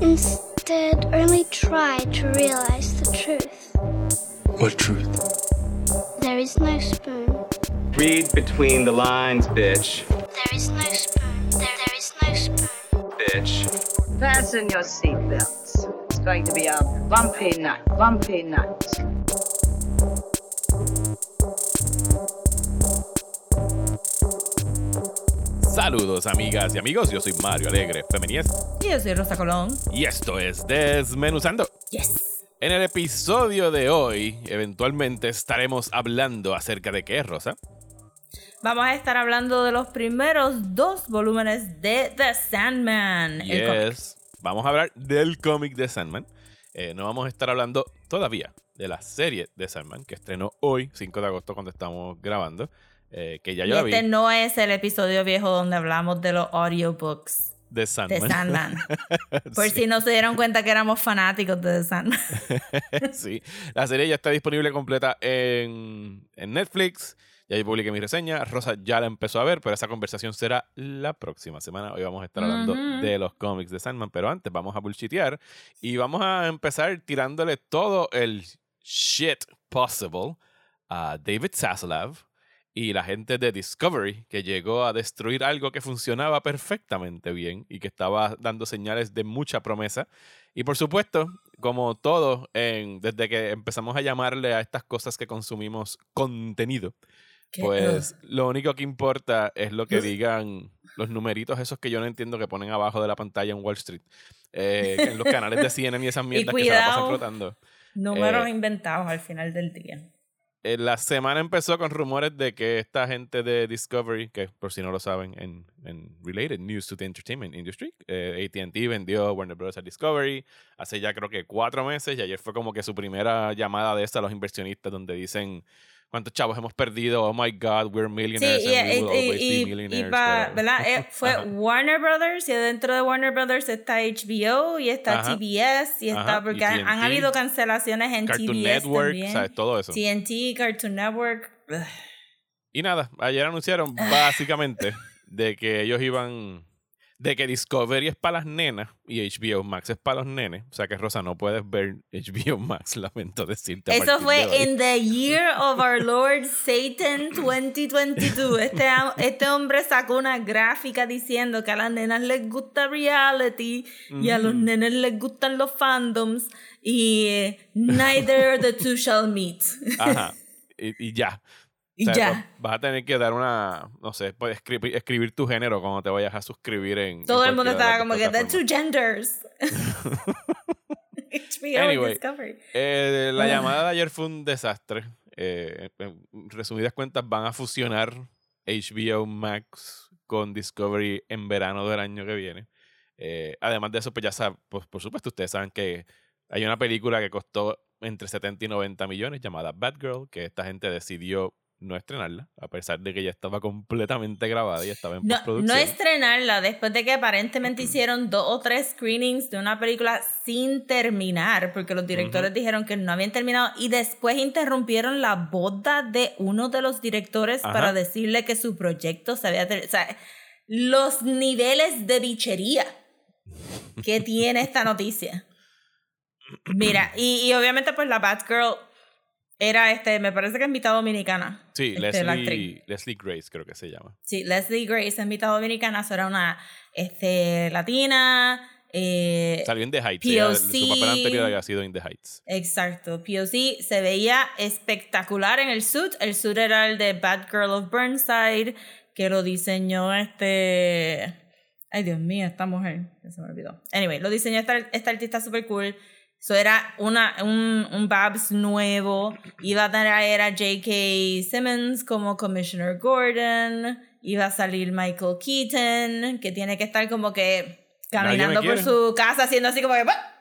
Instead, only try to realize the truth. What truth? There is no spoon. Read between the lines, bitch. There is no spoon. There, there is no spoon. Bitch. Fasten your seatbelts. It's going to be a bumpy night. Bumpy night. Saludos amigas y amigos, yo soy Mario Alegre Femenías Y yo soy Rosa Colón. y esto es Desmenuzando. Yes. En el episodio de hoy, eventualmente estaremos hablando acerca de qué, Rosa. Vamos a estar hablando de los primeros dos volúmenes de The Sandman. Yes. Vamos a hablar del cómic de Sandman. Eh, no vamos a estar hablando todavía de la serie de Sandman que estrenó hoy, 5 de agosto, cuando estamos grabando. Eh, que ya Y yo la vi este no es el episodio viejo donde hablamos de los audiobooks de de Sandman. Por Sí. si no se dieron cuenta que éramos fanáticos de The Sandman. sí, la serie ya está disponible completa en, en Netflix. Ya yo publiqué mi reseña. Rosa ya la empezó a ver, pero esa conversación será la próxima semana. Hoy vamos a estar hablando de los cómics de Sandman, pero antes vamos a bullshitear y vamos a empezar tirándole todo el shit possible a David Zaslav y la gente de Discovery que llegó a destruir algo que funcionaba perfectamente bien y que estaba dando señales de mucha promesa. Y por supuesto, como todo, en, desde que empezamos a llamarle a estas cosas que consumimos contenido, pues ugh. lo único que importa es lo que digan los numeritos esos que yo no entiendo que ponen abajo de la pantalla en Wall Street. eh, en los canales de CNN y esas mierdas que se la pasan cuidado. flotando. Números eh, inventados al final del día. Eh, la semana empezó con rumores de que esta gente de Discovery, que por si no lo saben, en, en Related News to the Entertainment Industry, eh, ATT vendió Warner Bros. a Discovery hace ya creo que cuatro meses y ayer fue como que su primera llamada de esta a los inversionistas donde dicen cuántos chavos hemos perdido, oh my god, we're Sí, millionaires y, and we will y- always y- be millionaires. pa- pero- ¿verdad? Eh, fue Ajá. Warner Brothers y dentro de Warner Brothers está HBO y está Ajá. TBS y está Ajá, porque han, habido cancelaciones en Cartoon TBS Network, también. ¿sabes? Todo eso. TNT, Cartoon Network. Y nada, ayer anunciaron básicamente de que ellos iban. De que Discovery es para las nenas y HBO Max es para los nenes. O sea que Rosa no puedes ver HBO Max, lamento decirte. Eso de fue hoy. in the year of our Lord Satan 2022. Este, este hombre sacó una gráfica diciendo que a las nenas les gusta reality y a los Ujú. nenes les gustan los fandoms y eh, neither the two shall meet. Ajá. Y, y ya. Y O sea, ya. Vas a tener que dar una. No sé, puedes escribir, escribir tu género cuando te vayas a suscribir en. Todo en el mundo estaba como que the two genders. HBO Anyway. Discovery. Eh, la llamada de ayer fue un desastre. Eh, en resumidas cuentas, van a fusionar HBO Max con Discovery en verano del año que viene. Eh, además de eso, pues ya saben, pues, por supuesto, ustedes saben que hay una película que costó entre 70 y 90 millones llamada Batgirl, que esta gente decidió no estrenarla, a pesar de que ya estaba completamente grabada y estaba en No, postproducción. no estrenarla después de que aparentemente hicieron dos o tres screenings de una película sin terminar, porque los directores dijeron que no habían terminado y después interrumpieron la boda de uno de los directores Ajá. para decirle que su proyecto se había terminado. O sea, los niveles de bichería que tiene esta noticia. Mira, y, y obviamente pues la Batgirl era este, me parece que es mitad dominicana. Sí, este. Leslie, Leslie Grace creo que se llama. Sí, Leslie Grace es mitad dominicana, eso era una este, latina. eh, Salió en The Heights. ella- su papel anterior había sido In The Heights. exacto, POC se veía espectacular en el suit. El suit era el de Batgirl of Burnside, que lo diseñó este. Ay, Dios mío, esta mujer. Se me olvidó. Anyway, lo diseñó esta, esta artista super cool. Eso era una, un, un Babs nuevo. Iba a traer a J.K. Simmons como Commissioner Gordon. Iba a salir Michael Keaton, que tiene que estar como que caminando por su casa haciendo así como que... "Bah".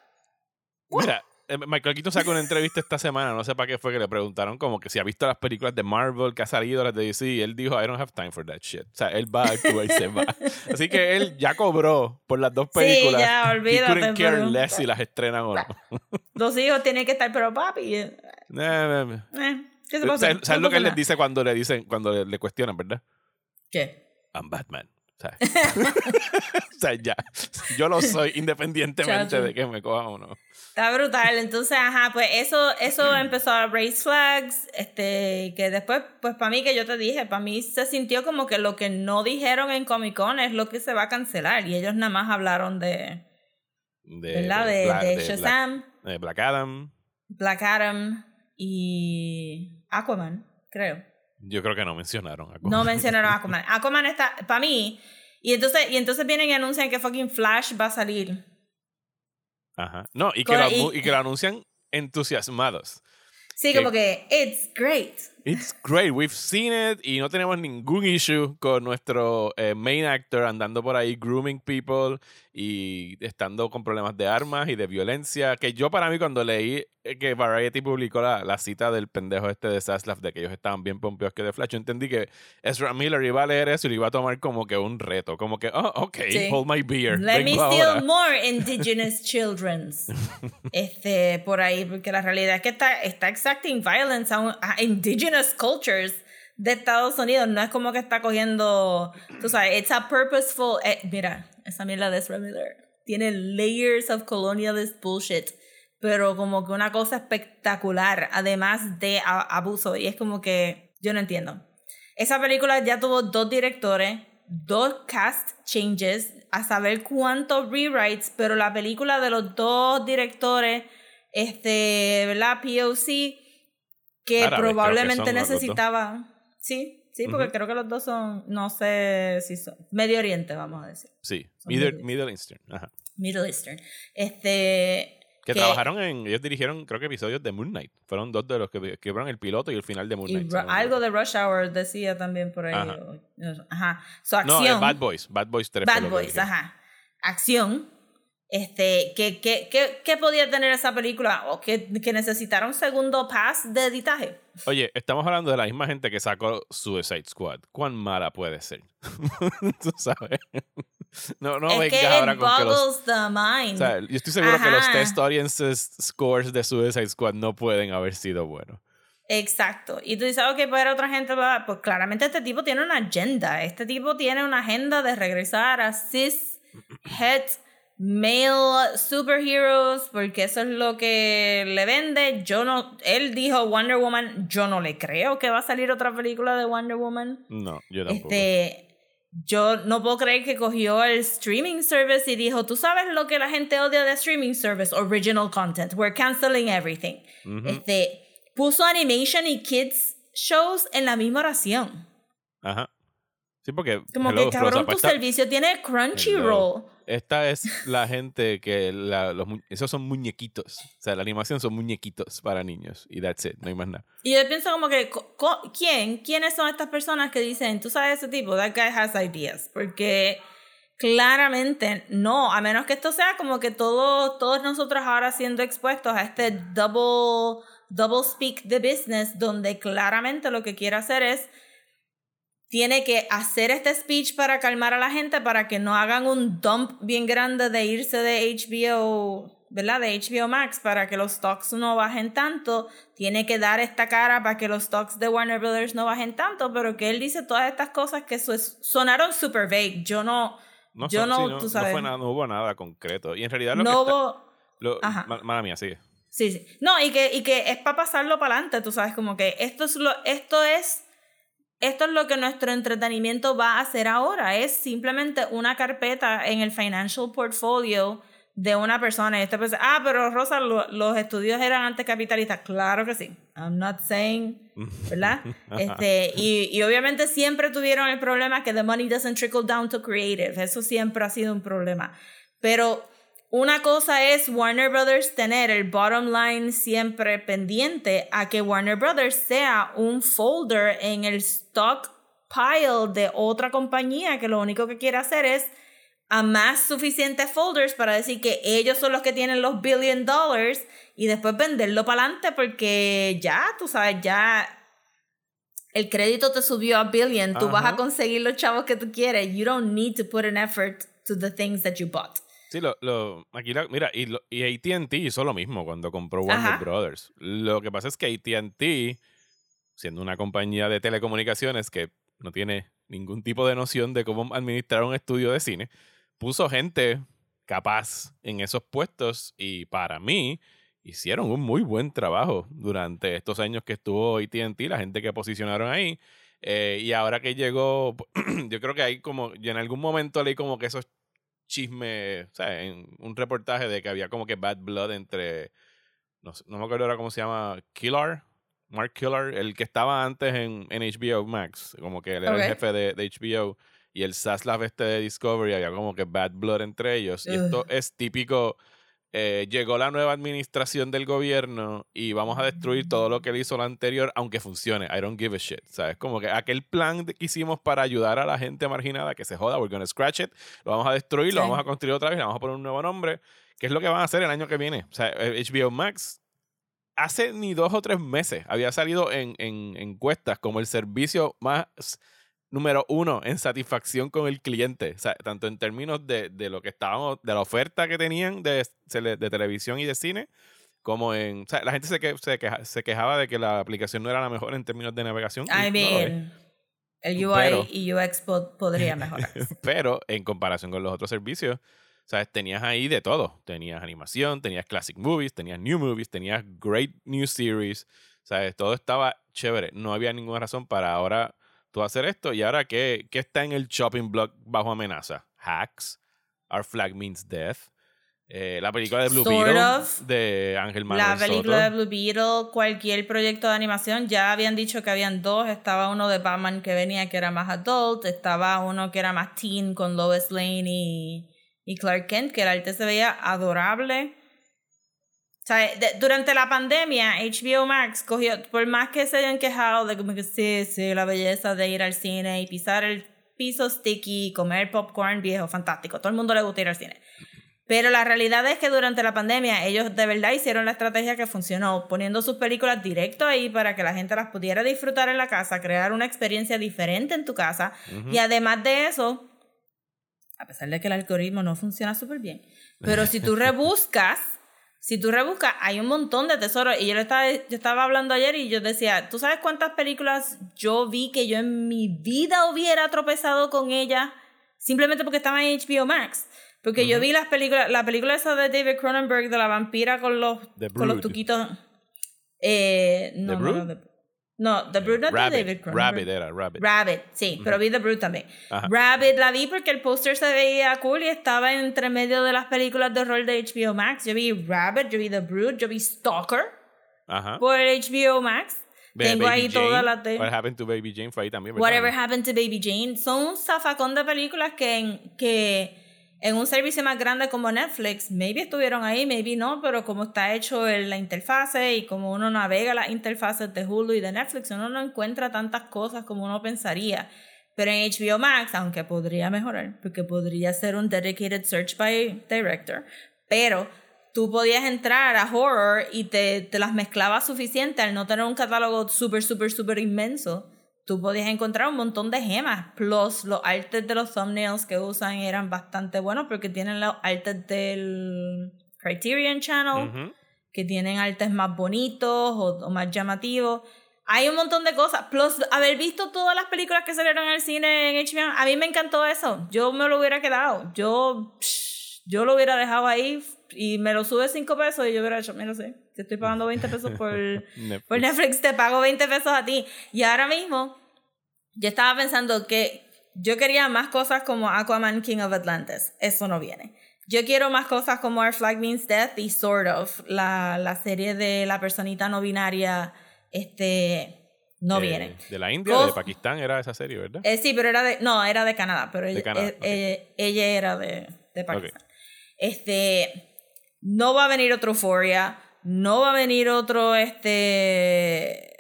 Mira, Michael Keaton sacó una entrevista esta semana, no sé para qué fue que le preguntaron como que si ha visto las películas de Marvel que ha salido, las de DC, y él dijo, I don't have time for that shit. O sea, él va a actuar y se va. Así que él ya cobró por las dos Sí, películas. ya, He olvídate, couldn't care less si las estrenan o no. Dos hijos tienen que estar, pero papi... eh, nah. eh, ¿Qué se puede hacer? ¿Sabes, No lo que pasa él les dice cuando le dicen, cuando le, le cuestionan, verdad? ¿Qué? I'm Batman. O sea, ya. Yo lo soy independientemente Chacho. de que me coja o no. Está brutal. Entonces, ajá, pues eso, eso empezó a raise flags. Este, que después, pues para mí, que yo te dije, para mí se sintió como que lo que no dijeron en Comic Con es lo que se va a cancelar. Y ellos nada más hablaron de, De, ¿verdad? De, Bla- de de Shazam, Black, de Black Adam. Black Adam y Aquaman, creo. Yo creo que no mencionaron. a No mencionaron a Aquaman. Aquaman está, para mí. Y entonces, y entonces vienen y anuncian que fucking Flash va a salir. Ajá. No, y que, Con- lo, y- que lo anuncian entusiasmados. Sí, Que- como que, it's great. It's great, we've seen it y no tenemos ningún issue con nuestro eh, main actor andando por ahí grooming people y estando con problemas de armas y de violencia. Que yo para mí cuando leí eh, que Variety publicó la, la cita del pendejo este de Zaslav de que ellos estaban bien pompeos que de Flash, yo entendí que Ezra Miller iba a leer eso y lo iba a tomar como que un reto, como que, oh, ok, Sí. hold my beer. Let me steal more indigenous children's. este, por ahí, porque la realidad es que está, está exacting violence a, un- a indigenous cultures de Estados Unidos. No es como que está cogiendo, tú sabes, it's a purposeful. eh, mira, esa mierda de Ezra Miller tiene layers of colonialist bullshit, pero como que una cosa espectacular, además de abuso. Y es como que yo no entiendo. Esa película ya tuvo dos directores, dos cast changes, a saber cuántos rewrites, pero la película de los dos directores, este, ¿verdad? POC, que Árabes, creo que probablemente necesitaba. Sí, sí, porque creo que los dos son, no sé si son, Medio Oriente, vamos a decir. Sí, Middle, Middle Eastern. Ajá. Middle Eastern. Este. Que, trabajaron en, ellos dirigieron creo que episodios de Moon Knight. Fueron dos de los que escribieron el piloto y el final de Moon Knight. no algo de Rush Hour decía también por ahí. Ajá. Su No, acción. eh, Bad Boys. Bad Boys 3. fue Bad Boys, ajá. Acción. Este, ¿qué, qué, qué, qué podía tener esa película? ¿O que, que necesitara un segundo pass de editaje? Oye, estamos hablando de la misma gente que sacó Suicide Squad. ¿Cuán mala puede ser? Tú sabes. No, no es que ahora con que los. boggles the mind. o sea, yo estoy seguro que los Ajá. test audiences scores de Suicide Squad no pueden haber sido buenos. Exacto. Y tú dices, ok, para otra gente, va- pues claramente este tipo tiene una agenda. Este tipo tiene una agenda de regresar a cis, het, male superheroes, porque eso es lo que le vende. Yo no, él dijo Wonder Woman, yo no le creo que va a salir otra película de Wonder Woman. No, yo tampoco. Este, yo no puedo creer que cogió el streaming service y dijo, tú sabes lo que la gente odia de streaming service, original content, we're canceling everything. Este, puso animation y kids shows en la misma oración. Ajá. Sí, porque. Como hello, que cabrón, Rosa, tu pues esta- servicio tiene Crunchyroll. Esta es la gente que la- los esos son muñequitos. O sea, la animación son muñequitos para niños. Y that's it, no hay más nada. Y yo pienso como que, ¿quién? ¿Quiénes son estas personas que dicen, tú sabes ese tipo, that guy has ideas? Porque claramente no, a menos que esto sea como que todo, todos nosotros ahora siendo expuestos a este double, double speak de business, donde claramente lo que quiere hacer es tiene que hacer este speech para calmar a la gente para que no hagan un dump bien grande de irse de HBO, ¿verdad? De HBO Max para que los stocks no bajen tanto. Tiene que dar esta cara para que los stocks de Warner Brothers no bajen tanto, pero que él dice todas estas cosas que su- sonaron super vague. Yo no, No, yo son- no, sí, no, tú no sabes. fue nada, no hubo nada concreto. Y en realidad lo no que está- hubo- lo- Ajá. ma- mala mía, sigue. Sí, sí. No, y que, y que es para pasarlo para adelante, tú sabes, como que esto es lo, esto es, esto es lo que nuestro entretenimiento va a hacer ahora. Es simplemente una carpeta en el financial portfolio de una persona. Y esta persona, ah, pero Rosa, lo- los estudios eran anticapitalistas. Claro que sí. I'm not saying, ¿verdad? este, y, y obviamente siempre tuvieron el problema que the money doesn't trickle down to creative. Eso siempre ha sido un problema. Pero una cosa es Warner Brothers tener el bottom line siempre pendiente a que Warner Brothers sea un folder en el stock pile de otra compañía que lo único que quiere hacer es a más suficientes folders para decir que ellos son los que tienen los billion dollars y después venderlo para adelante porque ya, tú sabes, ya el crédito te subió a billion, tú vas a conseguir los chavos que tú quieres. You don't need to put an effort to the things that you bought. Sí, lo, lo, aquí la- mira, y, lo- y ATT hizo lo mismo cuando compró Warner Ajá. Brothers. Lo que pasa es que ATT, siendo una compañía de telecomunicaciones que no tiene ningún tipo de noción de cómo administrar un estudio de cine, puso gente capaz en esos puestos y para mí hicieron un muy buen trabajo durante estos años que estuvo AT&T, la gente que posicionaron ahí. Eh, y ahora que llegó, yo creo que hay como, yo en algún momento leí como que esos chismes, o sea, en un reportaje de que había como que bad blood entre, no, sé- no me acuerdo ahora cómo se llama, Killar, Mark Killar, el que estaba antes en, en HBO Max, como que él era el jefe de, de HBO, y el Zaslav este de Discovery, había como que bad blood entre ellos. Y esto es típico, eh, llegó la nueva administración del gobierno y vamos a destruir todo lo que él hizo la anterior, aunque funcione. I don't give a shit. ¿Sabes? Como que aquel plan que hicimos para ayudar a la gente marginada que se joda, we're gonna scratch it, lo vamos a destruir, lo vamos a construir otra vez, le vamos a poner un nuevo nombre, que es lo que van a hacer el año que viene. O sea, eh, HBO Max hace ni dos o tres meses había salido en, en encuestas como el servicio más número uno en satisfacción con el cliente. O sea, tanto en términos de, de lo que estábamos, de la oferta que tenían de, de televisión y de cine, como en. O sea, la gente se, que, se, queja- se quejaba de que la aplicación no era la mejor en términos de navegación. I no mean, el UI Pero- y UX po- podría mejorar. Pero en comparación con los otros servicios, ¿sabes? Tenías ahí de todo. Tenías animación, tenías classic movies, tenías new movies, tenías great new series. ¿Sabes? Todo estaba chévere. No había ninguna razón para ahora tú hacer esto. Y ahora, ¿qué, qué está en el shopping block bajo amenaza? Hacks, Our Flag Means Death, eh, la película de Blue Sort Beetle of. de Ángel Manuel La película de Soto. Blue Beetle, cualquier proyecto de animación, ya habían dicho que habían dos. Estaba uno de Batman que venía que era más adult, estaba uno que era más teen con Lois Lane y, y Clark Kent, que el arte se veía adorable. Sea, de- durante la pandemia, HBO Max cogió, por más que se hayan quejado de como que sí, sí, la belleza de ir al cine y pisar el piso sticky, comer popcorn viejo, fantástico. Todo el mundo le gusta ir al cine. Pero la realidad es que durante la pandemia ellos de verdad hicieron la estrategia que funcionó, poniendo sus películas directo ahí para que la gente las pudiera disfrutar en la casa, crear una experiencia diferente en tu casa. Ujú. Y además de eso, a pesar de que el algoritmo no funciona súper bien, pero si tú rebuscas, si tú rebuscas, hay un montón de tesoros. Y yo, le estaba, yo estaba hablando ayer y yo decía, ¿tú sabes cuántas películas yo vi que yo en mi vida hubiera tropezado con ellas simplemente porque estaban en HBO Max? Porque yo vi las películas, la película esa de David Cronenberg de la vampira con los, con los tuquitos. Eh, no, no, no, no, The Brood no Rabbit, David Cronenberg. Rabbit era, Rabbit. Rabbit, sí, pero vi The Brood también. Ajá. Rabbit la vi porque el póster se veía cool y estaba entre medio de las películas de horror de HBO Max. Yo vi Rabbit, yo vi The Brood, yo vi Stalker Ajá. por HBO Max. Tengo Baby ahí todas Jane, las de... What Happened to Baby Jane fue ahí también. ¿verdad? Whatever Happened to Baby Jane. Son un zafacón de películas que que en un servicio más grande como Netflix, maybe estuvieron ahí, maybe no, pero como está hecho la interfase y como uno navega las interfaces de Hulu y de Netflix, uno no encuentra tantas cosas como uno pensaría. Pero en HBO Max, aunque podría mejorar, porque podría ser un dedicated search by director, pero tú podías entrar a horror y te, te las mezclabas suficiente al no tener un catálogo súper, súper, súper inmenso. Tú podías encontrar un montón de gemas. Plus, los artes de los thumbnails que usan eran bastante buenos porque tienen los artes del Criterion Channel, que tienen artes más bonitos o, o más llamativos. Hay un montón de cosas. Plus, haber visto todas las películas que salieron en el cine en HBO, a mí me encantó eso. Yo me lo hubiera quedado. Yo, psh, yo lo hubiera dejado ahí y me lo sube 5 pesos y yo hubiera hecho, mira, sí, te estoy pagando 20 pesos por, Netflix. por Netflix, te pago 20 pesos a ti. Y ahora mismo, yo estaba pensando que yo quería más cosas como Aquaman King of Atlantis. Eso no viene. Yo quiero más cosas como Our Flag Means Death y Sort of, la, la serie de la personita no binaria, este, no Eh, viene. De la India, de Cos- Pakistán era esa serie, ¿verdad? Eh, sí, pero era de, no, era de Canadá, pero ella, Canadá, eh, ok. eh, ella era de, de Pakistán. Este, no va a venir otro Euphoria, no va a venir otro, este,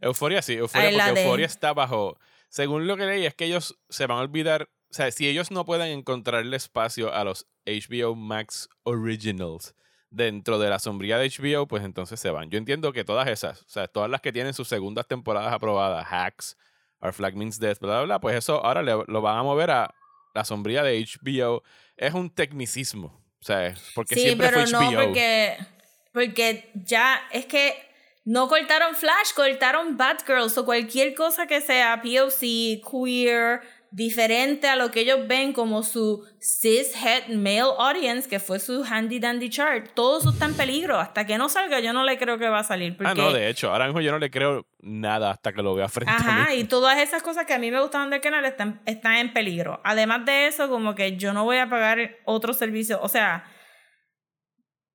Euforia sí, Euforia, porque Euforia está bajo. Según lo que leí, es que ellos se van a olvidar. O sea, si ellos no pueden encontrarle espacio a los HBO Max Originals dentro de la sombría de HBO, pues entonces se van. Yo entiendo que todas esas, o sea, todas las que tienen sus segundas temporadas aprobadas, Hacks, Our Flag Means Death, bla, bla, bla, pues eso ahora le- lo van a mover a la sombría de HBO. Es un tecnicismo, o sea, porque sí, siempre pero fue no, HBO. porque, porque ya es que no cortaron Flash, cortaron Batgirls o cualquier cosa que sea POC, queer, diferente a lo que ellos ven como su cis-het male audience, que fue su handy dandy chart. Todo eso está en peligro. Hasta que no salga, yo no le creo que va a salir. Porque, Ah, no, de hecho, ahora mismo yo no le creo nada hasta que lo vea frente a Ajá, mí. y todas esas cosas que a mí me gustaban del canal están, están en peligro. Además de eso, como que yo no voy a pagar otro servicio. O sea,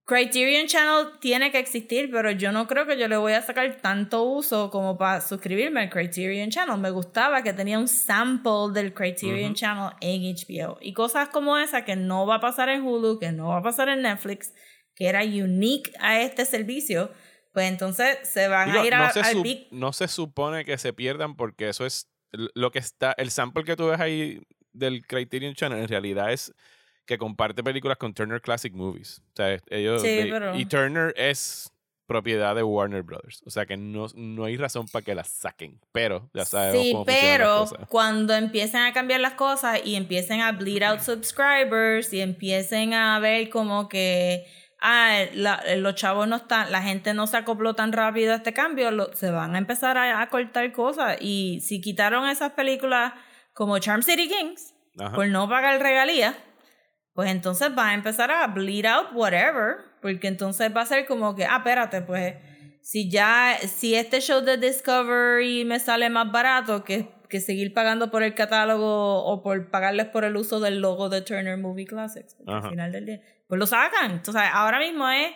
Criterion Channel tiene que existir, pero yo no creo que yo le voy a sacar tanto uso como para suscribirme al Criterion Channel. Me gustaba que tenía un sample del Criterion Channel en HBO. Y cosas como esa que no va a pasar en Hulu, que no va a pasar en Netflix, que era unique a este servicio, pues entonces se van Digo, a ir no, a- se al big no se supone que se pierdan porque eso es lo que está, el sample que tú ves ahí del Criterion Channel en realidad es que comparte películas con Turner Classic Movies. O sea, ellos, Sí, they- pero- Y Turner es propiedad de Warner Brothers. O sea que no, no hay razón para que la saquen. Pero ya sabemos Sí, cómo las pero cosas. cuando empiecen a cambiar las cosas y empiecen a bleed out subscribers y empiecen a ver como que ah, la- los chavos no están, la gente no se acopló tan rápido a este cambio, lo- se van a empezar a, a cortar cosas. Y si quitaron esas películas como Charm City Kings Ajá. por no pagar regalías, pues entonces va a empezar a bleed out whatever, porque entonces va a ser como que, ah, espérate, pues si ya, si este show de Discovery me sale más barato que, que seguir pagando por el catálogo o por pagarles por el uso del logo de Turner Movie Classics, al final del día, pues lo sacan. Entonces ahora mismo es,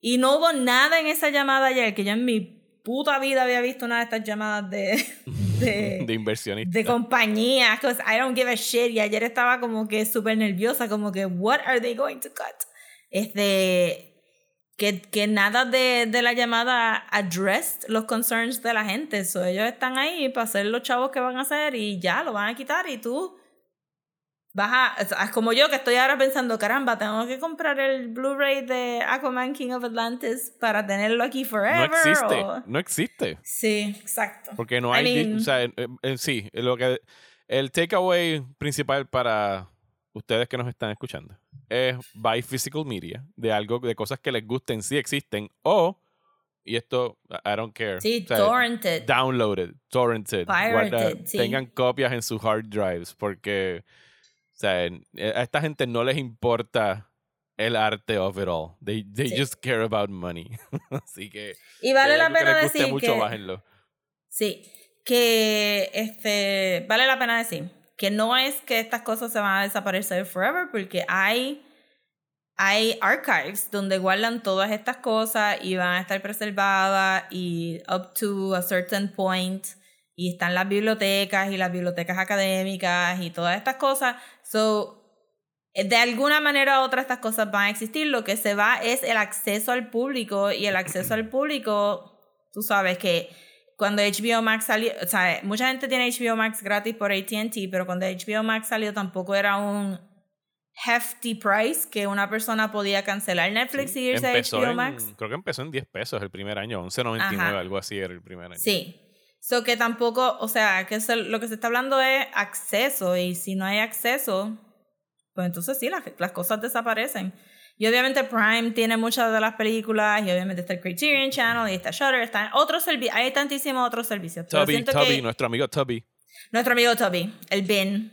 y no hubo nada en esa llamada ayer, que yo en mi puta vida había visto una de estas llamadas de... de de inversionistas. de compañía, because I don't give a shit. Y ayer estaba como que súper nerviosa, como que, what are they going to cut? Este, que, que nada de, de la llamada addressed los concerns de la gente. So, ellos están ahí para hacer los chavos que van a hacer y ya lo van a quitar y tú vas a, o sea, es como yo que estoy ahora pensando, caramba, tengo que comprar el Blu-ray de Aquaman King of Atlantis para tenerlo aquí no forever. existe. o- No existe. Sí, exacto. Porque no hay. mean- o sea, en, en- en sí, lo que, el takeaway principal para ustedes que nos están escuchando es buy physical media de algo, de cosas que les gusten, si existen, o, y esto, I don't care. Sí, o sea, torrented. Downloaded, torrented, Pirated, guarda- sí. tengan copias en sus hard drives, porque, o sea, en- a esta gente no les importa el arte of it all. They, they Sí. just care about money. Así que, Y vale la algo que pena les guste decir mucho, que bájenlo. sí, que este vale la pena decir que no es que estas cosas se van a desaparecer forever porque hay hay archives donde guardan todas estas cosas y van a estar preservadas y up to a certain point y están las bibliotecas y las bibliotecas académicas y todas estas cosas. So, de alguna manera u otra estas cosas van a existir. Lo que se va es el acceso al público y el acceso al público, tú sabes que cuando HBO Max salió, o sea, mucha gente tiene HBO Max gratis por AT&T, pero cuando HBO Max salió tampoco era un hefty price que una persona podía cancelar Netflix y irse a HBO en- Max. Creo que empezó en 10 pesos el primer año, 11.99, Ajá. algo así era el primer año. Sí. So que tampoco, o sea, que se- lo que se está hablando es acceso y si no hay acceso, pues entonces sí, las, las cosas desaparecen. Y obviamente Prime tiene muchas de las películas y obviamente está el Criterion Channel y está Shutter, están otros servicios, hay tantísimos otros servicios. Tubby, Tubby, que nuestro amigo Tubby. nuestro amigo Toby, el Bin,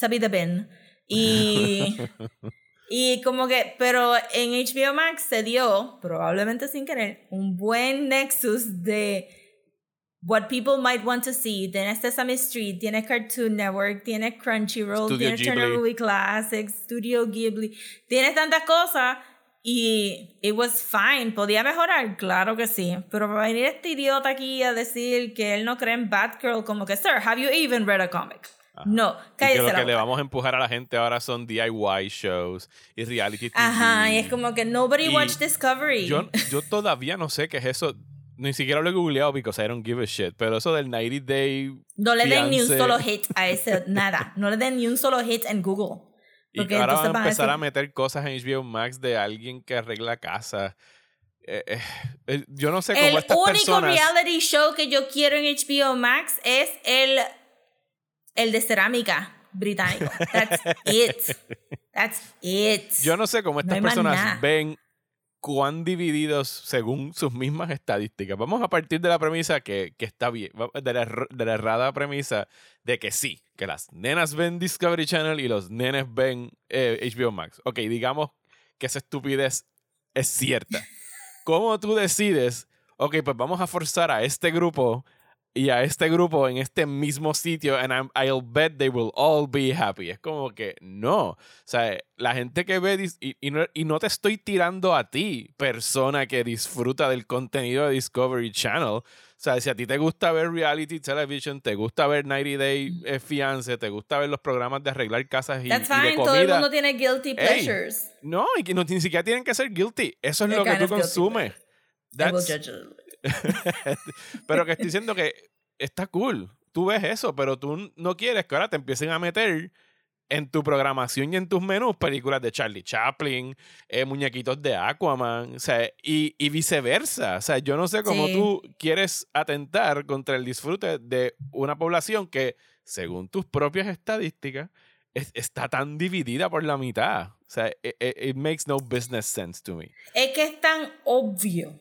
Toby the Bin. Y, y como que, pero en HBO Max se dio, probablemente sin querer, un buen nexus de what people might want to see. Tienes Sesame Street, tienes Cartoon Network, tienes Crunchyroll, Studio tienes Turner. Movie Classics, Studio Ghibli. Tienes tantas cosas y it was fine. ¿Podía mejorar? Claro que sí. Pero para venir este idiota aquí a decir que él no cree en Batgirl, como que, sir, have you even read a comic? No, Y que cállese lo que le boca. vamos a empujar a la gente ahora son DIY shows y reality TV. Ajá, y es como que nobody Y watched Discovery. Yo, yo todavía no sé qué es eso. Ni siquiera lo he googleado because I don't give a shit. Pero eso del 90 Day. no le den ni un solo hit a ese, nada. No le den ni un solo hit en Google. Y que ahora van a empezar a meter cosas en HBO Max de alguien que arregla casa. Eh, eh, eh, yo no sé cómo El estas único personas. reality show que yo quiero en HBO Max es el, el de cerámica británico. That's it. That's it. Yo no sé cómo estas personas ven cuán divididos según sus mismas estadísticas. Vamos a partir de la premisa que, que está bien, de la, err- de la errada premisa de que sí, que las nenas ven Discovery Channel y los nenes ven eh, HBO Max. Ok, digamos que esa estupidez es cierta. ¿Cómo tú decides, ok, pues vamos a forzar a este grupo y a este grupo en este mismo sitio and I'm- I'll bet they will all be happy? Es como que no. O sea, la gente que ve, y, y no, y no te estoy tirando a ti, persona que disfruta del contenido de Discovery Channel. O sea, si a ti te gusta ver reality television, te gusta ver 90 Day eh, Fiance, te gusta ver los programas de arreglar casas y, That's y de fine, comida. todo el mundo tiene guilty pleasures. No, y que no, ni siquiera tienen que ser guilty. Eso es They're lo que tú consumes. That's-. pero que estoy diciendo que está cool. Tú ves eso, pero tú no quieres que ahora te empiecen a meter en tu programación y en tus menús películas de Charlie Chaplin, eh, muñequitos de Aquaman, o sea, y, y viceversa. O sea, yo no sé cómo Sí. tú quieres atentar contra el disfrute de una población que, según tus propias estadísticas, es- está tan dividida por la mitad. O sea, it, it- it makes no business sense to me. Es que es tan obvio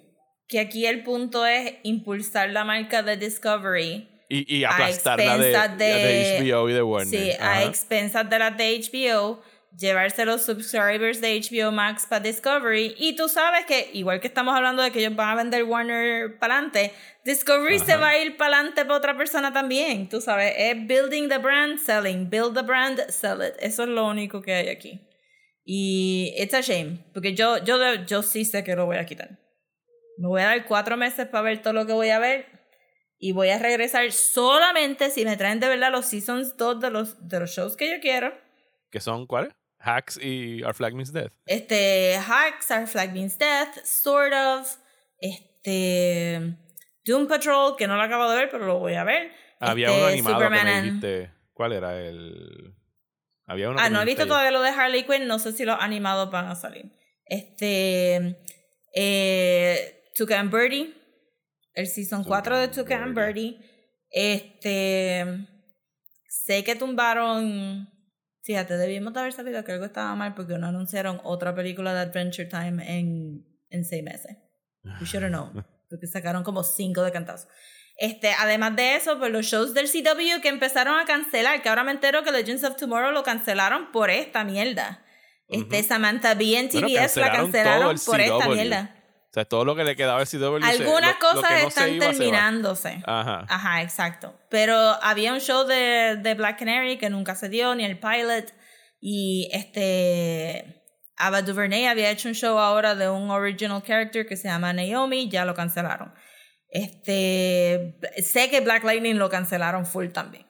que aquí el punto es impulsar la marca de Discovery. Y, y A aplastar la de, de de- HBO y de Warner. Sí, a Ajá. expensas de las de HBO, llevarse los subscribers de HBO Max para Discovery. Y tú sabes que, igual que estamos hablando de que ellos van a vender Warner para adelante, Discovery se Ajá. va a ir para adelante para otra persona también. Tú sabes, es building the brand, selling. Build the brand, sell it. Eso es lo único que hay aquí. Y it's a shame, porque yo, yo, yo sí sé que lo voy a quitar. Me voy a dar cuatro meses para ver todo lo que voy a ver. Y voy a regresar solamente si me traen de verdad los seasons 2 de los, de los shows que yo quiero. que son cuáles? Hacks y Our Flag Means Death. Este, Hacks, Our Flag Means Death, Sort of. Este, Doom Patrol, que no lo acabo de ver, pero lo voy a ver. Había Este, uno animado que Superman me and- dijiste. ¿Cuál era el...? Había uno Ah, que me no he visto todavía lo de Harley Quinn, no sé si los animados van a salir. Este, eh, Tuca and Birdie, el season 4 de Tuca and Birdie. Este, sé que tumbaron, fíjate, debimos de haber sabido que algo estaba mal porque no anunciaron otra película de Adventure Time en, en seis meses. We should have known, porque sacaron como cinco de cantazos. Este, además de eso, pues los shows del CW que empezaron a cancelar, que ahora me entero que Legends of Tomorrow lo cancelaron por esta mierda. Este, Ujú. Samantha Bee en Bueno, TBS la cancelaron por esta mierda. O sea, todo lo que le quedaba al CW. Algunas lo- cosas no están iba, terminándose. Ajá. Ajá, exacto. Pero había un show de, de Black Canary que nunca se dio, ni el pilot. Y este. Ava DuVernay había hecho un show ahora de un original character que se llama Naomi, ya lo cancelaron. Este. Sé que Black Lightning lo cancelaron full también.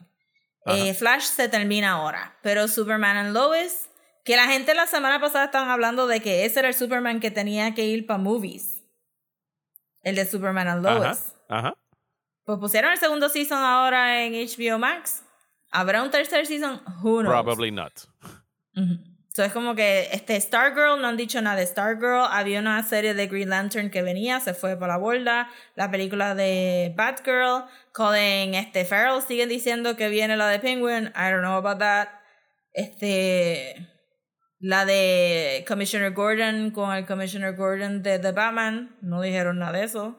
Eh, Flash se termina ahora. Pero Superman and Lois. Que la gente la semana pasada estaban hablando de que ese era el Superman que tenía que ir para movies. El de Superman and Lois. Ajá. Ajá. Pues pusieron el segundo season ahora en HBO Max. ¿Habrá un tercer season? Who knows? Probably not. Ujú. So es como que este Stargirl, no han dicho nada de Stargirl. Había una serie de Green Lantern que venía, se fue por la borda. La película de Batgirl. Colin este, Farrell siguen diciendo que viene la de Penguin. I don't know about that. Este. La de Commissioner Gordon con el Commissioner Gordon de The Batman. No dijeron nada de eso.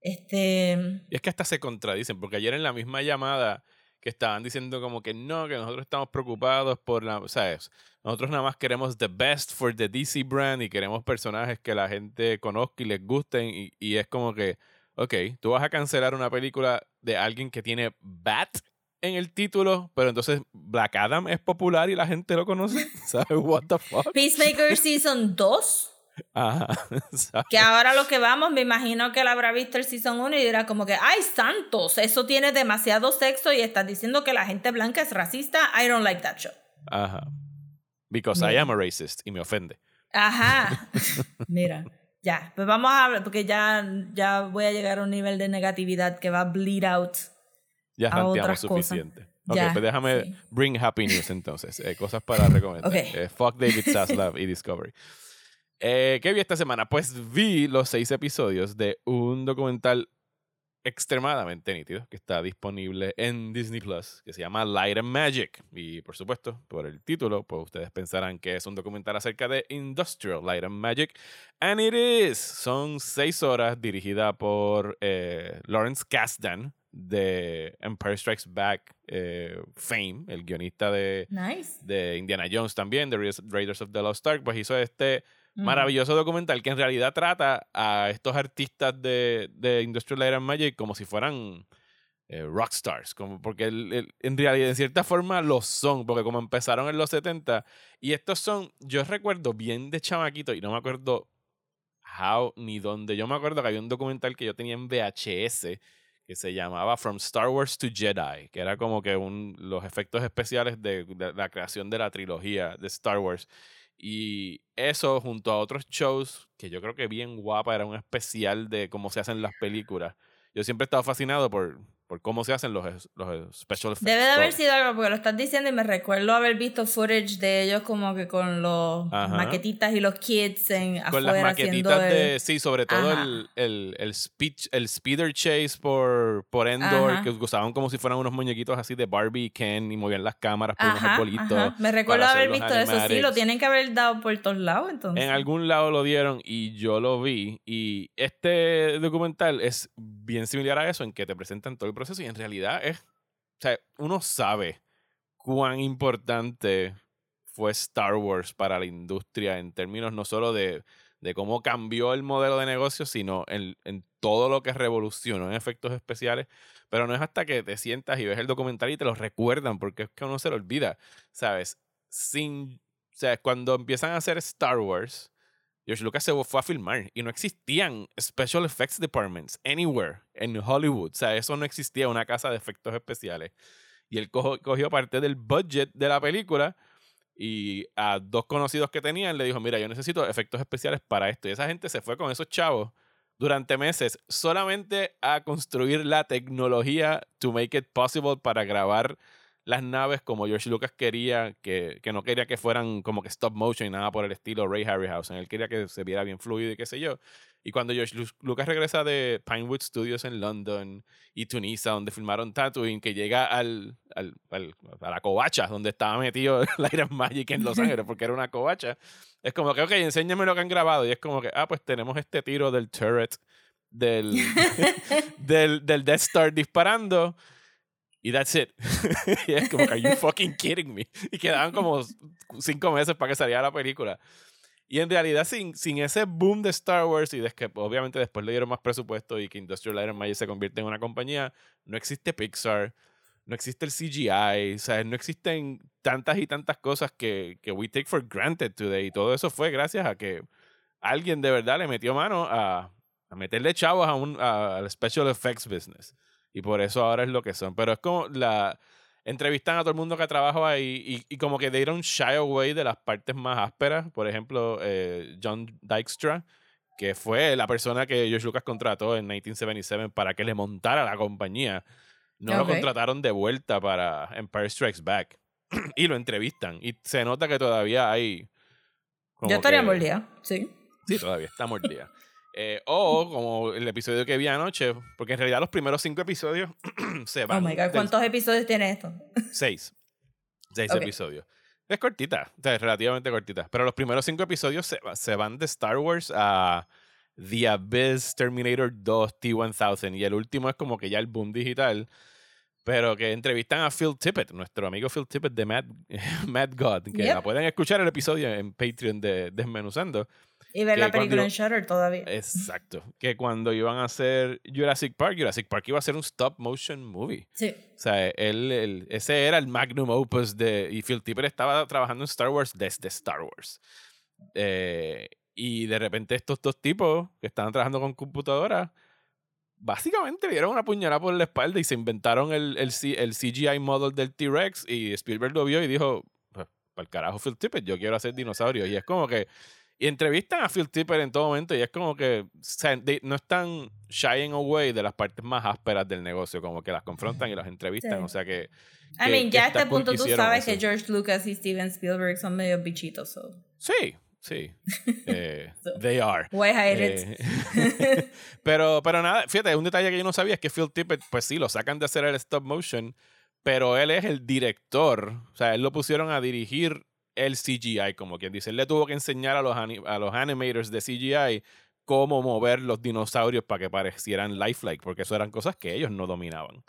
Este. Y es que hasta se contradicen, porque ayer en la misma llamada que estaban diciendo como que no, que nosotros estamos preocupados por la, ¿sabes? Nosotros nada más queremos the best for the DC brand y queremos personajes que la gente conozca y les gusten y, y es como que, ok, tú vas a cancelar una película de alguien que tiene Bat en el título, pero entonces Black Adam es popular y la gente lo conoce, ¿sabes? What the fuck? Peacemaker Season 2. Ajá, ¿sabes? Que ahora lo que vamos, me imagino que él habrá visto el Season 1 y dirá como que, ¡ay, santos! Eso tiene demasiado sexo y estás diciendo que la gente blanca es racista. I don't like that show. Ajá. Because I am a racist y me ofende. Ajá. Mira, ya. Pues vamos a hablar, porque ya, ya voy a llegar a un nivel de negatividad que va a bleed out. Ya a ranteamos otras cosas. suficiente. Ok, Ya, pues déjame sí. bring happy news entonces. Eh, cosas para recomendar. Ok. Eh, fuck David Zaslav y Discovery. Eh, ¿Qué vi esta semana? Pues vi los seis episodios de un documental extremadamente nítido que está disponible en Disney Plus, que se llama Light and Magic. Y por supuesto, por el título, pues ustedes pensarán que es un documental acerca de Industrial Light and Magic. And it is. Son seis horas dirigida por eh, Lawrence Kasdan de Empire Strikes Back eh, fame, el guionista de, Nice. de Indiana Jones también, de Raiders- of the Lost Ark, pues hizo este maravilloso documental que en realidad trata a estos artistas de, de Industrial Light and Magic como si fueran eh, rockstars, como porque el- el- en realidad en cierta forma lo son, porque como empezaron en los 70 y estos son, yo recuerdo bien de chamaquito y no me acuerdo how ni dónde, yo me acuerdo que había un documental que yo tenía en VHS que se llamaba From Star Wars to Jedi, que era como que un, los efectos especiales de, de la creación de la trilogía de Star Wars. Y eso junto a otros shows que yo creo que bien guapa, era un especial de cómo se hacen las películas. Yo siempre he estado fascinado por, por cómo se hacen los, los special effects. Debe de haber sido algo, porque lo estás diciendo y me recuerdo haber visto footage de ellos como que con los Ajá. maquetitas y los kids en con las afuera haciendo maquetitas el- de sí sobre todo el, el, el speech el speeder chase por por Endor Ajá. que usaban como si fueran unos muñequitos así de Barbie y Ken y movían las cámaras por unos Ajá, arbolitos ajá. Me recuerdo haber visto eso. Sí, lo tienen que haber dado por todos lados entonces. en algún lado lo dieron y yo lo vi y este documental es bien similar a eso en que te presentan todo el proceso y en realidad es o sea uno sabe cuán importante fue Star Wars para la industria en términos no solo de, de cómo cambió el modelo de negocio, sino en, en todo lo que revolucionó en efectos especiales. Pero no es hasta que te sientas y ves el documental y te lo recuerdan, porque es que uno se lo olvida, ¿sabes? Sin, o sea, cuando empiezan a hacer Star Wars, George Lucas se fue a filmar y no existían special effects departments anywhere en Hollywood. O sea, eso no existía, una casa de efectos especiales. Y él cojo- cogió parte del budget de la película y a dos conocidos que tenían le dijo, mira, yo necesito efectos especiales para esto. Y esa gente se fue con esos chavos durante meses solamente a construir la tecnología to make it possible para grabar las naves como George Lucas quería, que, que no quería que fueran como que stop motion y nada por el estilo Ray Harryhausen. Él quería que se viera bien fluido y qué sé yo. Y cuando George Lu- Lucas regresa de Pinewood Studios en London y Tunisa, donde filmaron Tatooine, que llega al, al, al- a la covacha, donde estaba metido Light and Magic en Los Ángeles, porque era una covacha, es como que, ok, enséñame lo que han grabado. Y es como que, ah, pues tenemos este tiro del turret del, del, del Death Star disparando. Y that's it. y es como are you fucking kidding me? Y quedaban como cinco meses para que saliera la película. Y en realidad, sin, sin ese boom de Star Wars y de que obviamente después le dieron más presupuesto y que Industrial Light and Magic se convierte en una compañía, no existe Pixar, no existe el CGI, sea, no existen tantas y tantas cosas que, que we take for granted today. Y todo eso fue gracias a que alguien de verdad le metió mano a, a meterle chavos a un, a- al special effects business. Y por eso ahora es lo que son. Pero es como la entrevistan a todo el mundo que trabaja ahí y, y como que dieron shy away de las partes más ásperas. Por ejemplo, eh, John Dykstra, que fue la persona que George Lucas contrató en 1977 para que le montara la compañía. No lo contrataron de vuelta para Empire Strikes Back. y lo entrevistan. Y se nota que todavía hay... como Yo estaría que- mordida, sí. Sí, todavía está mordida. Eh, o como el episodio que vi anoche, porque en realidad los primeros cinco episodios se Oh van. my god, ¿cuántos episodios tiene esto? Seis. Seis episodios. Es cortita, o sea, es relativamente cortita. Pero los primeros cinco episodios se, se van de Star Wars a The Abyss, Terminator 2, T-1000. Y el último es como que ya el boom digital. Pero que entrevistan a Phil Tippett, nuestro amigo Phil Tippett de Mad, Mad God. Que Yep. la pueden escuchar el episodio en Patreon de Desmenuzando. Y ver la película cuando- en Shutter todavía. Exacto. Que cuando iban a hacer Jurassic Park, Jurassic Park iba a ser un stop motion movie. Sí. O sea, él, él- ese era el magnum opus de... Y Phil Tipper estaba trabajando en Star Wars desde Star Wars. Eh, y de repente estos dos tipos que estaban trabajando con computadoras, básicamente dieron una puñalada por la espalda y se inventaron el, el, el CGI model del T-Rex y Spielberg lo vio y dijo, pues, para el carajo Phil Tippett, yo quiero hacer dinosaurios. Y es como que... Y entrevistan a Phil Tipper en todo momento y es como que o sea, de- no están shying away de las partes más ásperas del negocio, como que las confrontan y las entrevistan. Sí. O sea que... I que- mean, ya a este punto tú sabes que. George Lucas y Steven Spielberg son medio bichitos. so. Sí, Sí. Eh, So, they are. Why hide it? Eh, pero, pero nada, fíjate, un detalle que yo no sabía es que Phil Tippett, pues sí, lo sacan de hacer el stop motion, pero él es el director. O sea, él lo pusieron a dirigir el CGI, como quien dice. Él le tuvo que enseñar a los, a los animators de CGI cómo mover los dinosaurios para que parecieran lifelike, porque eso eran cosas que ellos no dominaban.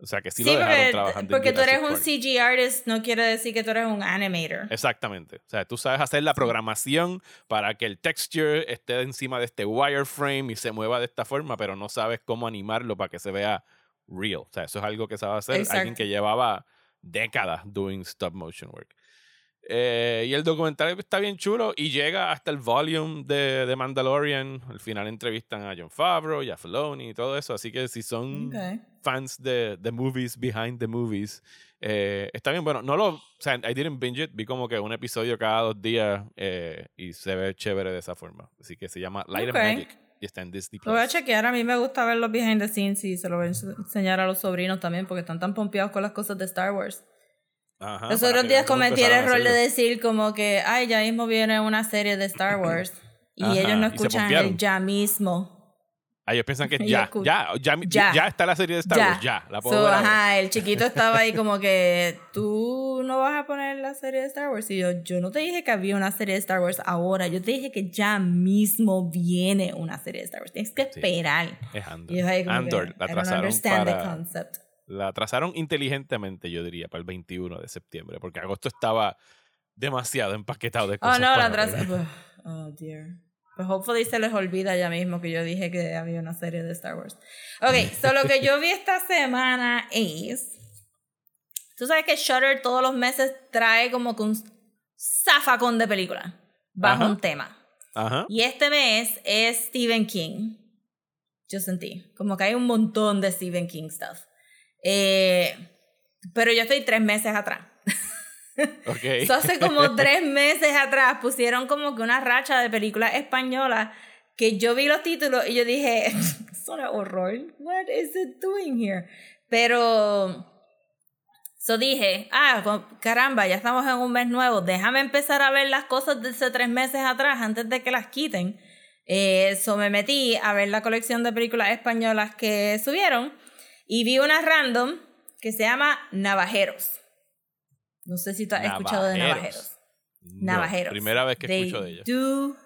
O sea, que sí, Sí, lo dejaron porque, trabajando. porque tú eres un. CG artist, no quiere decir que tú eres un animator. Exactamente. O sea, tú sabes hacer la programación para que el texture esté encima de este wireframe y se mueva de esta forma, pero no sabes cómo animarlo para que se vea real. O sea, eso es algo que sabe hacer alguien que llevaba décadas doing stop motion work. Eh, y el documental está bien chulo y llega hasta el volume de, de Mandalorian. Al final entrevistan a John Favreau y a Filoni y todo eso. Así que si son Ok. fans de the movies behind the movies. Eh, está bien, bueno, no lo, o sea, I didn't binge it, vi como que un episodio cada dos días eh, y se ve chévere de esa forma. Así que se llama Light Ok. of Magic y está en Disney Lo voy a Plus. chequear. A mí me gusta ver los behind the scenes y se lo voy a ens- enseñar a los sobrinos también porque están tan pompeados con las cosas de Star Wars. Ajá, los para otros días cometí el error de decir como que, ay, ya mismo viene una serie de Star Wars. Y Ajá, ellos no escuchan el ya mismo. Ah, ellos piensan que ya, ya, ya, ya, Ya. está la serie de Star ya. Wars, ya, la puedo So, ver ahora. ajá, el chiquito estaba ahí como que, tú no vas a poner la serie de Star Wars. Y yo, yo no te dije que había una serie de Star Wars ahora. Yo te dije que ya mismo viene una serie de Star Wars. Tienes que Sí. esperar. Es Andor. Y yo ahí como Andor, que, la trazaron understand the para... concept. La trazaron inteligentemente, yo diría, para el 21 de septiembre, porque agosto estaba demasiado empaquetado de Oh, cosas. no, la ver. Oh, dear. Pues hopefully se les olvida ya mismo que yo dije que había una serie de Star Wars. Ok, so lo que yo vi esta semana es. Tú sabes que Shutter todos los meses trae como que un zafacón de películas bajo Ajá. un tema. Ajá. Y este mes es Stephen King. Yo sentí. Como que hay un montón de Stephen King stuff. Eh, pero yo estoy tres meses atrás. Ok. Eso hace como tres meses atrás pusieron como que una racha de películas españolas que yo vi los títulos y yo dije, es horror. What is it doing here? Pero, so dije, ah, co- caramba, ya estamos en un mes nuevo, déjame empezar a ver las cosas de hace tres meses atrás antes de que las quiten. Eso me metí a ver la colección de películas españolas que subieron y vi una random que se llama Navajeros. No sé si tú has escuchado de Navajeros. No, Navajeros. primera vez que They escucho de ella. Do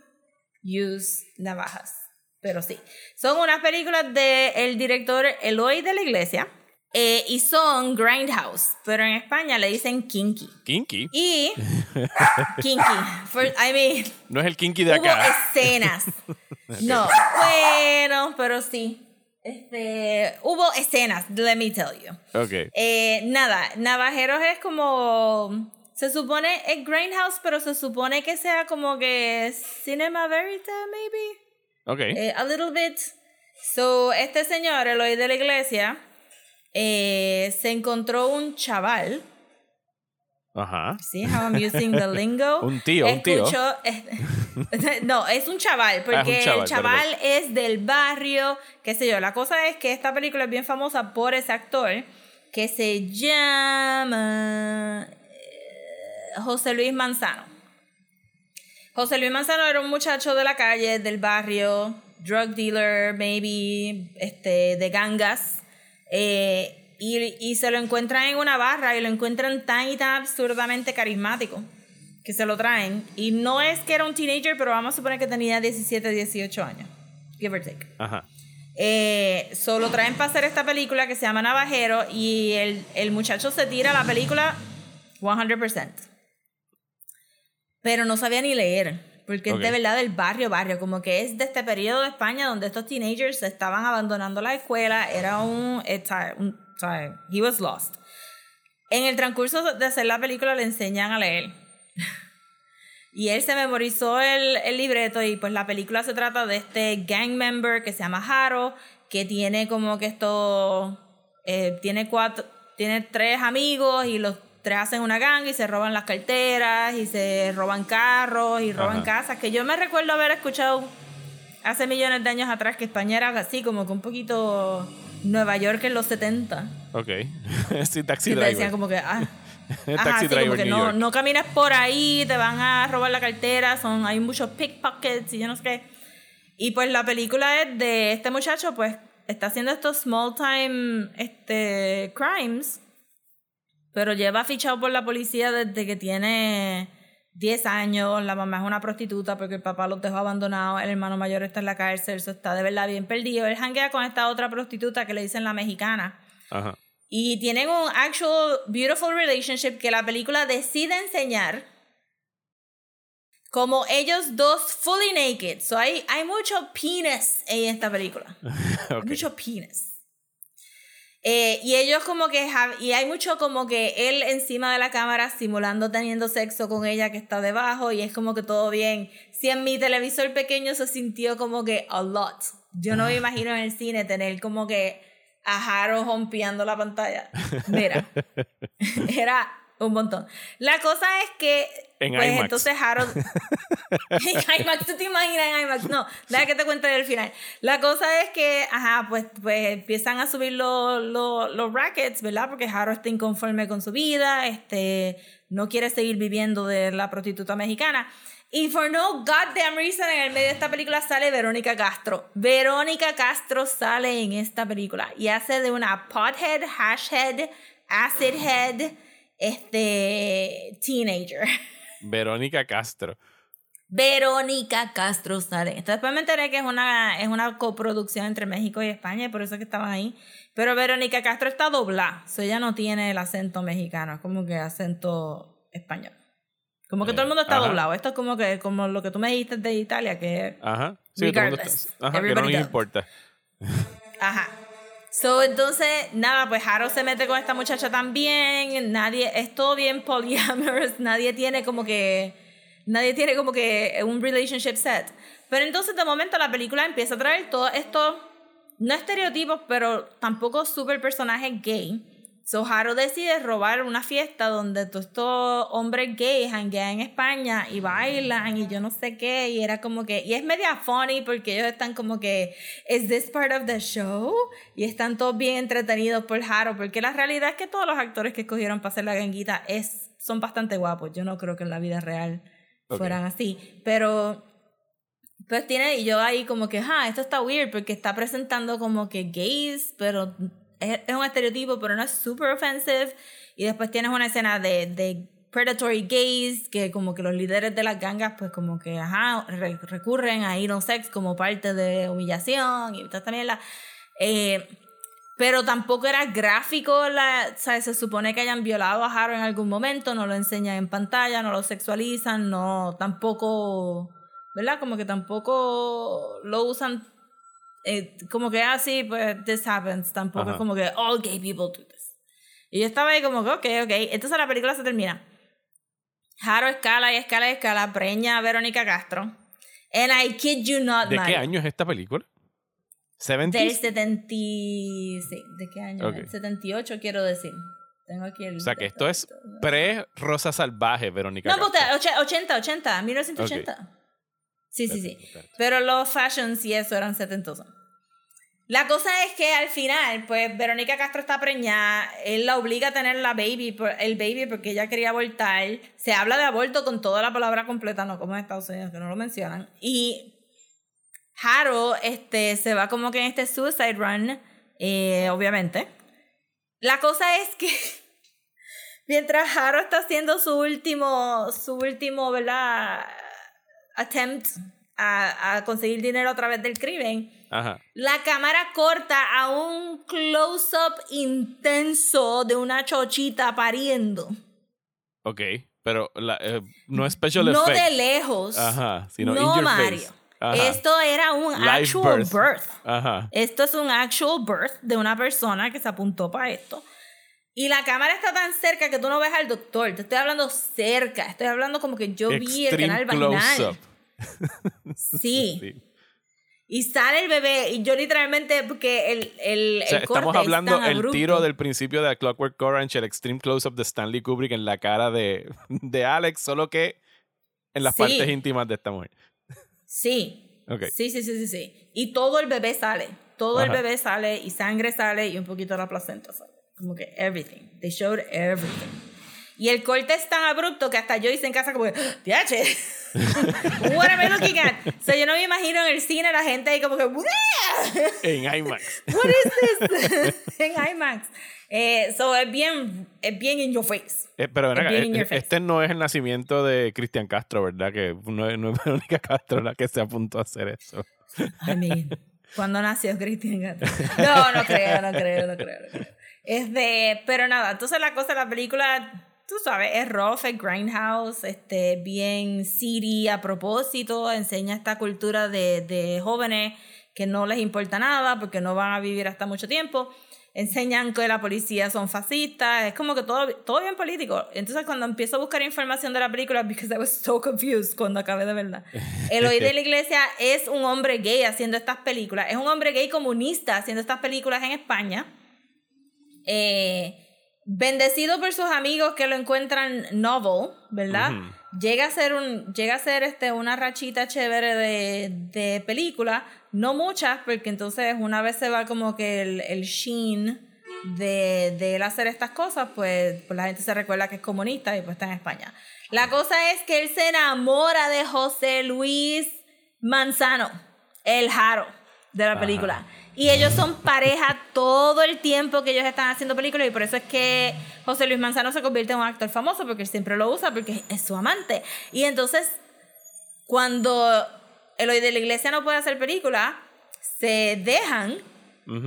use navajas. Pero sí. Son unas películas del el director Eloy de la Iglesia. eh, y son Grindhouse. Pero en España le dicen Kinky. Kinky. Y. kinky. For- I mean. No es el kinky de Hubo acá. escenas. No, bueno, pero sí. Este, hubo escenas, let me tell you. Ok. Eh, nada, Navajeros es como. Se supone es Grindhouse, pero se supone que sea como que Cinema Verite, maybe. Ok. Eh, a little bit. So, este señor, Eloy de la iglesia, eh, se encontró un chaval. Ajá. See how I'm using the lingo? Un tío, un tío. No, es un chaval, porque Ah, un chaval, el chaval es del barrio, qué sé yo. La cosa es que esta película es bien famosa por ese actor que se llama eh, José Luis Manzano. José Luis Manzano era un muchacho de la calle, del barrio, drug dealer, maybe, este, de gangas. eh, y, y se lo encuentran en una barra y lo encuentran tan y tan absurdamente carismático que se lo traen. Y no es que era un teenager, pero vamos a suponer que tenía 17, 18 años. Give or take. Ajá. Eh, solo traen para hacer esta película que se llama Navajero y el, el muchacho se tira la película 100%. Pero no sabía ni leer, porque es de verdad del barrio, barrio, como que es de este periodo de España donde estos teenagers estaban abandonando la escuela, era un, un he was lost. En el transcurso de hacer la película le enseñan a leer. Y él se memorizó el, el libreto y pues la película se trata de este gang member que se llama Haro, que tiene como que esto, eh, tiene cuatro, tiene tres amigos y los tres hacen una gang y se roban las carteras y se roban carros y roban Ajá. casas, que yo me recuerdo haber escuchado hace millones de años atrás que España era así como que un poquito Nueva York en los 70. Ok. sí, Taxi Driver. decían como que, ah, Ajá, driver New no, York. no camines por ahí, te van a robar la cartera, son, hay muchos pickpockets y yo no sé qué. Y pues la película es de este muchacho, pues está haciendo estos small time este, crimes, pero lleva fichado por la policía desde que tiene 10 años, la mamá es una prostituta porque el papá los dejó abandonados, el hermano mayor está en la cárcel, eso está de verdad bien perdido. Él hanguea con esta otra prostituta que le dicen la mexicana. Ajá. Y tienen un actual beautiful relationship que la película decide enseñar como ellos dos fully naked. So hay, hay mucho penis en esta película. Ok. Mucho penis. Eh, y ellos como que, ha- y hay mucho como que él encima de la cámara simulando teniendo sexo con ella que está debajo y es como que todo bien. Si en mi televisor pequeño se sintió como que a lot. Yo no me imagino en el cine tener como que a Haro rompiendo la pantalla. Mira, era un montón. La cosa es que En pues IMAX. entonces Harold en IMAX, ¿tú te imaginas en IMAX? No, deja que te cuente el final. La cosa es que, ajá, pues, pues empiezan a subir los, los, los rackets, ¿verdad? Porque Harold está inconforme con su vida, este, no quiere seguir viviendo de la prostituta mexicana. Y for no goddamn reason, en el medio de esta película sale Verónica Castro. Verónica Castro sale en esta película y hace de una pothead, hashhead, acidhead, este, teenager. Verónica Castro. Verónica Castro sale. Entonces después me enteré que es una, es una coproducción entre México y España, y por eso es que estaban ahí. Pero Verónica Castro está doblada, so ella no tiene el acento mexicano, es como que acento español. Como que todo el mundo está Ajá. doblado. Esto es como que como lo que tú me dijiste de Italia, que Ajá. Sí, todo el mundo está- Ajá, que no les importa. Ajá. So, entonces, nada, pues Harold se mete con esta muchacha también. Nadie, es todo bien polyamorous. Nadie tiene como que. Nadie tiene como que un relationship set. Pero entonces, de momento, la película empieza a traer todo esto. No estereotipos, pero tampoco super personajes gay. So, Harold decide robar una fiesta donde todos estos hombres gays hanguean en España y bailan y yo no sé qué. Y era como que. Y es media funny porque ellos están como que. ¿Is this part of the show? Y están todos bien entretenidos por Harold. Porque la realidad es que todos los actores que escogieron para hacer la ganguita es, son bastante guapos. Yo no creo que en la vida real Ok. fueran así. Pero. Pues tiene, y yo ahí como que, ah, esto está weird porque está presentando como que gays, pero es, un estereotipo, pero no es super offensive. Y después tienes una escena de, de predatory gays, que como que los líderes de las gangas, pues como que, ajá, re- recurren a ir a un sex como parte de humillación y esta mierda. Eh, pero tampoco era gráfico, la, o sea, se supone que hayan violado a Harold en algún momento, no lo enseñan en pantalla, no lo sexualizan, no, tampoco, ¿verdad? Como que tampoco lo usan eh, como que así, pues, this happens, tampoco Ajá. es como que all gay people do this. Y yo estaba ahí como que, ok, ok, entonces la película se termina. Harold escala y escala y escala, preña a Verónica Castro. And I kid you not, ¿De qué año es esta película? Del ¿70s? 70. Sí, ¿de qué año? Ok. es? 78, quiero decir. Tengo aquí el. O sea que esto es pre-Rosa Salvaje, Verónica No, Castro. puta, och- 80, 80, 1980. Sí, sí, sí. Pero los fashions y eso eran setentosos. La cosa es que al final, pues Verónica Castro está preñada, él la obliga a tener la baby, el baby porque ella quería abortar. Se habla de aborto con toda la palabra completa, no como en Estados Unidos, que no lo mencionan. Y Harold este, se va como que en este suicide run, eh, obviamente. La cosa es que mientras Harold está haciendo su último, su último, ¿verdad? Attempt a, a conseguir dinero a través del crimen, Ajá. la cámara corta a un close-up intenso de una chochita pariendo. Ok. Pero la, eh, no es special No effects. de lejos. Ajá. Sino no, in your Mario. face. Ajá. Esto era un actual birth. birth. Ajá. Esto es un actual birth de una persona que se apuntó para esto. Y la cámara está tan cerca que tú no ves al doctor. Te estoy hablando cerca. Estoy hablando como que yo vi el canal vaginal. Sí. Sí. Y sale el bebé. Y yo literalmente, porque el, el, O sea, el corte estamos es hablando tan el tiro del principio de A Clockwork Orange, el extreme close-up de Stanley Kubrick en la cara de, de Alex, solo que en las Sí. partes íntimas de esta mujer. Sí. Ok. Sí, sí, sí, sí, sí. Y todo el bebé sale. Todo el bebé sale y sangre sale y un poquito de la placenta sale. Como que everything. They showed everything. Y el corte es tan abrupto que hasta yo hice en casa como, ¡Diache! What am I looking at? So yo no me imagino en el cine la gente ahí como que, "What En IMAX. is this? en IMAX. Eh, so es bien, es bien in your face. Eh, pero ven Es acá, bien eh, face. este no es el nacimiento de Cristian Castro, ¿verdad? Que no es, no es Verónica Castro la que se apuntó a hacer eso. I mean, ¿cuándo nació Cristian Castro? No, no creo, no creo, no creo, no creo. Es de, pero nada, entonces la cosa de la película, tú sabes, es rough, es grindhouse, este, bien city a propósito, enseña esta cultura de, de jóvenes que no les importa nada porque no van a vivir hasta mucho tiempo. Enseñan que la policía son fascistas, es como que todo, todo bien político. Entonces cuando empiezo a buscar información de la película, because I was so confused cuando acabé de verla. Eloy de la Iglesia es un hombre gay haciendo estas películas, es un hombre gay comunista haciendo estas películas en España. Eh, bendecido por sus amigos que lo encuentran novel, ¿verdad? Llega a ser un llega a ser este una rachita chévere de, de películas, no muchas, porque entonces una vez se va como que el, el sheen de, de él hacer estas cosas, pues, pues la gente se recuerda que es comunista y pues está en España. La cosa es que él se enamora de José Luis Manzano, el Jaro de la Ajá. película. Y ellos son pareja todo el tiempo que ellos están haciendo películas y por eso es que José Luis Manzano se convierte en un actor famoso porque él siempre lo usa porque es su amante. Y entonces, cuando Eloy de la Iglesia no puede hacer película, se dejan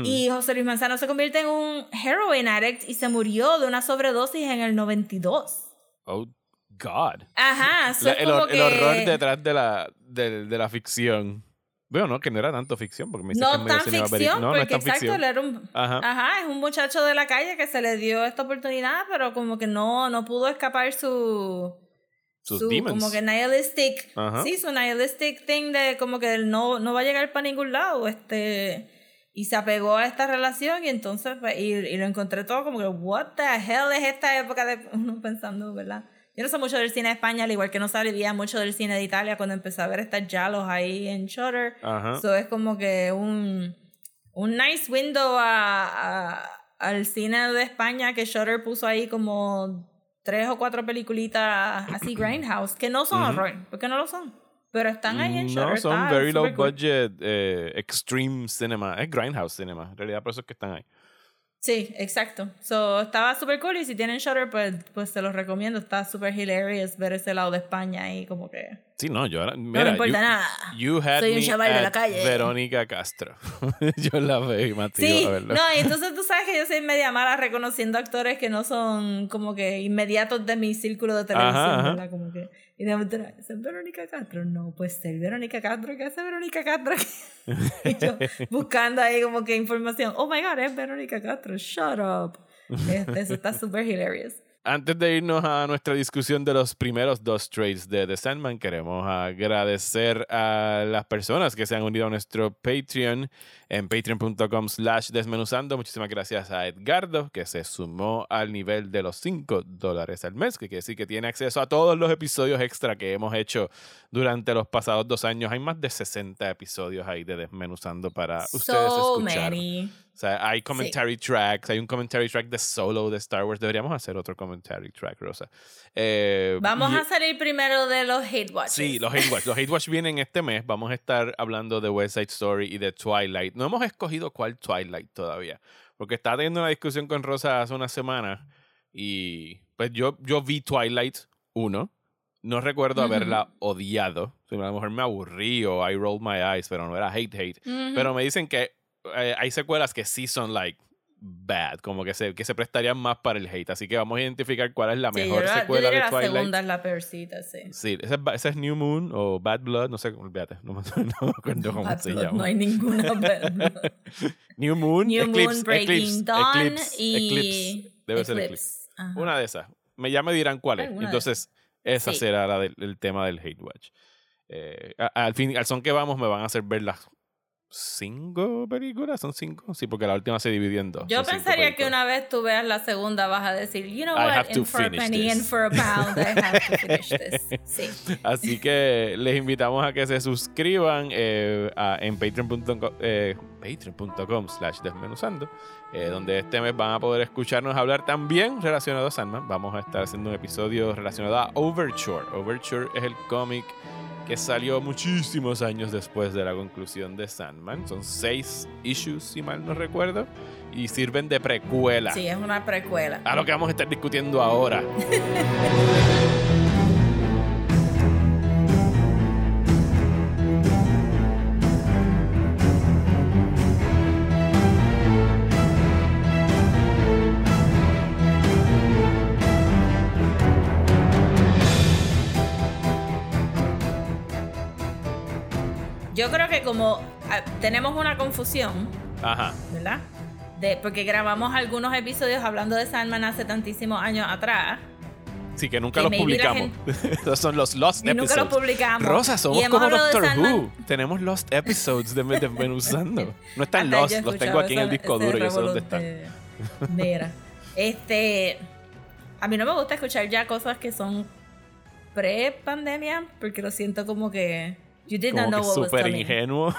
y José Luis Manzano se convierte en un heroin addict y se murió de una sobredosis en el 92. Oh, God. Ajá, La- el, como el que- horror detrás de la, de, de la ficción. Bueno, no, que no era tanto ficción, porque me que es No medio tan ficción, peri- No, no es porque tan exacto, ficción. era un... Ajá. Ajá, es un muchacho de la calle que se le dio esta oportunidad, pero como que no, no pudo escapar su... Sus su demons. como que nihilistic, Ajá. sí, su nihilistic thing de como que él no, no va a llegar para ningún lado, este... Y se apegó a esta relación y entonces, pues, y, y lo encontré todo como que, what the hell es esta época de uno pensando, ¿verdad? Yo no sé mucho del cine de España, al igual que no sabía mucho del cine de Italia cuando empecé a ver estas yalos ahí en Shutter. Ajá. So es como que un, un nice window a, a- al cine de España que Shutter puso ahí como tres o cuatro peliculitas así Grindhouse, que no son Ujú. horror, porque no lo son. Pero están ahí en no, Shutter. son está very low cool. budget, eh, extreme cinema. Es Grindhouse cinema. En realidad, por eso es que están ahí. Sí, exacto. So, estaba super cool y si tienen Shutter, pues, pues se los recomiendo. Está super hilarious ver ese lado de España y como que... Sí, no, yo era- No me importa you, nada. you had Soy un chaval de la calle. Verónica Castro. yo la veo y me Sí, a verlo. no, y entonces tú sabes que yo soy media mala reconociendo actores que no son como que inmediatos de mi círculo de televisión, Ajá, ajá. ¿verdad? Como que, y de momento, ¿es Verónica Castro? No, pues ser Verónica Castro, ¿qué hace Verónica Castro? y yo buscando ahí como que información, oh my god, es Verónica Castro, shut up. Este, eso está súper hilarious. Antes de irnos a nuestra discusión de los primeros dos trades de The Sandman, queremos agradecer a las personas que se han unido a nuestro Patreon en patreon.com slash desmenuzando. Muchísimas gracias a Edgardo, que se sumó al nivel de los 5 dólares al mes, que quiere decir que tiene acceso a todos los episodios extra que hemos hecho durante los pasados dos años. Hay más de 60 episodios ahí de desmenuzando para ustedes escuchar. many. O sea, hay commentary tracks, hay un commentary track de Solo de Star Wars. Deberíamos hacer otro commentary track, Rosa. Eh, Vamos y- a salir primero de los hate watches. Sí, los Hate Watch. Los Hate Watch vienen este mes. Vamos a estar hablando de West Side Story y de Twilight. No hemos escogido cuál Twilight todavía. Porque estaba teniendo una discusión con Rosa hace una semana. Y pues yo, yo vi Twilight 1. No recuerdo Ujú. haberla odiado. A lo mejor me aburrí o I rolled my eyes, pero no era hate hate. Ujú. Pero me dicen que eh, hay secuelas que sí son like bad, como que se, que se prestarían más para el hate. Así que vamos a identificar cuál es la Sí, mejor yo, la- yo secuela diría de la Twilight. segunda es la peorcita, sí. Sí, esa esa es New Moon o Bad Blood, no sé, olvídate, no me, no acuerdo cómo Bad se Blood, llama. No hay ninguna Bad Blood. New Moon, New Eclipse, Moon, Breaking Eclipse, Dawn Eclipse, y Eclipse. Debe ser Eclipse. Ajá. Una de esas. Me, ya me dirán cuál es. De Entonces, esa Sí. será la del, el tema del Hate Watch. Eh, al fin, al son que vamos, me van a hacer ver las cinco películas, son cinco, sí, porque la última se dividió en dos. Yo pensaría que una vez tú veas la segunda vas a decir, you know I what, have to in for a finish penny this." and for a pound, I have to finish this. Sí. Así que les invitamos a que se suscriban eh, a- en patreon.com eh, patreon.com slash desmenuzando, eh, donde este mes van a poder escucharnos hablar también relacionado a Sandman. Vamos a estar haciendo un episodio relacionado a Overture. Overture es el cómic que salió muchísimos años después de la conclusión de Sandman. Son seis issues, si mal no recuerdo, y sirven de precuela Sí, es una precuela. a lo que vamos a estar discutiendo ahora. Yo creo que como ah, tenemos una confusión, Ajá. ¿verdad? De, porque grabamos algunos episodios hablando de Sandman hace tantísimos años atrás. Sí, que nunca los publicamos. Esos son los Lost Y nunca Episodes. los publicamos. Rosa, somos como Doctor Who. Tenemos Lost Episodes de Desmenuzando. No están Hasta Lost, los tengo aquí en el disco duro y yo sé dónde están. Mira, este. A mí no me gusta escuchar ya cosas que son pre-pandemia, porque lo siento como que. You did not Como know que what was súper coming. ingenuo.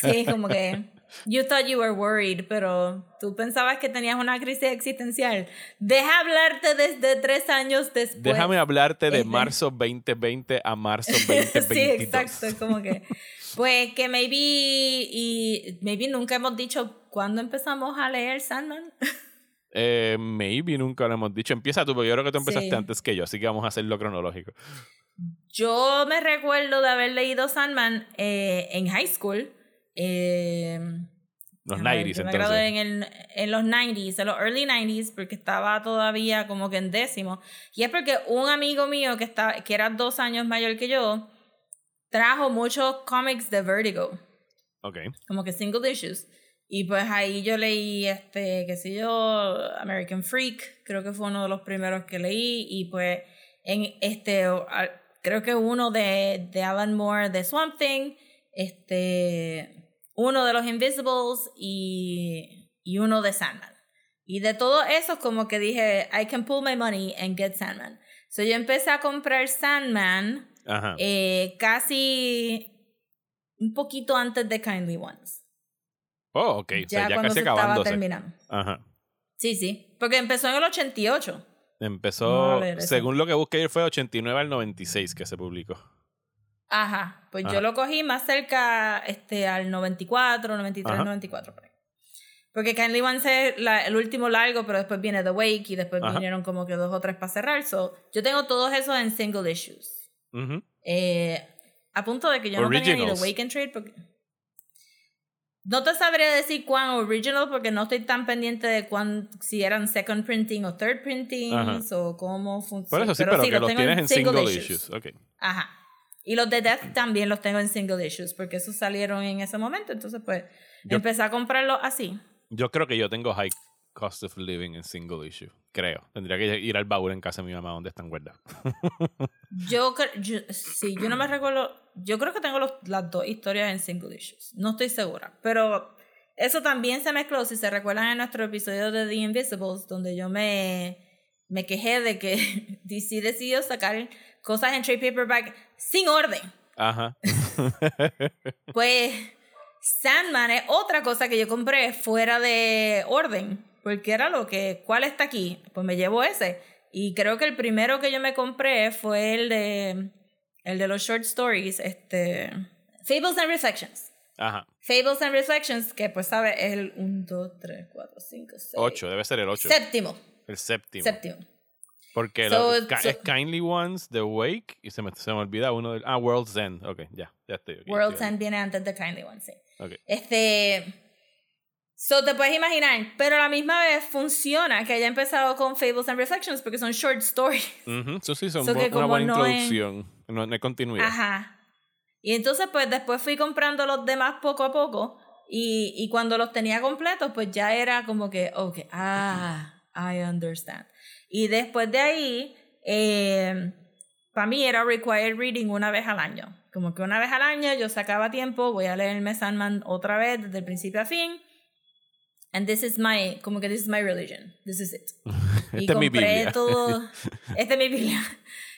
Sí, como que. You thought you were worried, pero tú pensabas que tenías una crisis existencial. Deja hablarte desde tres años después. Déjame hablarte de Este. marzo 2020 a marzo 2022. sí, exacto, como que. Pues que maybe. Y maybe nunca hemos dicho cuándo empezamos a leer Sandman. Eh, maybe nunca lo hemos dicho. Empieza tú, porque yo creo que tú empezaste Sí. antes que yo, así que vamos a hacerlo cronológico. Yo me recuerdo de haber leído Sandman eh, en high school. Eh, Los a ver, 90s, yo me gradué entonces. en, el- en los 90s, en los early 90s, porque estaba todavía como que en décimo. Y es porque un amigo mío que, estaba, que era dos años mayor que yo, trajo muchos cómics de Vertigo, Ok. como que single issues. Y pues ahí yo leí, este, qué sé yo, American Freak, creo que fue uno de los primeros que leí. Y pues en este, creo que uno de, de Alan Moore de Swamp Thing, este, uno de los Invisibles y, y uno de Sandman. Y de todo eso como que dije, I can pull my money and get Sandman. So yo empecé a comprar Sandman Ajá. eh, casi un poquito antes de Kindly Ones. oh, ok. O sea, Ya, ya cuando casi se estaba acabándose. terminando. Ajá. Sí, sí. Porque empezó en el 88. Empezó, según lo que busqué ayer, fue 89 al 96 que se publicó. Ajá. Pues Ajá. yo lo cogí más cerca este, al 94, 93, Ajá. 94. por ahí. Porque Kindly Ones es el último largo, pero después viene The Wake y después Ajá. vinieron como que dos o tres para cerrar. So, yo tengo todos esos en single issues. Ujú. Eh, a punto de que yo no tenía ni Originals. The Wake and Trade porque... No te sabría decir cuán original porque no estoy tan pendiente de cuán, si eran second printing o third printing Ajá. o cómo funciona. Por eso sí, pero, que los tienes en single issues. Ok. Ajá. Y los de Death también los tengo en single issues porque esos salieron en ese momento. Entonces, pues, Yo- empecé a comprarlos así. Yo creo que yo tengo high cost of living en single issue. Creo. Tendría que ir al baúl en casa de mi mamá donde están guardados. Yo, yo sí, yo no me recuerdo. Yo creo que tengo los- las dos historias en single issues. No estoy segura. Pero eso también se mezcló. Si se recuerdan en nuestro episodio de The Invisibles, donde yo me, me quejé de que DC decidió sacar cosas en trade paperback sin orden. Ajá. Pues Sandman es otra cosa que yo compré fuera de orden. Porque era lo que, ¿cuál está aquí? Pues me llevo ese. Y creo que el primero que yo me compré fue el de, el de los short stories, este, Fables and Reflections. Ajá. Fables and Reflections, que pues sabe, es el 1, 2, 3, 4, 5, 6. 8, debe ser el 8. Séptimo. El séptimo. Séptimo. Porque So, ca- so- es Kindly Ones, The Wake, y se me, se me olvida uno del. Ah, World's End. Ok, ya, ya estoy. ok, World's estoy. End viene antes de Kindly One, sí. Ok. Este. So te puedes imaginar, pero a la misma vez funciona que haya empezado con Fables and Reflections porque son short stories. Ujú, Eso sí, son So bu- una buena no introducción. No, no hay continuidad. Ajá. Y entonces, pues después fui comprando los demás poco a poco. Y, y cuando los tenía completos, pues ya era como que, ok, ah, I understand. Y después de ahí, eh, para mí era required reading una vez al año. Como que una vez al año yo sacaba tiempo, voy a leerme Sandman otra vez desde el principio a fin. And this is my, como que this is my religion. This is it. Y Esta es mi compré Biblia. todo. Esta es mi Biblia.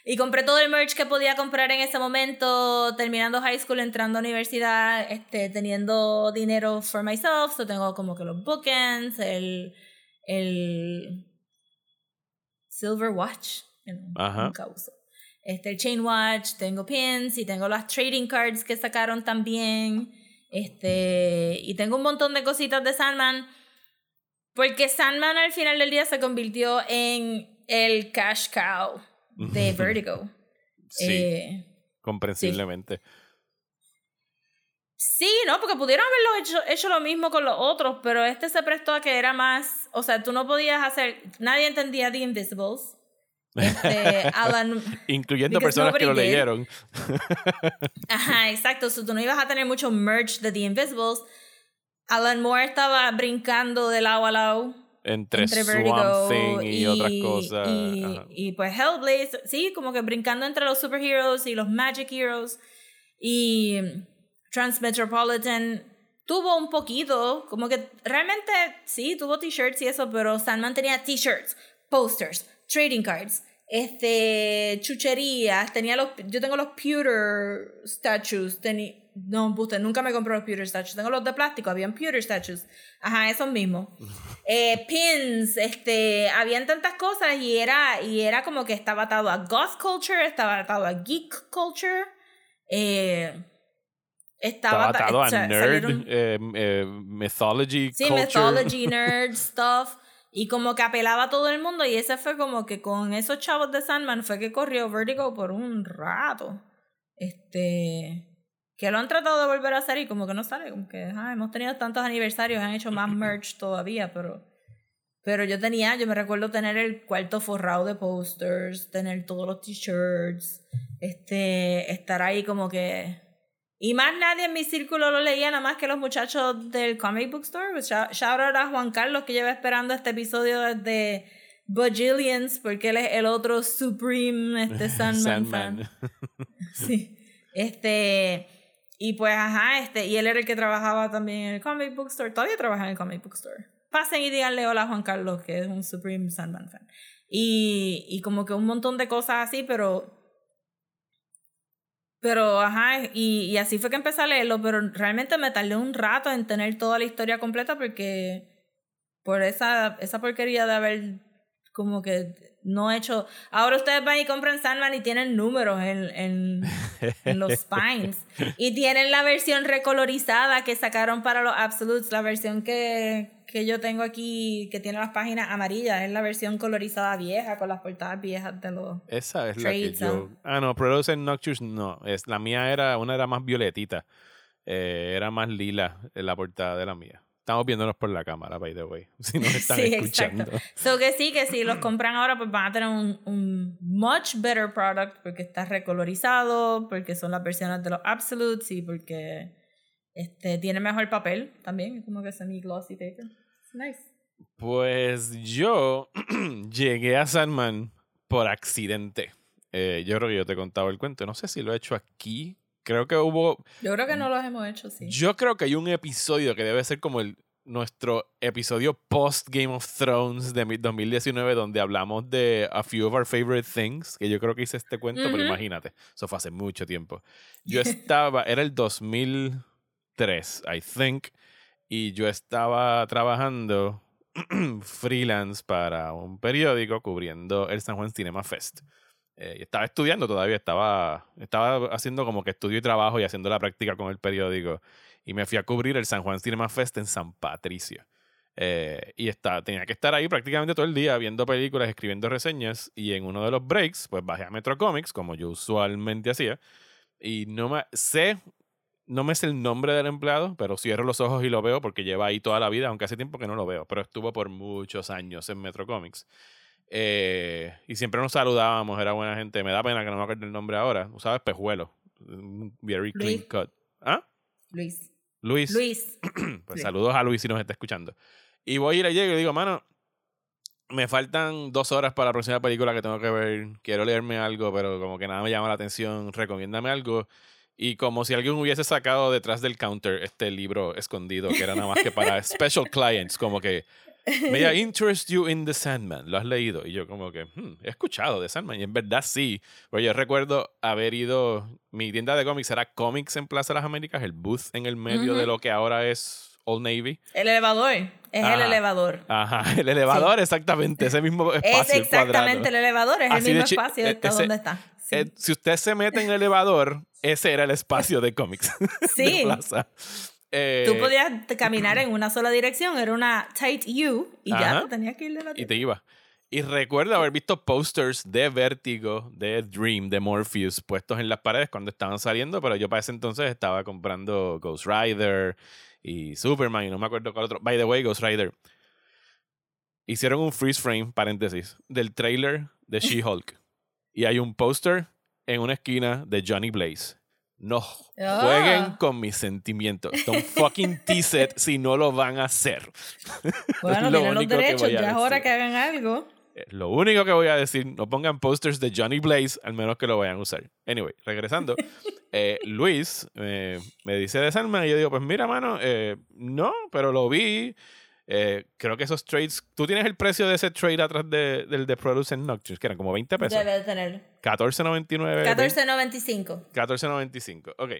Y compré todo el merch que podía comprar en ese momento, terminando high school, entrando a universidad, este, teniendo dinero for myself. So tengo como que los bookends, el, el silver watch, que Ajá. nunca uso. Este, el chain watch, tengo pins y tengo las trading cards que sacaron también. Este, y tengo un montón de cositas de Sandman. Porque Sandman al final del día se convirtió en el cash cow de Vertigo. Sí, Eh, comprensiblemente. sí, ¿no? Porque pudieron haberlo hecho, hecho lo mismo con los otros, pero este se prestó a que era más. O sea, tú no podías hacer. Nadie entendía The Invisibles. Este, Alan. Incluyendo personas que lo leyeron. Ajá, exacto. So, tú no ibas a tener mucho merch de The Invisibles. Alan Moore estaba brincando de lado a lado Entre, entre Swamp Thing y, otras cosas. Y, y, pues Hellblaze, sí, como que brincando entre los superheroes y los magic heroes. Y Transmetropolitan tuvo un poquito, como que realmente sí, tuvo t-shirts y eso, pero Sandman tenía t-shirts, posters, trading cards, este, chucherías, tenía los, yo tengo los pewter statues, tenía, no, usted nunca me compró los pewter statues, tengo los de plástico, habían pewter statues, ajá, esos mismos, eh, pins, este, habían tantas cosas y era, y era como que estaba atado a goth culture, estaba atado a geek culture, eh, Estaba estaba, ata- atado a nerd, salieron- eh, mythology, Sí, culture. mythology, nerd, stuff. Y como que apelaba a todo el mundo. Y ese fue como que con esos chavos de Sandman fue que corrió Vertigo por un rato. Este. Que lo han tratado de volver a hacer y como que no sale. Como que ah, hemos tenido tantos aniversarios, han hecho más merch todavía, pero. Pero yo tenía, yo me recuerdo tener el cuarto forrado de posters, tener todos los t-shirts, este, estar ahí como que y más nadie en mi círculo lo leía, nada más que los muchachos del comic book store. Shout, shout out a Juan Carlos que lleva esperando este episodio desde Bajillions, porque él es el otro Supreme este Sandman, fan. Sí. Este. Y pues, ajá, este. Y él era el que trabajaba también en el comic book store. Todavía trabaja en el comic book store. Pasen y díganle hola a Juan Carlos, que es un Supreme Sandman fan. Y, y como que un montón de cosas así, pero pero, ajá, y, y así fue que empecé a leerlo, pero realmente me tardé un rato en tener toda la historia completa porque por esa, esa porquería de haber como que no hecho... Ahora ustedes van y compran Sandman y tienen números en, en, en los spines. Y tienen la versión recolorizada que sacaron para los Absolutes, la versión que, que yo tengo aquí, que tiene las páginas amarillas, es la versión colorizada vieja, con las portadas viejas de los... Esa es la que yo. Ah, no, Producer Nocturnes no. Es, la mía era, una era más violetita. Eh, era más lila en la portada de la mía. Estamos viéndonos por la cámara, by the way. Si nos están sí, escuchando. exacto. So que sí, que si los compran ahora, pues van a tener un, un much better product porque está recolorizado, porque son las versiones de los Absolutes y porque este, tiene mejor papel también, como que semi-glossy paper. It's nice. Pues yo llegué a Sandman por accidente. Eh, yo creo que yo te he contado el cuento. No sé si lo he hecho aquí. Creo que hubo. Yo creo que no los hemos hecho, sí. Yo creo que hay un episodio que debe ser como el nuestro episodio post Game of Thrones de mi- 2019 donde hablamos de a few of our favorite things, que yo creo que hice este cuento, pero Ujú. imagínate, eso fue hace mucho tiempo. Yo estaba, era el 2003, I think, y yo estaba trabajando freelance para un periódico cubriendo el San Juan Cinema Fest. Eh, estaba estudiando todavía, estaba, estaba haciendo como que estudio y trabajo y haciendo la práctica con el periódico. Y me fui a cubrir el San Juan Cinema Fest en San Patricio. Eh, y está, tenía que estar ahí prácticamente todo el día viendo películas, escribiendo reseñas. Y en uno de los breaks, pues bajé a Metro Comics, como yo usualmente hacía. Y no me sé, no me sé el nombre del empleado, pero cierro los ojos y lo veo porque lleva ahí toda la vida, aunque hace tiempo que no lo veo. Pero estuvo por muchos años en Metro Comics. Eh, y siempre nos saludábamos, era buena gente. Me da pena que no me acuerde el nombre ahora. Usaba espejuelo. Very clean Luis. cut. ¿Ah? Luis. Luis. Luis. Pues saludos a Luis si nos está escuchando. Y voy y le llego y digo, mano, me faltan dos horas para la próxima película que tengo que ver. Quiero leerme algo, pero como que nada me llama la atención. Recomiéndame algo. Y como si alguien hubiese sacado detrás del counter este libro escondido, que era nada más que para special clients, como que I interest you in The Sandman. ¿Lo has leído? Y yo como que, "Hmm, he escuchado The Sandman. Y en verdad sí. Pero yo recuerdo haber ido, mi tienda de cómics era Comics en Plaza de las Américas, el booth en el medio de lo que ahora es Old Navy. El elevador. Es el Ajá. elevador. Ajá, el elevador, exactamente, ese mismo espacio. Es el exactamente cuadrado. el elevador, es Así el de mismo espacio e- está ese- donde está. Sí. Eh, si usted se mete en el elevador, ese era el espacio de cómics de Sí. Plaza. Eh, Tú podías caminar en una sola dirección, era una tight U y ya te tenías que ir de la y te iba. Y recuerdo haber visto posters de Vértigo, de Dream, de Morpheus puestos en las paredes cuando estaban saliendo, pero yo para ese entonces estaba comprando Ghost Rider y Superman y no me acuerdo cuál otro. By the way, Ghost Rider. Hicieron un freeze frame, paréntesis, del trailer de She-Hulk. y hay un póster en una esquina de Johnny Blaze. No Ah. jueguen con mis sentimientos. Don't fucking tease it si no lo van a hacer. Bueno, lo tienen los único que derechos, voy a ya es hora que hagan algo. Eh, Lo único que voy a decir, no pongan posters de Johnny Blaze, al menos que lo vayan a usar. Anyway, regresando. eh, Luis eh, me dice de Sandman y yo digo, pues mira, mano, eh, no, pero lo vi. Eh, creo que esos trades, tú tienes el precio de ese trade atrás de, del de Produce Nocturnes, que eran como 20 pesos. Debe de tener. 14.99. 14.95. 14.95. Ok.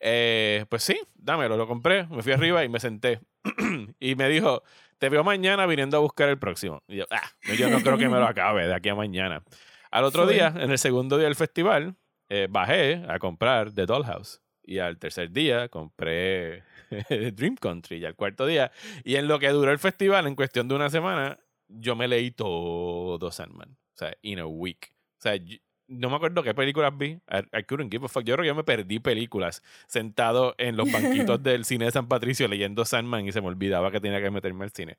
Eh, pues sí, dámelo, lo compré, me fui arriba y me senté. y me dijo, te veo mañana viniendo a buscar el próximo. Y yo, ah, yo no creo que me lo acabe de aquí a mañana. Al otro Fue. día, en el segundo día del festival, eh, bajé a comprar The Dollhouse. Y al tercer día compré Dream Country. Y al cuarto día, y en lo que duró el festival, en cuestión de una semana, yo me leí todo Sandman. O sea, in a week. O sea, no me acuerdo qué películas vi. I, I couldn't give a fuck. Yo creo que yo me perdí películas sentado en los banquitos del cine de San Patricio leyendo Sandman y se me olvidaba que tenía que meterme al cine.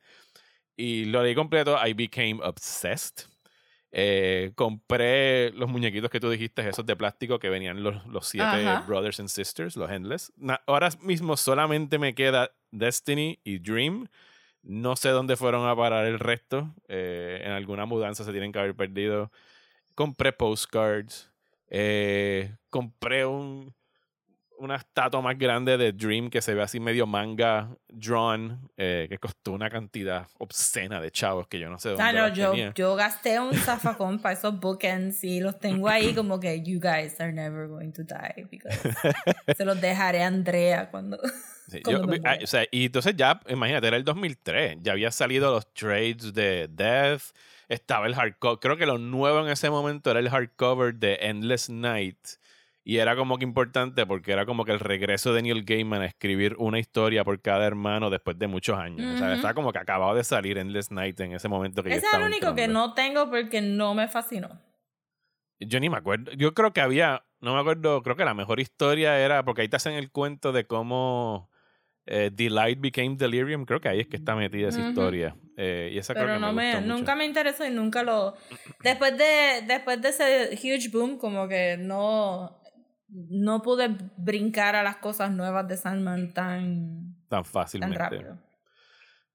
Y lo leí completo. I became obsessed. Eh, compré los muñequitos que tú dijiste, esos de plástico que venían los, los siete Ajá. Brothers and Sisters, los Endless. Na- ahora mismo solamente me queda Destiny y Dream. No sé dónde fueron a parar el resto. Eh, en alguna mudanza se tienen que haber perdido. Compré postcards. eh, compré un, una estatua más grande de Dream que se ve así medio manga drawn, eh, que costó una cantidad obscena de chavos que yo no sé dónde Ah, no, yo, tenía. yo gasté un zafacón para esos bookends y los tengo ahí como que you guys are never going to die because se los dejaré a Andrea cuando Sí, yo- o sea, y entonces ya, imagínate, era el 2003, ya había salido los trades de Death, estaba el hardcover, creo que lo nuevo en ese momento era el hardcover de Endless Night, y era como que importante porque era como que el regreso de Neil Gaiman a escribir una historia por cada hermano después de muchos años. O sea, estaba como que acabado de salir Endless Night en ese momento que yo Ese es estaba el único que entrando. no tengo porque no me fascinó. Yo ni me acuerdo. Yo creo que había, no me acuerdo, creo que la mejor historia era, porque ahí te hacen el cuento de cómo eh, Delight became Delirium. Creo que ahí es que está metida esa historia. Eh, y esa creo Pero que no me, me, nunca me interesó y nunca lo... Después de, después de ese huge boom, como que no, no pude brincar a las cosas nuevas de Sandman tan, tan tan fácilmente. rápido.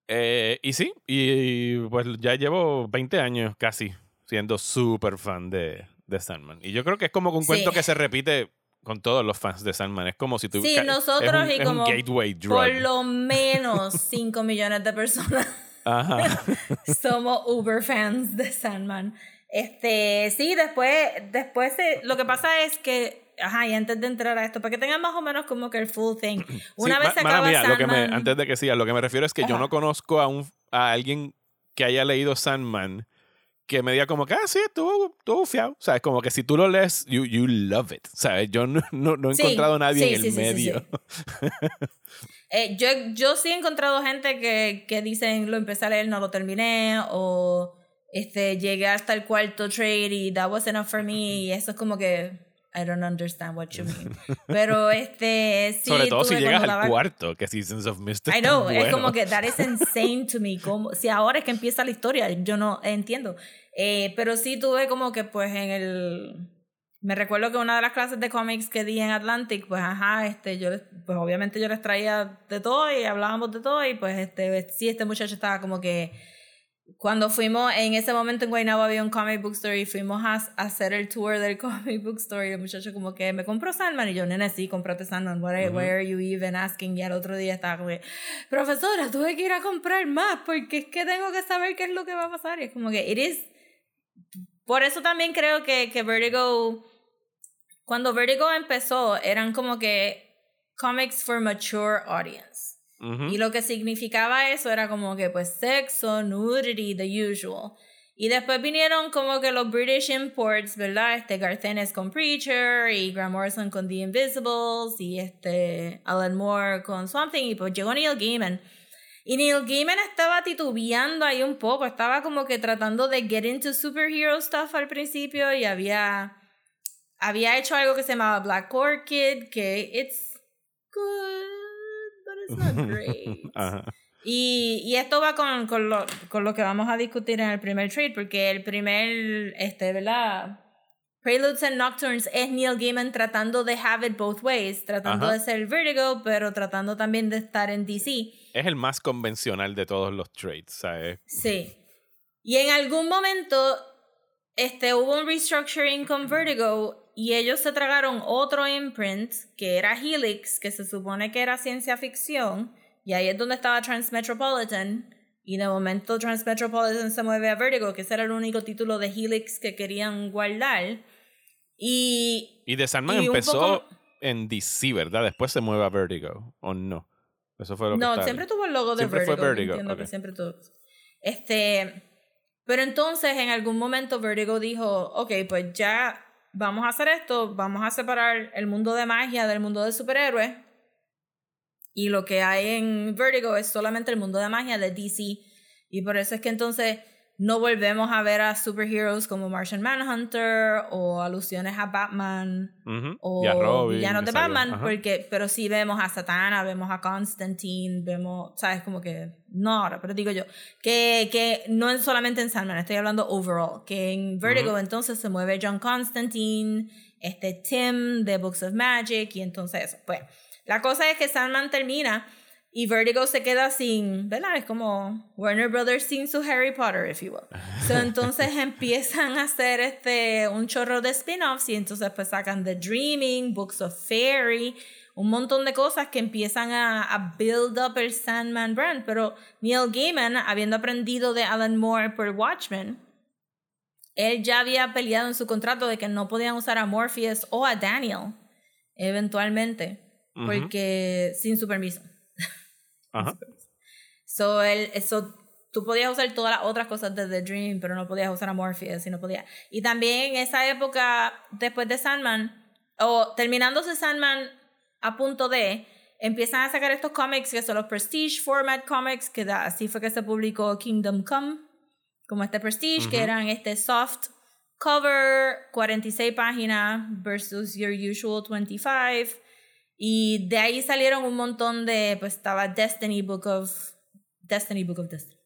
Eh, y sí, y, pues ya llevo 20 años casi siendo súper fan de, de Sandman. Y yo creo que es como un cuento Sí. que se repite con todos los fans de Sandman. Es como si tú... Sí, nosotros es un, y como gateway drug. Por lo menos 5 millones de personas Ajá. somos uber fans de Sandman. Este, sí, después, después se- lo que pasa es que, ajá, y antes de entrar a esto, para que tengan más o menos como que el full thing, una Sí, vez se acaba mía, lo que me- Sandman, antes de que siga, lo que me refiero es que yo Ajá. no conozco a, un, a alguien que haya leído Sandman que me diga como que, ah, sí, estuvo, estuvo fiado. O sea, es como que si tú lo lees, you, you love it. O sea, yo no, no, no he Sí, encontrado a nadie sí, en el sí, medio. eh, yo, yo sí he encontrado gente que, que dicen lo empecé a leer, no lo terminé, o este, llegué hasta el cuarto trade y that was enough for me, y eso es como que I don't understand what you mean. Pero este, sí, Sobre todo si llegas al cuarto, que Seasons of Mist I know, es bueno. como que that is insane to me. Como, si ahora es que empieza la historia, yo no entiendo. Eh, pero sí tuve como que pues en el... Me recuerdo que una de las clases de cómics que di en Atlantic, pues ajá, este, yo les- pues obviamente yo les traía de todo y hablábamos de todo y pues este, sí, este muchacho estaba como que cuando fuimos, en ese momento en Guaynabo había un comic book store y fuimos a, a hacer el tour del comic book store y el muchacho como que me compró Sandman y yo, nene, sí, compraste Sandman, what are, why are you even asking? Y al otro día estaba como que, profesora, tuve que ir a comprar más porque es que tengo que saber qué es lo que va a pasar. Y es como que, it is... Por eso también creo que, que Vertigo, cuando Vertigo empezó, eran como que comics for mature audience. Ujú. Y lo que significaba eso era como que pues sexo, nudity, the usual. Y después vinieron como que los British imports, ¿verdad? Este Garcenes con Preacher y Grant Morrison con The Invisibles y este Alan Moore con Something y pues llegó Neil Gaiman. Y Neil Gaiman estaba titubeando ahí un poco, estaba como que tratando de get into superhero stuff al principio y había había hecho algo que se llamaba Black Orchid, que it's good, it's not great. Ajá. Y, y esto va con, con, lo, con lo que vamos a discutir en el primer trade, porque el primer, este, ¿verdad? Preludes and Nocturnes es Neil Gaiman tratando de have it both ways, tratando Ajá. de ser Vertigo, pero tratando también de estar en DC. Es el más convencional de todos los trades, ¿sabes? Sí. Y en algún momento este, hubo un restructuring con Vertigo y ellos se tragaron otro imprint que era Helix, que se supone que era ciencia ficción, y ahí es donde estaba Transmetropolitan. Y de momento Transmetropolitan se mueve a Vertigo, que ese era el único título de Helix que querían guardar. Y Y The Sandman Y empezó poco- en DC, ¿verdad? Después se mueve a Vertigo, ¿o no? Eso fue lo que No, estaba- siempre tuvo el logo de Siempre fue Vertigo. yo Vertigo, Entiendo ok. que siempre tuvo. Este, pero entonces en algún momento Vertigo dijo, ok, pues ya vamos a hacer esto, vamos a separar el mundo de magia del mundo de superhéroes. Y lo que hay en Vertigo es solamente el mundo de magia de DC. Y por eso es que entonces no volvemos a ver a superheroes como Martian Manhunter o alusiones a Batman Ujú. o Y a Robin, villanos de. Batman, porque, pero sí vemos a Satana, vemos a Constantine, vemos, sabes, como que, no ahora, pero digo yo, que, que no es solamente en Sandman, estoy hablando overall, que en Vertigo entonces se mueve John Constantine, este Tim de Books of Magic, y entonces eso, pues, la cosa es que Sandman termina y Vertigo se queda sin, ¿verdad? Es como Warner Brothers sin su Harry Potter, if you will. So, entonces empiezan a hacer este, un chorro de spin-offs y entonces pues sacan The Dreaming, Books of Fairy, un montón de cosas que empiezan a, a build up el Sandman brand. Pero Neil Gaiman, habiendo aprendido de Alan Moore por Watchmen, él ya había peleado en su contrato de que no podían usar a Morpheus o a Daniel eventualmente, porque sin su permiso. Ajá. So, él, eso, tú podías usar todas las otras cosas de The Dream, pero no podías usar a Morpheus y no podías. Y también en esa época, después de Sandman, o terminándose Sandman a punto de, empiezan a sacar estos cómics que son los Prestige Format Comics, que da- así fue que se publicó Kingdom Come, como este Prestige, que Ujú. eran este soft cover, 46 páginas versus your usual 25. Y de ahí salieron un montón de, pues estaba Destiny Book of, Destiny Book of Destiny.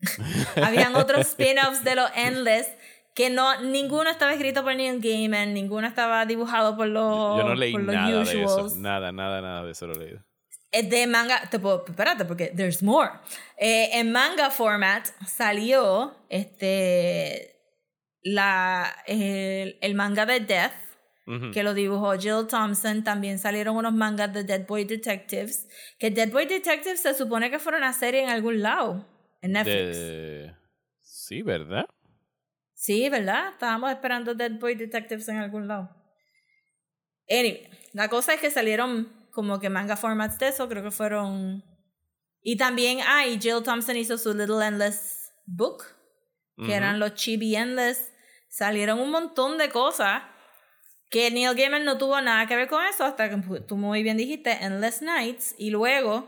Habían otros spin-offs de los Endless que no, ninguno estaba escrito por Neil Gaiman, ninguno estaba dibujado por los, Yo no leí nada de eso. Nada, nada, nada de eso lo he leído. Es de manga, te puedo, espérate, porque there's more. Eh, en manga format salió este la, el, el manga de Death, Que lo dibujó Jill Thompson. También salieron unos mangas de Dead Boy Detectives, que Dead Boy Detectives se supone que fueron a serie en algún lado, en Netflix. De- Sí, ¿verdad? Sí, ¿verdad? Estábamos esperando Dead Boy Detectives en algún lado. Anyway, la cosa es que salieron como que manga formats de eso, creo que fueron... Y también, ah, y Jill Thompson hizo su Little Endless Book, que eran los Chibi Endless. Salieron un montón de cosas que Neil Gaiman no tuvo nada que ver con eso hasta que tú muy bien dijiste Endless Nights y luego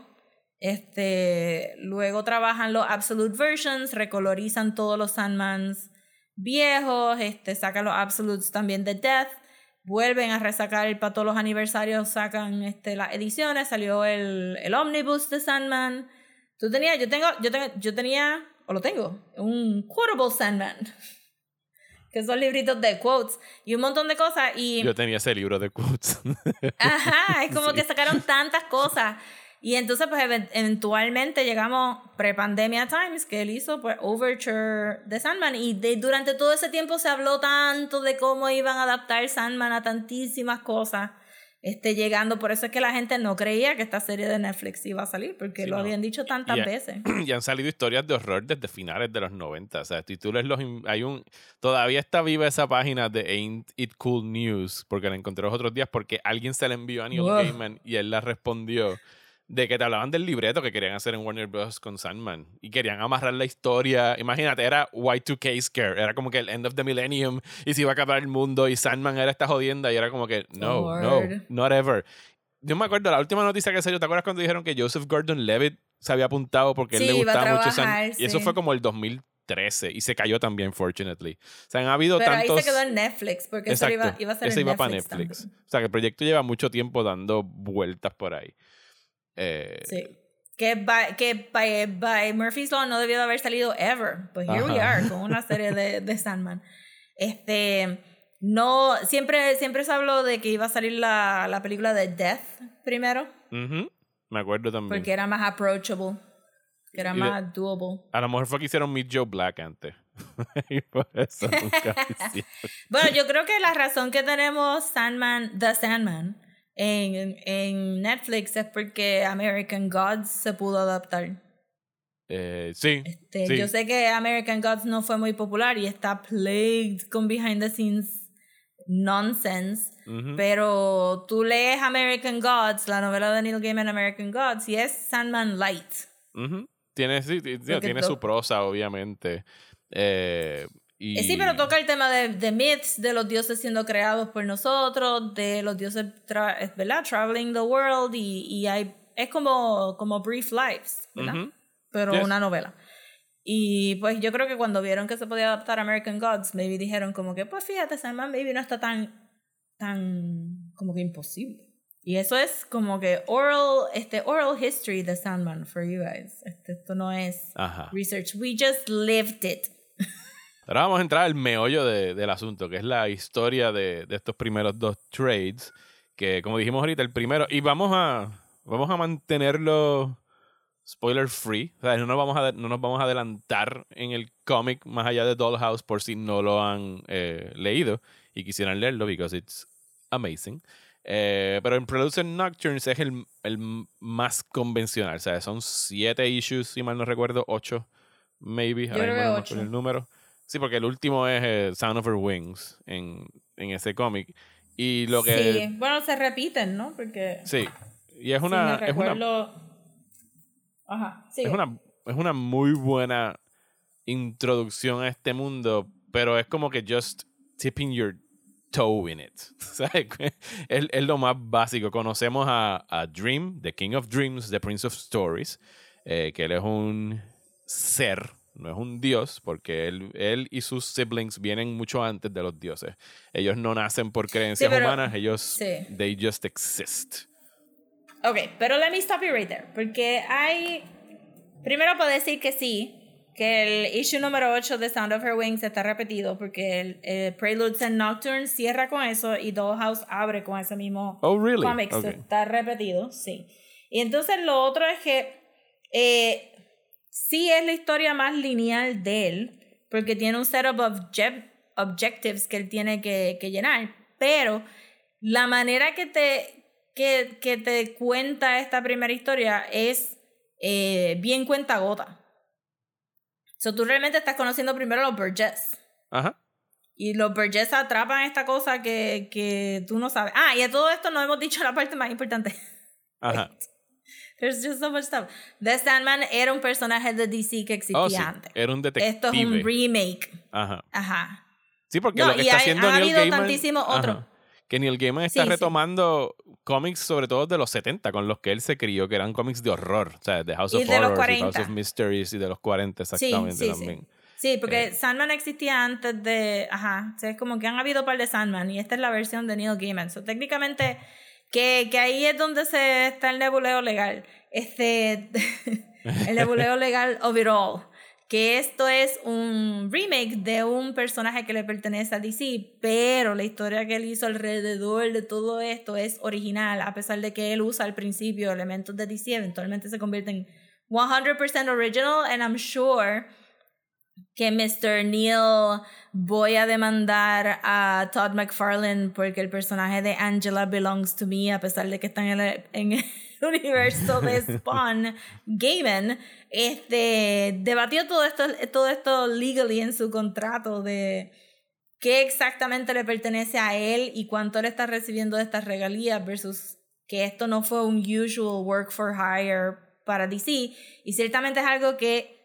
este luego trabajan los Absolute Versions, recolorizan todos los Sandmans viejos, este sacan los Absolutes también de Death, vuelven a resacar el para todos los aniversarios, sacan este las ediciones, salió el, el Omnibus de Sandman. Tú tenías, yo tengo, yo tengo, yo tenía, o lo tengo, un quotable Sandman. Que son libritos de quotes y un montón de cosas. Y Yo tenía ese libro de quotes. Ajá, es como Sí. que sacaron tantas cosas Y entonces, pues even- eventualmente llegamos pre-pandemia times, que él hizo pues Overture de Sandman. Y de, durante todo ese tiempo se habló tanto de cómo iban a adaptar Sandman a tantísimas cosas. Este, llegando, por eso es que la gente no creía que esta serie de Netflix iba a salir, porque Sí, lo no. habían dicho tantas Y- veces. y han salido historias de horror desde finales de los 90. O sea, si tú lees los. Hay un. Todavía está viva esa página de Ain't It Cool News, porque la encontré los otros días, porque alguien se la envió a Neil Wow. Gaiman y él la respondió. De que te hablaban del libreto que querían hacer en Warner Bros. con Sandman. Y querían amarrar la historia. Imagínate, era Y2K Scare. Era como que el end of the millennium. Y se iba a acabar el mundo. Y Sandman era esta jodienda. Y era como que, no, no, not ever. Yo me acuerdo, la última noticia que salió, ¿te acuerdas cuando dijeron que Joseph Gordon-Levitt se había apuntado porque él le gustaba mucho Sandman? Y eso fue como el 2013 y se cayó también, fortunately. O sea, han habido Pero tantos... ahí se quedó en Netflix, porque eso Exacto, iba, iba a ser ese en iba Netflix. para Netflix. también. O sea, que el proyecto lleva mucho tiempo dando vueltas por ahí. Eh, Sí. Que, by, que by, by Murphy's Law no debió de haber salido ever. But here we Ajá. are con una serie de, de Sandman. Este. No. Siempre, siempre se habló de que iba a salir la, la película de Death primero. ujú, Me acuerdo también. Porque era más approachable. Que era Y de- más doable. A lo mejor fue que hicieron Meet Joe Black antes. y por eso nunca. Bueno, yo creo que la razón que tenemos Sandman, The Sandman, en, en Netflix es porque American Gods se pudo adaptar. Eh, sí, Este, sí. Yo sé que American Gods no fue muy popular y está plagued con behind the scenes nonsense, pero tú lees American Gods, la novela de Neil Gaiman American Gods, y es Sandman Light. Tiene, sí, su prosa, obviamente. Eh, y... Sí, pero toca el tema de, de myths, de los dioses siendo creados por nosotros, de los dioses, tra- ¿verdad? Traveling the world, y, y hay, es como, como Brief Lives, ¿verdad? Ujú. pero Yes. una novela. Y pues yo creo que cuando vieron que se podía adaptar a American Gods, maybe dijeron como que, pues fíjate, Sandman maybe no está tan, tan, como que imposible. Y eso es como que oral, este, oral history de Sandman for you guys. Este, esto no es Ajá. research, we just lived it. Ahora vamos a entrar al meollo de- del asunto, que es la historia de, de estos primeros dos trades, que como dijimos ahorita, el primero, y vamos a, vamos a mantenerlo spoiler free, o sea, no nos vamos a, no nos vamos a adelantar en el cómic más allá de Dollhouse por si no lo han eh, leído y quisieran leerlo, because it's amazing. Eh, pero en Producer Nocturnes es el, el más convencional, o sea, son siete issues, si mal no recuerdo, ocho, maybe, ahora creo mismo no me ocho. acuerdo el número. Sí, porque el último es eh, Sound of Her Wings en, en ese cómic. Y lo que. Sí, bueno, se repiten, ¿no? Porque Sí. Y es una. es una. Ajá, es una, es una muy buena introducción a este mundo, pero es como que just tipping your toe in it. ¿Sabes? Es, es lo más básico. Conocemos a, a Dream, The King of Dreams, The Prince of Stories, eh, que él es un ser, no es un dios, porque él, él y sus siblings vienen mucho antes de los dioses. Ellos no nacen por creencias pero- humanas, ellos, sí. they just exist. Ok, pero let me stop you right there. Porque hay. Primero puedo decir que sí, que el issue número 8 de Sound of Her Wings está repetido, porque el, el Preludes and Nocturnes cierra con eso y Dollhouse abre con ese mismo Oh, really? cómic. so Ok. Está repetido, sí. Y entonces lo otro es que eh, sí es la historia más lineal de él, porque tiene un set of obje- objectives que él tiene que, que llenar, pero la manera que te, que, que te cuenta esta primera historia es eh, bien cuenta gota. So, tú realmente estás conociendo primero a los Burgess. Ajá. Y los Burgess atrapan esta cosa que, que tú no sabes. Ah, y a todo esto no hemos dicho la parte más importante. Ajá. There's just so much stuff. The Sandman era un personaje de DC que existía Oh, sí. antes. Era un detective. Esto es un remake. Ajá. Ajá. Sí, porque No, lo que está hay- haciendo ha Neil habido Gaiman. tantísimos otros. Ajá. Que Neil Gaiman está Sí, sí. retomando cómics, sobre todo de los 70, con los que él se crió, que eran cómics de horror. O sea, de House Y of Horrors, y House 40. of Mysteries y de los 40, Sí, exactamente sí, también. sí. Sí, porque Eh. Sandman existía antes de. Ajá. O sea, es como que han habido un par de Sandman y esta es la versión de Neil Gaiman. So, técnicamente, que, que ahí es donde se está el nebuleo legal. Este. el nebuleo legal of it all. que esto es un remake de un personaje que le pertenece a DC, pero la historia que él hizo alrededor de todo esto es original, a pesar de que él usa al principio elementos de DC, eventualmente se convierte en 100% original, and I'm sure que Mr. Neil voy a demandar a Todd McFarlane porque el personaje de Angela belongs to me, a pesar de que está en el, en el universo de Spawn, Gaiman, este, debatió todo esto, todo esto legally en su contrato de qué exactamente le pertenece a él y cuánto él está recibiendo de estas regalías versus que esto no fue un usual work for hire para DC. Y ciertamente es algo que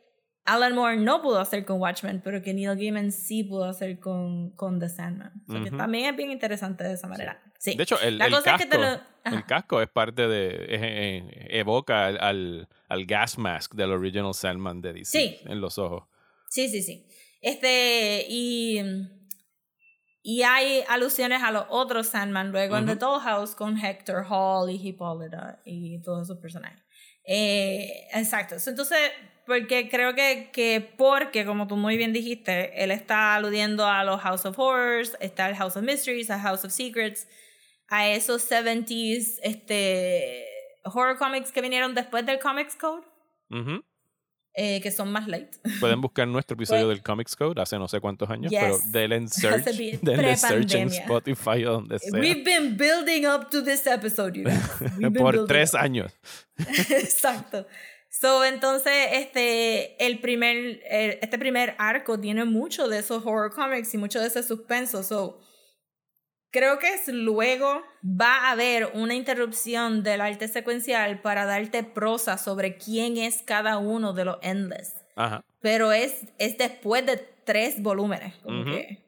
Alan Moore no pudo hacer con Watchmen, pero que Neil Gaiman sí pudo hacer con, con The Sandman. O sea, que Ujú. también es bien interesante de esa manera. Sí. De hecho, el, el cosa es casco, que lo- el casco es parte de. es- evoca al, al, al gas mask del original Sandman de DC Sí. en los ojos. Sí, sí, sí. Este, y, y hay alusiones a los otros Sandman luego en The. Dollhouse con Hector Hall y Hippolyta y todos esos personajes. Eh, exacto. Entonces, porque creo que, que, porque, como tú muy bien dijiste, él está aludiendo a los House of Horrors, está el House of Mysteries, a House of Secrets, a esos 70s este, horror comics que vinieron después del Comics Code, Ujú. eh, que son más light. Pueden buscar nuestro episodio Pues- del Comics Code hace no sé cuántos años, Yes. pero denle en search, denle search en. Spotify o donde sea. We've been building up to this episode, you been Por tres up. años. Exacto. So, entonces, este, el primer, el- este primer arco tiene mucho de esos horror comics y mucho de ese suspenso. So, creo que es luego va a haber una interrupción del arte secuencial para darte prosa sobre quién es cada uno de los Endless. Ajá. Pero es, es después de tres volúmenes. Como que.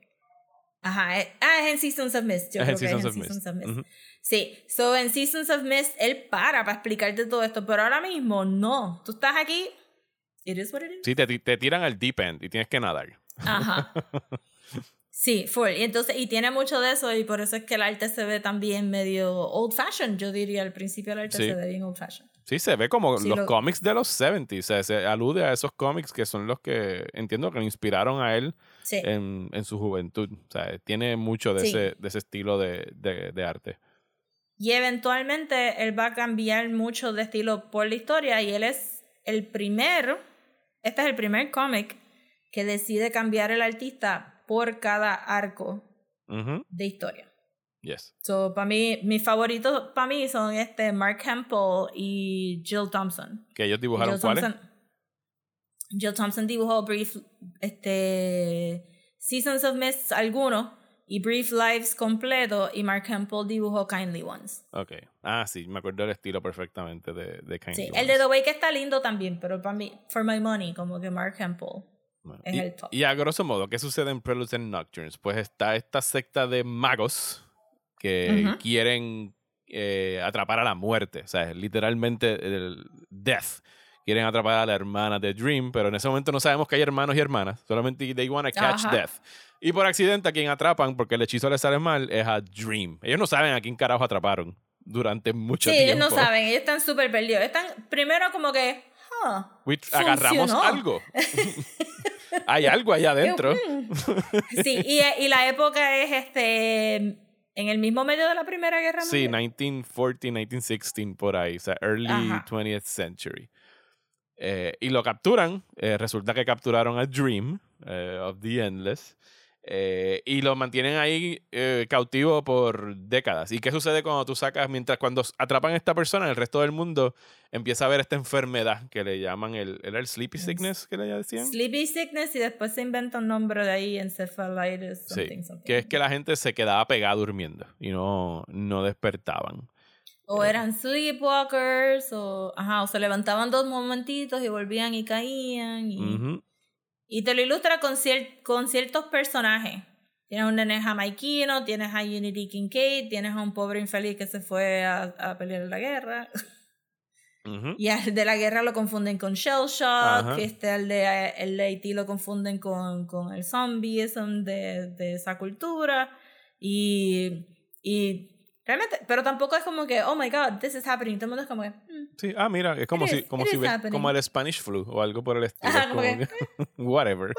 Ajá. es- ah, es en Seasons of Mist. Yo Es creo en que es Seasons en of. Seasons of Mist. Ujú. Sí. So, en Seasons of Mist, él para para explicarte todo esto. Pero ahora mismo, no. Tú estás aquí. It is what it is. Sí, te, te tiran al deep end y tienes que nadar. Ajá. Sí, full. Y entonces, y tiene mucho de eso, y por eso es que el arte se ve también medio old fashioned. Yo diría al principio el arte Sí. se ve bien old fashioned. Sí, se ve como Sí, los lo- cómics de los 70s. O sea, se alude a esos cómics que son los que entiendo que lo inspiraron a él Sí. en, en su juventud. O sea, tiene mucho de, ese, de ese estilo de, de, de arte. Y eventualmente él va a cambiar mucho de estilo por la historia y él es el primer, este es el primer cómic que decide cambiar el artista por cada arco de historia. Yes. So, para mí, mis favoritos para mí son este Mark Hempel y Jill Thompson. Que ellos dibujaron Jill cuáles. Thompson, Jill Thompson dibujó Brief, este, Seasons of Mist algunos y Brief Lives completo y Mark Hempel dibujó Kindly Ones. Ok. Ah, sí, me acuerdo del estilo perfectamente de, de Kindly Sí, Ones. el de The Wake está lindo también, pero para mí, for my money, como que Mark Hempel. Bueno, es y, el top. y a grosso modo, ¿qué sucede en Preludes and Nocturnes? Pues está esta secta de magos que Ujú. quieren eh, atrapar a la muerte. O sea, literalmente el death. Quieren atrapar a la hermana de Dream, pero en ese momento no sabemos que hay hermanos y hermanas. Solamente they want to catch Ajá. death. Y por accidente a quien atrapan, porque el hechizo le sale mal, es a Dream. Ellos no saben a quién carajo atraparon durante mucho Sí, tiempo. ellos no saben, ellos están súper perdidos. Están primero como que, huh, We- agarramos algo. hay algo allá adentro. Sí, y, y la época es este en el mismo medio de la Primera Guerra Sí, Mundial. 1914, 1916, por ahí, o sea, early Ajá. 20th century. Eh, y lo capturan, eh, resulta que capturaron a Dream eh, of the Endless eh, y lo mantienen ahí eh, cautivo por décadas. ¿Y qué sucede cuando tú sacas, mientras cuando atrapan a esta persona, el resto del mundo empieza a ver esta enfermedad que le llaman el, ¿era el sleepy sickness que le decían? Sleepy sickness y después se inventa un nombre de ahí, encephalitis, Sí, something, something. que es que la gente se quedaba pegada durmiendo y no, no despertaban. O eran sleepwalkers, o, ajá, o se levantaban dos momentitos y volvían y caían. Y, Ujú. Y te lo ilustra con, cier- con ciertos personajes. Tienes un nene jamaiquino, tienes a Unity Kincaid, tienes a un pobre infeliz que se fue a, a pelear en la guerra. Ujú. Y al de la guerra lo confunden con Shell. Shock, este, al de, el de Haití lo confunden con, con el zombieism de, de esa cultura. Y, y Realmente, pero tampoco es como que, oh my god, this is happening. Todo el mundo es como que, mm, Sí, ah, mira, es como It si, is- como si is ve- happening. como el Spanish flu o algo por el estilo. Ajá, como como que, que- whatever.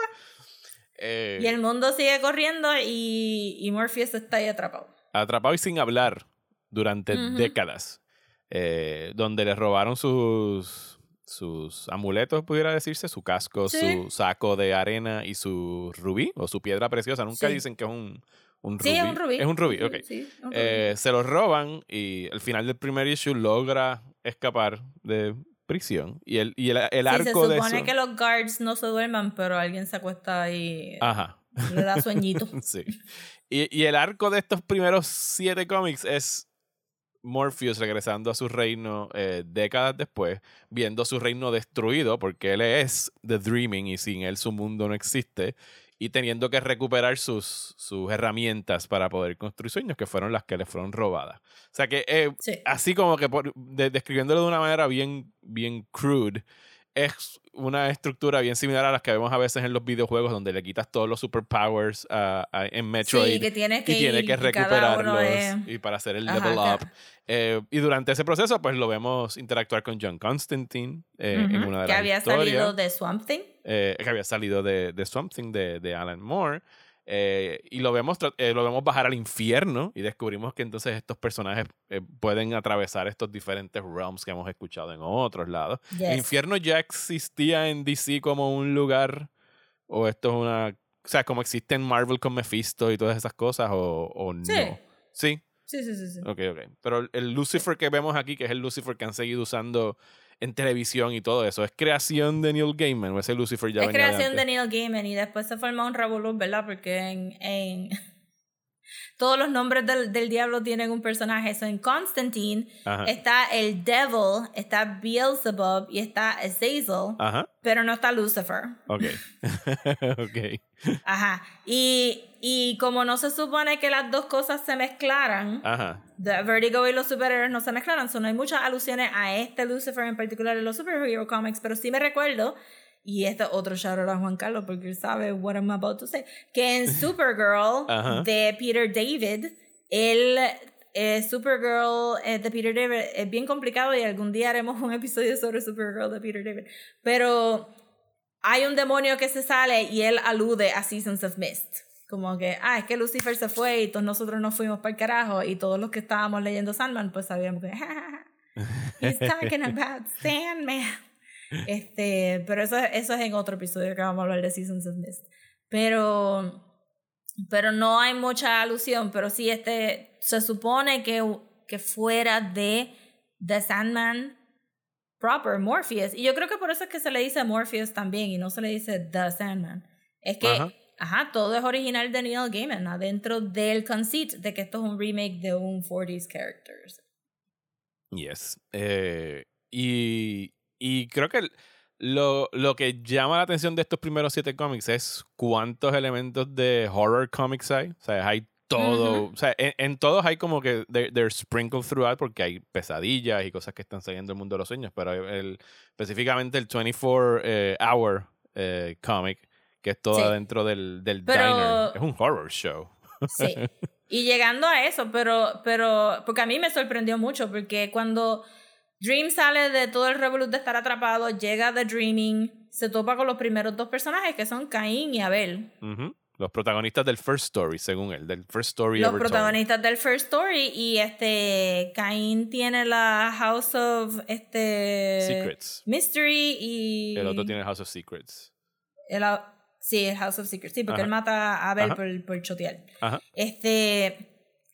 Eh, Y el mundo sigue corriendo y, y Morpheus está ahí atrapado. atrapado y sin hablar durante Ujú. décadas, eh, donde le robaron sus, sus amuletos, pudiera decirse, su casco, Sí. su saco de arena y su rubí o su piedra preciosa. Nunca Sí. dicen que es un, un Sí, rubí. es un rubí. Es un rubí, ok. Sí, es un rubí. Eh, se los roban y al final del primer issue logra escapar de prisión. Y el, y el, el Sí, se arco de supone eso. que los guards no se duerman, pero alguien se acuesta ahí, Ajá. le da sueñito. Sí. Y, y el arco de estos primeros siete cómics es Morpheus regresando a su reino eh, décadas después, viendo su reino destruido porque él es The Dreaming y sin él su mundo no existe, y teniendo que recuperar sus, sus herramientas para poder construir sueños que fueron las que le fueron robadas. O sea que eh, Sí. así como que por- de- describiéndolo de una manera bien, bien crude, es una estructura bien similar a las que vemos a veces en los videojuegos donde le quitas todos los superpowers a- a- en Metroid Sí, que tienes que y tiene que recuperarlos es- y para hacer el Ajá, level up. Eh, y durante ese proceso, pues lo vemos interactuar con John Constantine eh, en una de que las había historias, salido de Swamp Thing. eh, que había salido de, de Something de, de Alan Moore. Eh, y lo vemos, eh, lo vemos bajar al infierno y descubrimos que entonces estos personajes eh, pueden atravesar estos diferentes realms que hemos escuchado en otros lados. ¿El infierno ya existía en DC como un lugar? ¿O esto es una... O sea, como existe en Marvel con Mephisto y todas esas cosas o, o no? Sí. Sí. Sí, sí, sí. Ok, ok. Pero el Lucifer que vemos aquí, que es el Lucifer que han seguido usando en televisión y todo eso, ¿es creación de Neil Gaiman o ese Lucifer ya es venía creación de antes? Neil Gaiman y después se formó un revolú, ¿verdad? Porque en, en todos los nombres del, del diablo tienen un personaje. Eso en Constantine Ajá. está el Devil, está Beelzebub y está Azazel, Ajá. pero no está Lucifer. Ok. ok. Ajá. Y, y como no se supone que las dos cosas se mezclaran, Ajá. The Vertigo y los superhéroes no se mezclaron, so no hay muchas alusiones a este Lucifer en particular en los superhero comics, pero sí me recuerdo, y este otro shout out a Juan Carlos porque él sabe what I'm about to say, que en Supergirl Ajá. de Peter David, el eh, Supergirl eh, de Peter David es bien complicado y algún día haremos un episodio sobre Supergirl de Peter David, pero hay un demonio que se sale y él alude a Seasons of Mist. Como que, ah, es que Lucifer se fue y todos nosotros nos fuimos para el carajo y todos los que estábamos leyendo Sandman pues sabíamos que, "Ja, ja, ja, he's talking about Sandman. Este, pero eso, eso es en otro episodio que vamos a hablar de Seasons of Mist. Pero, pero no hay mucha alusión, pero sí este, se supone que, que fuera de The Sandman proper, Morpheus. Y yo creo que por eso es que se le dice Morpheus también y no se le dice The Sandman. Es que, Ajá. Ajá, todo es original de Neil Gaiman, adentro del conceit de que esto es un remake de un 40s characters. Yes. Eh, y, y creo que lo, lo que llama la atención de estos primeros siete cómics es cuántos elementos de horror comics hay. O sea, hay todo. O sea, en, en todos hay como que they're, they're sprinkled throughout porque hay pesadillas y cosas que están saliendo del mundo de los sueños. Pero el, específicamente el 24 eh, Hour eh, comic, que es todo Sí. adentro del, del Pero- diner, es un horror show. Sí. Y llegando a eso, pero, pero, porque a mí me sorprendió mucho, porque cuando Dream sale de todo el revolut de estar atrapado, llega The Dreaming, se topa con los primeros dos personajes que son Caín y Abel. Los protagonistas del First Story, según él, del First Story Los told. protagonistas del First Story y este Caín tiene la House of este Secrets. Mystery y El otro tiene House of Secrets. el, sí, el House of Secrets, sí, porque Ajá. él mata a Abel Ajá. por, por chotear. Ajá. Este,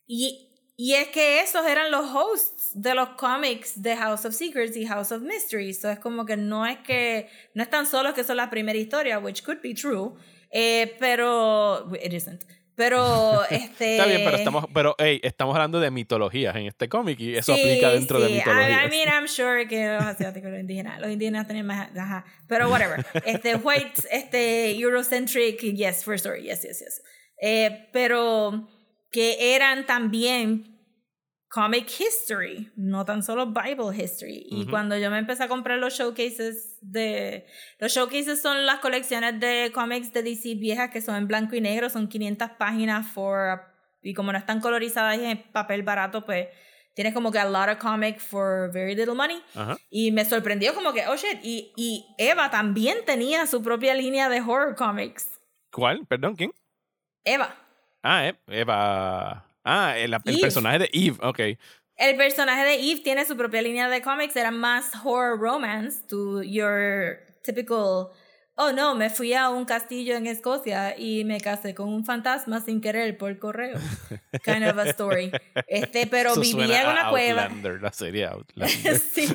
y, y es que esos eran los hosts de los cómics de House of Secrets y House of Mystery. So es como que no es que, no es tan solo que son la primera historia, which could be true, eh, pero, it isn't. Pero, este... Está bien, pero estamos, pero hey, estamos hablando de mitologías en este cómic y eso Sí, aplica dentro de mitologías. I, I mean, I'm sure que los asiáticos, los indígenas, los indígenas tienen más, ajá, pero whatever. Este white, este Eurocentric, yes, first story, yes, yes, yes. Eh, pero que eran también comic history, no tan solo Bible history. Y cuando yo me empecé a comprar los showcases de... Los showcases son las colecciones de cómics de DC viejas que son en blanco y negro, son 500 páginas for y como no están colorizadas y en papel barato, pues tienes como que a lot of comic for very little money. Ajá. Y me sorprendió como que, oh shit, y, y Eva también tenía su propia línea de horror comics. ¿Cuál? Perdón, ¿quién? Eva. Ah, eh, Eva. Ah, el, el personaje de Eve, ok. El personaje de Eve tiene su propia línea de cómics, era más horror romance to your typical, oh no, me fui a un castillo en Escocia y me casé con un fantasma sin querer por correo. Kind of a story. Este, pero Eso vivía en a una cueva. Outlander, la serie Outlander. sí.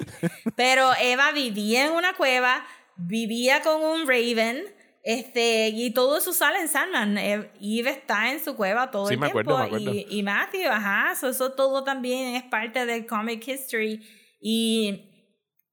Pero Eva vivía en una cueva, vivía con un Raven, este, y todo eso sale en Sandman. Ev- Eve está en su cueva todo Sí, el me tiempo. acuerdo, me acuerdo. Y, y Matthew, ajá, so- eso todo también es parte del comic history. Y,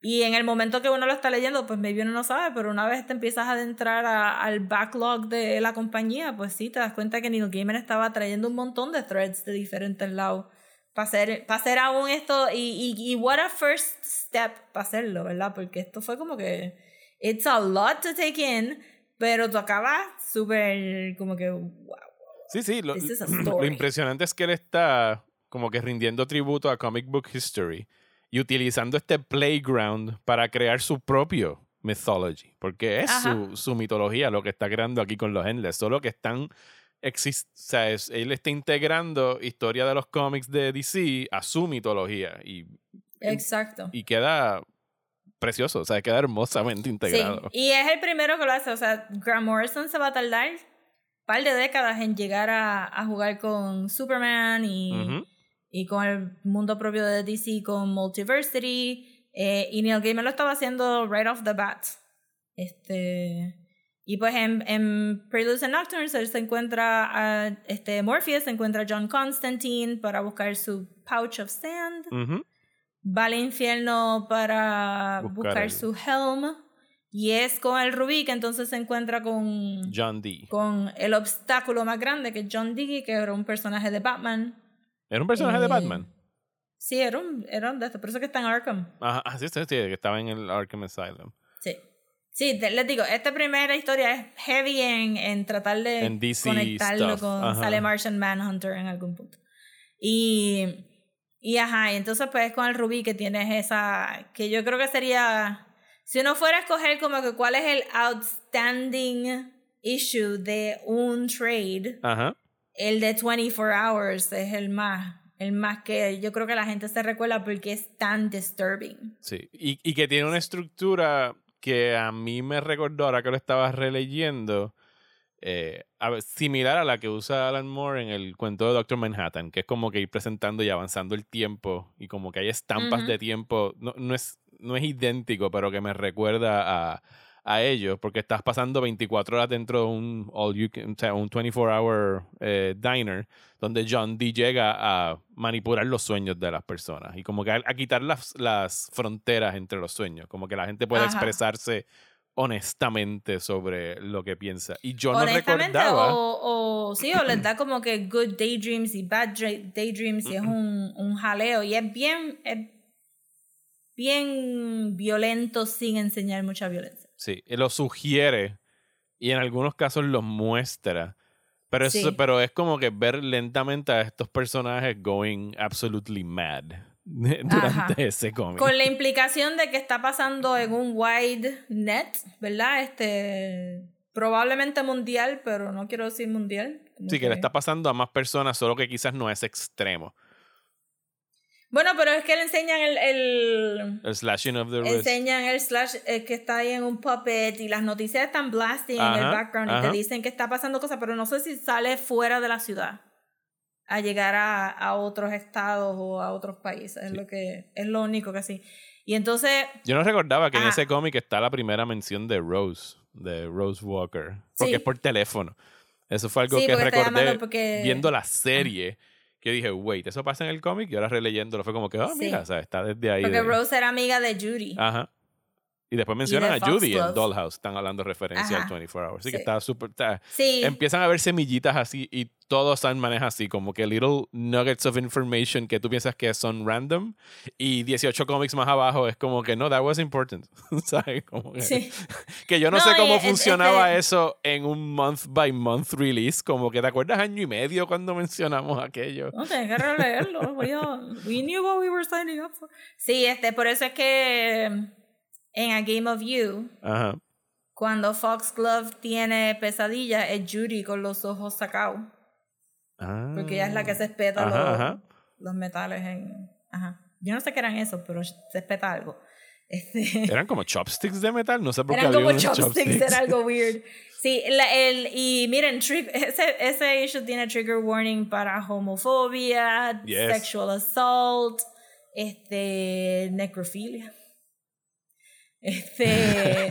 y en el momento que uno lo está leyendo, pues maybe uno no sabe, pero una vez te empiezas a adentrar a- al backlog de la compañía, pues sí, te das cuenta que Neil Gaiman estaba trayendo un montón de threads de diferentes lados para hacer, para hacer aún esto y, y, y what a first step para hacerlo, ¿verdad? Porque esto fue como que it's a lot to take in, pero tú acabas súper como que wow. Sí, sí. Lo, impresionante es que él está como que rindiendo tributo a comic book history y utilizando este playground para crear su propio mythology. Porque es su, su mitología lo que está creando aquí con los Endless. Solo que están. exist- o sea, es- él está integrando historia de los cómics de DC a su mitología y, Exacto. y queda precioso, o sea, queda hermosamente integrado. Sí, y es el primero que lo hace. O sea, Grant Morrison se va a tardar un par de décadas en llegar a, a jugar con Superman y, Ujú. y con el mundo propio de DC, con Multiversity. eh, y Neil Gaiman lo estaba haciendo right off the bat. Este. Y pues en, en Preludes and Nocturnes él se encuentra a este, Morpheus, se encuentra a John Constantine para buscar su pouch of sand. Ujú. Va al infierno para Buscar buscar, el- su helm. Y es con el Rubí que entonces se encuentra con, John Dee. con el obstáculo más grande, que es John Dee, que era un personaje de Batman. ¿Era un personaje de Batman? Sí, era un, era un de estos, por eso que está en Arkham. Ajá, ah, sí, sí, sí, que estaba en el Arkham Asylum. Sí. Sí, te- les digo, esta primera historia es heavy en, en tratar de En DC conectarlo stuff, con ajá. sale Martian Manhunter en algún punto. Y, y ajá, y entonces pues con el Rubí que tienes esa, que yo creo que sería, si uno fuera a escoger como que cuál es el outstanding issue de un trade, Ajá. el de 24 Hours es el más, el más que yo creo que la gente se recuerda porque es tan disturbing. Sí, y, y que tiene una estructura que a mí me recordó, ahora que lo estaba releyendo, eh, a similar a la que usa Alan Moore en el cuento de Doctor Manhattan, que es como que ir presentando y avanzando el tiempo y como que hay estampas de tiempo, no, no, es, no es idéntico, pero que me recuerda a, a ello, porque estás pasando 24 horas dentro de un, all you can- o sea, un 24-hour eh, diner, donde John Dee llega a manipular los sueños de las personas y como que a, a quitar las, las fronteras entre los sueños, como que la gente pueda Ajá. expresarse honestamente sobre lo que piensa. Y yo no recordaba... o, o sí, o les da como que good daydreams y bad daydreams y es un, un jaleo. Y es bien, es bien violento sin enseñar mucha violencia. Sí, lo sugiere y en algunos casos lo muestra. Pero, eso, Sí. pero es como que ver lentamente a estos personajes going absolutely mad durante Ajá. ese cómic. Con la implicación de que está pasando en un wide net, ¿verdad? Este, probablemente mundial, pero no quiero decir mundial. Sí, que le está pasando a más personas, solo que quizás no es extremo. Bueno, pero es que le enseñan el, el, El slashing of the wrist. enseñan el slash eh, que está ahí en un puppet y las noticias están blasting en el Ajá, background y te dicen que está pasando cosas, pero no sé si sale fuera de la ciudad a llegar a, a otros estados o a otros países. Es lo que es lo único que sí. Y entonces, Yo no recordaba que en Ajá. ese cómic está la primera mención de Rose, de Rose Walker. Porque Sí. es por teléfono. Eso fue algo sí, que recordé porque viendo la serie. Que dije, wait, ¿eso pasa en el cómic? Y ahora releyéndolo fue como que, ah, Sí. mira, o sea, está desde ahí. porque de- Rose era amiga de Judy. Ajá. Y después mencionan de a Judy en Foxglove. Dollhouse. Están hablando referencia Ajá. al 24 Hours. Así que Sí. está súper. Sí. Empiezan a ver semillitas así y todos están maneja así, como que little nuggets of information que tú piensas que son random. Y 18 cómics más abajo es como que no, that was important. ¿Sabes? Como que, Sí. que yo no, No, sé y cómo es- funcionaba eso en un month by month release. Como que te acuerdas año y medio cuando mencionamos aquello. No, tenés que releerlo. We knew what we were signing up for. Sí, este, por eso es que en A Game of You, Ajá. cuando Foxglove tiene pesadilla, es Judy con los ojos sacados. Porque ella es la que se espeta Ajá, los, ajá. los metales en. Ajá. Yo no sé qué eran esos, pero se espeta algo. Este, Eran como chopsticks de metal, no sé por qué eran como unos chopsticks, era algo weird. Sí, la- el, y miren, ese, ese issue tiene trigger warning para homofobia, Yes. sexual assault, este, necrofilia. Este,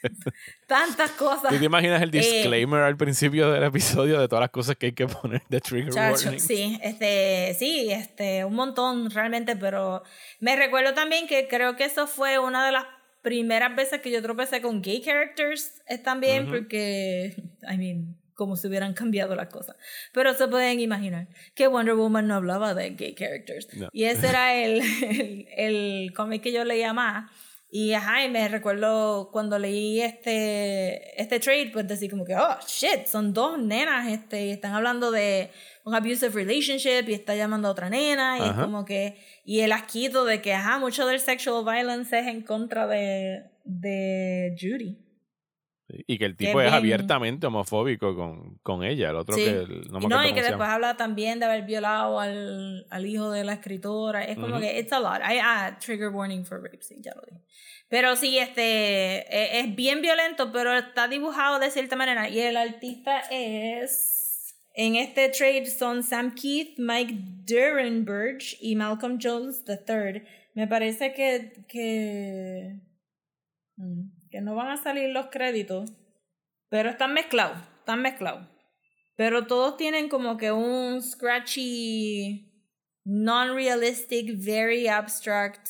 tantas cosas. ¿Tú te imaginas el Eh, disclaimer al principio del episodio de todas las cosas que hay que poner de trigger Chacho, warning? sí, este, sí, este, un montón realmente, pero me recuerdo también que creo que eso fue una de las primeras veces que yo tropecé con gay characters eh, también, Ujú. porque, I mean, como si hubieran cambiado las cosas. Pero se pueden imaginar que Wonder Woman no hablaba de gay characters. No. Y ese era el, el, el cómic que yo leía más. Y ajá, y me recuerdo cuando leí este, este trade, pues decir como que, oh, shit, son dos nenas, este, y están hablando de un abusive relationship y está llamando a otra nena, y es como que, y el asquito de que, ajá, mucho del sexual violence es en contra de, de Judy. Y que el Que tipo es bien- abiertamente homofóbico con, con ella, el otro Sí. que el- no me y no, acuerdo y que después habla también de haber violado al, al hijo de la escritora. Es como Ujú. que it's a lot. I, ah, trigger warning for rape, sí, ya lo dije. Pero sí, este e- es, bien violento, pero está dibujado de cierta manera. Y el artista es. En este trade son Sam Keith, Mike Durenberg y Malcolm Jones III. Me parece que. que. mm, que no van a salir los créditos. Pero están mezclados. Están mezclados. Pero todos tienen como que un scratchy, non-realistic, very abstract.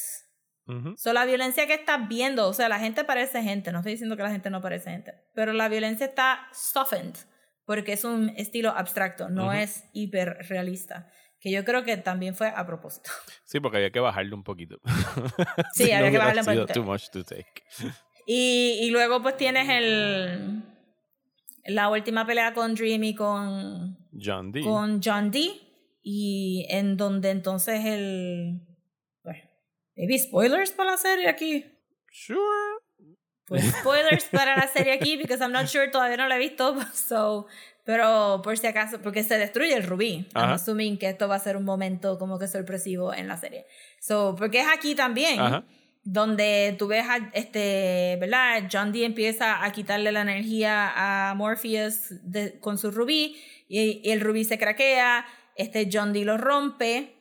Ujú. So, la violencia que estás viendo, o sea, la gente parece gente, no estoy diciendo que la gente no parece gente, pero la violencia está softened, porque es un estilo abstracto, no Ujú. es hiperrealista. Que yo creo que también fue a propósito. Sí, porque había que bajarle un poquito. Sí, Si no había que hubiera bajarle un poquito. Too much to take. Y, y luego pues tienes el la última pelea con Dream y con John D. con John Dee y en donde entonces el bueno, maybe spoilers para la serie aquí Sure. pues spoilers para la serie aquí because I'm not sure todavía no la he visto so pero por si acaso porque se destruye el rubí I'm Ajá. assuming que esto va a ser un momento como que sorpresivo en la serie so porque es aquí también Ajá. Donde tú ves a este, ¿verdad? John Dee empieza a quitarle la energía a Morpheus con su rubí y, y el rubí se craquea, este John Dee lo rompe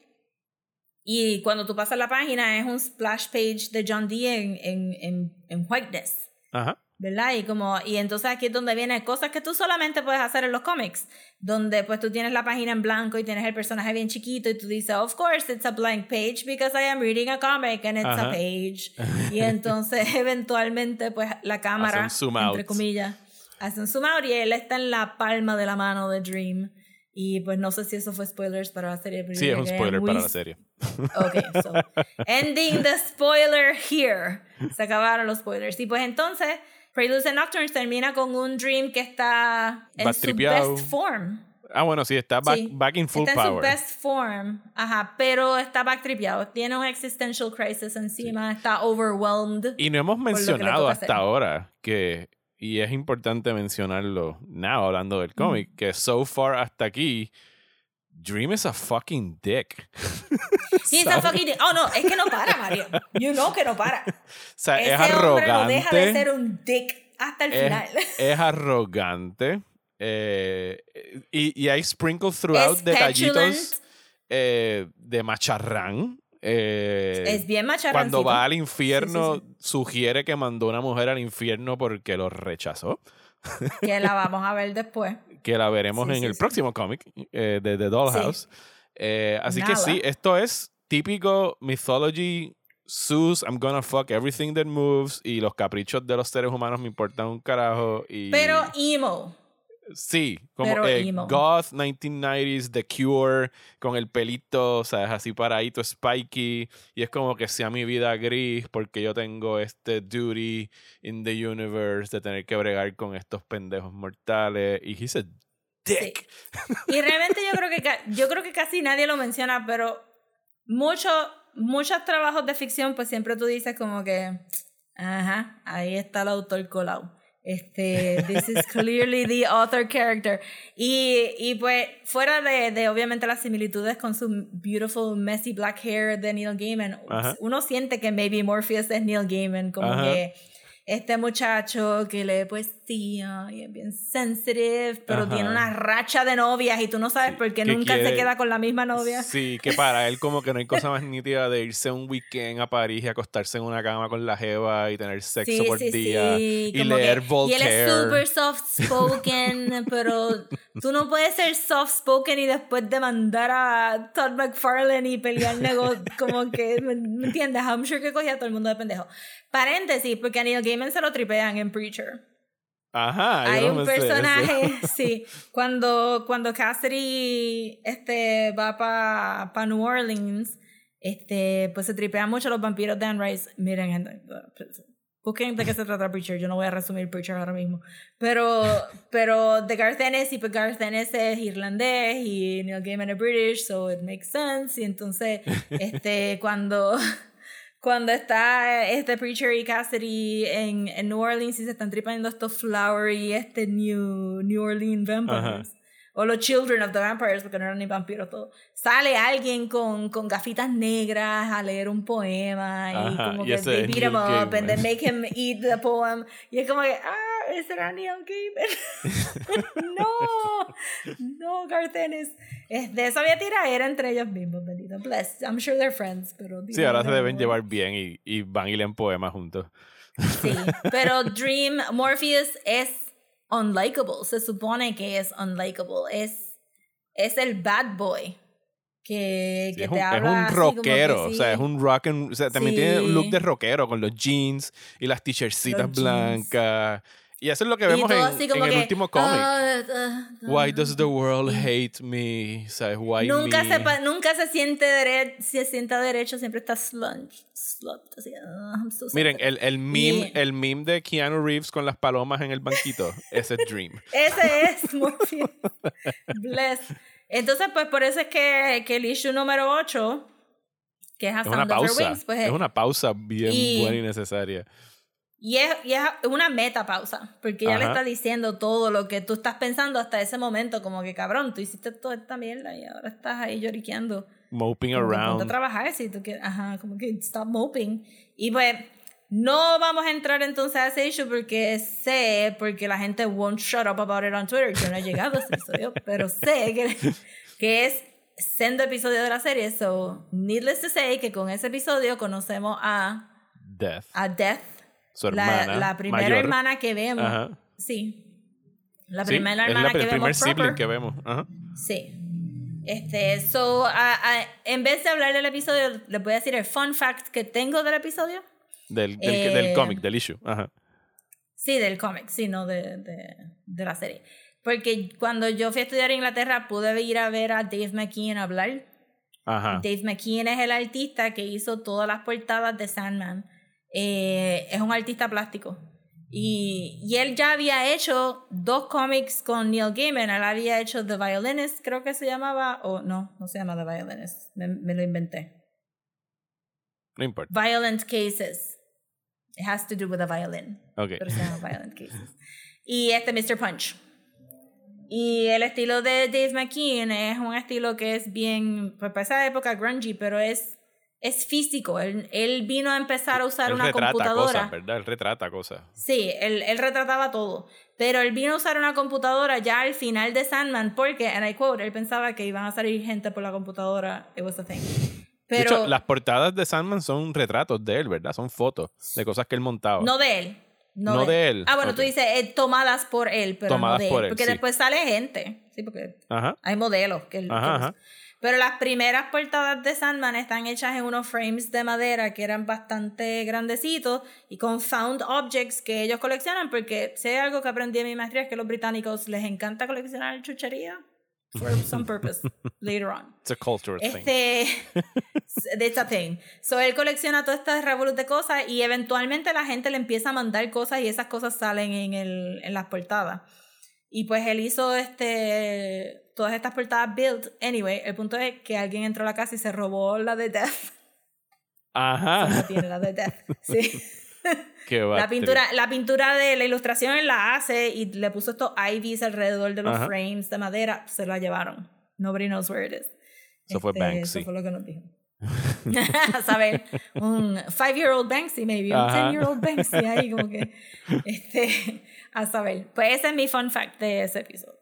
y cuando tú pasas la página es un splash page de John Dee en, en, en, en whiteness. Ajá. ¿Verdad? Y como y entonces aquí es donde vienen cosas que tú solamente puedes hacer en los cómics, donde pues tú tienes la página en blanco y tienes el personaje bien chiquito y tú dices, of course it's a blank page because I am reading a comic and it's Ajá. a page. Y entonces eventualmente pues la cámara, Hace un zoom entre out. comillas, hace un zoom out y él está en la palma de la mano de Dream. Y pues no sé si eso fue spoilers para la serie. Sí, es un spoiler muy para la serie. Ok, so, ending the spoiler here. Se acabaron los spoilers. Y pues entonces, Preludes and Nocturnes termina con un Dream que está en su best form. Ah, bueno, sí, está back, Sí, back in full está en su power. best form, ajá, pero está backtripeado. Tiene un existential crisis encima, está overwhelmed. Y no hemos mencionado hasta hacer. ahora que, y es importante mencionarlo now hablando Mm. del cómic, que so far hasta aquí, Dream is a fucking dick. Sí, está ¿Sabes? fucking- Oh, no, es que no para, Mario. You know que no para. O sea, Ese es hombre no arrogante. deja de ser un dick hasta el es, final. es arrogante. eh, y, y hay sprinkled throughout Es detallitos eh, de macharrán. eh, Es bien macharrancito. cuando va al infierno, Sí, sí, sugiere que mandó una mujer al infierno porque lo rechazó. Que la vamos a ver después. Que la veremos Sí, en sí, el sí. próximo cómic eh, de The Dollhouse. Eh, así que Nada. sí, esto es típico mythology Zeus, I'm gonna fuck everything that moves y los caprichos de los seres humanos me importan un carajo. Y, Pero emo. Sí, como pero eh, emo. goth 1990s, The Cure, con el pelito, o sea, es así paradito, spiky, y es como que sea mi vida gris porque yo tengo este duty in the universe de tener que bregar con estos pendejos mortales. Y he's a dick. Y realmente yo creo que yo creo que casi nadie lo menciona, pero muchos muchos trabajos de ficción pues siempre tú dices como que ajá, ahí está el autor colado. Este, this is clearly the author character. Y, y pues, fuera de, de obviamente las similitudes con su beautiful, messy black hair de Neil Gaiman, Ajá. uno siente que maybe Morpheus es Neil Gaiman, como Ajá. que este muchacho que lee poesía y es bien sensitive, pero Ajá. tiene una racha de novias y tú no sabes Sí, por qué nunca quiere- se queda con la misma novia. Sí, que para él como que no hay cosa más nítida de irse un weekend a París y acostarse en una cama con la jeva y tener sexo por día y leer que- Voltaire. Y él es super soft spoken, pero tú no puedes ser soft spoken y después demandar a Todd McFarlane y pelear nego como que, ¿me, entiendes? I'm sure que cogía a todo el mundo de pendejo. Paréntesis, porque a Neil Gaiman se lo tripean en Preacher. Ajá, Hay no un personaje, sí, cuando, cuando Cassidy este, va para pa New Orleans, este, pues se tripean mucho los vampiros de Anne Rice. Miren, busquen de qué se trata Preacher, yo no voy a resumir Preacher ahora mismo. Pero, pero de Garth Ennis, y pues Garth Ennis es irlandés y Neil Gaiman es British, so it makes sense. Y entonces, este, cuando cuando está este Preacher y Cassidy en, en New Orleans y se están tripando estos flowery, este New, New Orleans vampires. O los Children of the Vampires, porque no eran ni vampiros todos. Sale alguien con, con gafitas negras a leer un poema y Ajá, como y que ese they beat him up and they make him eat the poem. Y es como que, ah, ese era Neil Gaiman. no, no, Garth Ennis. Es- De eso había era entre ellos mismos, bendito. Bless. I'm sure they're friends, pero... Sí, ahora se deben llevar bien y, y van y leen poemas juntos. Sí, pero Dream Morpheus es unlikable. Se supone que es unlikable. Es, es el bad boy que, que es, te un, es un como que rockero, o sea, es un rock and, o sea, también tiene un look de rockero con los jeans y las jeans. blancas. Y eso es lo que vemos en, en como el que, último cómic. "Ah, ah, Why ah". does the world hate me? ¿Sabes? Why Nunca me? se, nunca se siente dere se sienta derecho, siempre está slunch, slut, así, ah, so Miren, el, el, meme, Y- el meme de Keanu Reeves con las palomas en el banquito, ese es Dream. Ese es Morpheus. Bless. Entonces, pues por eso es que, que el issue número 8, que es A Es una pausa. Wings, pues es una pausa bien y- buena y necesaria. Y es, y es una meta pausa, porque ya le está diciendo todo lo que tú estás pensando hasta ese momento, como que cabrón, tú hiciste toda esta mierda y ahora estás ahí lloriqueando. Moping Como Ponte a around. trabajar si tú quieres, ajá, como que stop moping. Y pues no vamos a entrar entonces a ese issue porque sé, porque la gente won't shut up about it on Twitter. Yo no he llegado a ese episodio, pero sé que, que es sendo episodio de la serie. So, needless to say, que con ese episodio conocemos a, Death. a Death, Su la, hermana. la primera mayor. hermana que vemos. Ajá. Sí. La Sí, primera hermana la- que el primer vemos sibling proper. que vemos. Ajá. Sí. Este, so, a- a- en vez de hablar del episodio, les voy a decir el fun fact que tengo del episodio. Del, del, Eh, del cómic, del issue. Ajá. Sí, del cómic, sí, no de, de, de la serie. Porque cuando yo fui a estudiar en Inglaterra, pude ir a ver a Dave McKean hablar. Ajá. Dave McKean es el artista que hizo todas las portadas de Sandman. Eh, es un artista plástico. Y, y él ya había hecho dos cómics con Neil Gaiman. Él había hecho The Violinist, creo que se llamaba. O no, no se llama The Violinist. Me, me lo inventé. No importa. Violent Cases. It has to do with a violin. Ok. Pero se llama Violent Cases. Y este Mr. Punch. Y el estilo de Dave McKean es un estilo que es bien, pues para esa época grungy, pero es, es físico. Él, él vino a empezar a usar Él una retrata computadora. cosas, ¿verdad? Él retrata cosas. Sí, él, él retrataba todo. Pero él vino a usar una computadora ya al final de Sandman porque, and I quote, él pensaba que iban a salir gente por la computadora. It was a thing. de Pero hecho, las portadas de Sandman son retratos de él, ¿verdad? Son fotos de cosas que él montaba. no de él. No, No de él, Ah, bueno, ok. tú dices eh, tomadas por él, pero Tomadas no de por él. él, Porque sí. después sale gente. Sí, porque Ajá. hay modelos que él. Ajá, que ajá. Pero las primeras portadas de Sandman están hechas en unos frames de madera que eran bastante grandecitos y con found objects que ellos coleccionan, porque si hay algo que aprendí en mi maestría es que a los británicos les encanta coleccionar chuchería for some purpose later on. It's a cultural thing. Este, it's a thing. So él colecciona todas estas revolut de cosas y eventualmente la gente le empieza a mandar cosas y esas cosas salen en, el, en las portadas. Y pues él hizo este todas estas portadas built. Anyway, el punto es que alguien entró a la casa y se robó la de Death. No Ajá. tiene la de Death. Sí. Qué La pintura, la pintura de la ilustración él la hace y le puso estos ivies alrededor de los Ajá. frames de madera. Se la llevaron. Nobody knows where it is. Eso fue Este, Banksy. Eso fue lo que nos dijo. saber, un five-year-old Banksy, maybe, un Ajá. ten-year-old Banksy ahí, como que. Este, a saber. Pues ese es mi fun fact de ese episodio.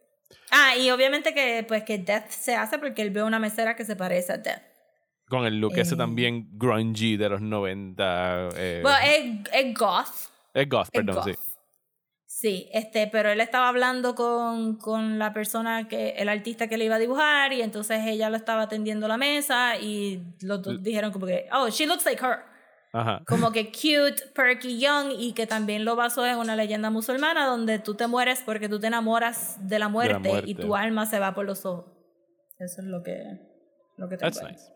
Ah, y obviamente que, pues, que Death se hace porque él ve una mesera que se parece a Death. Con el look ese Eh. también grungy de los 90. Eh, Bueno, es, es goth. es goth, es perdón, goth. sí. Sí, este, pero él estaba hablando con, con la persona que, el artista que le iba a dibujar, y entonces ella lo estaba atendiendo la mesa, y los dos dijeron como que, oh, she looks like her. Ajá. Como que cute, perky, young, y que también lo basó en una leyenda musulmana donde tú te mueres porque tú te enamoras de la muerte, muerte. y tu alma se va por los ojos. Eso es lo que, lo que tengo That's nice.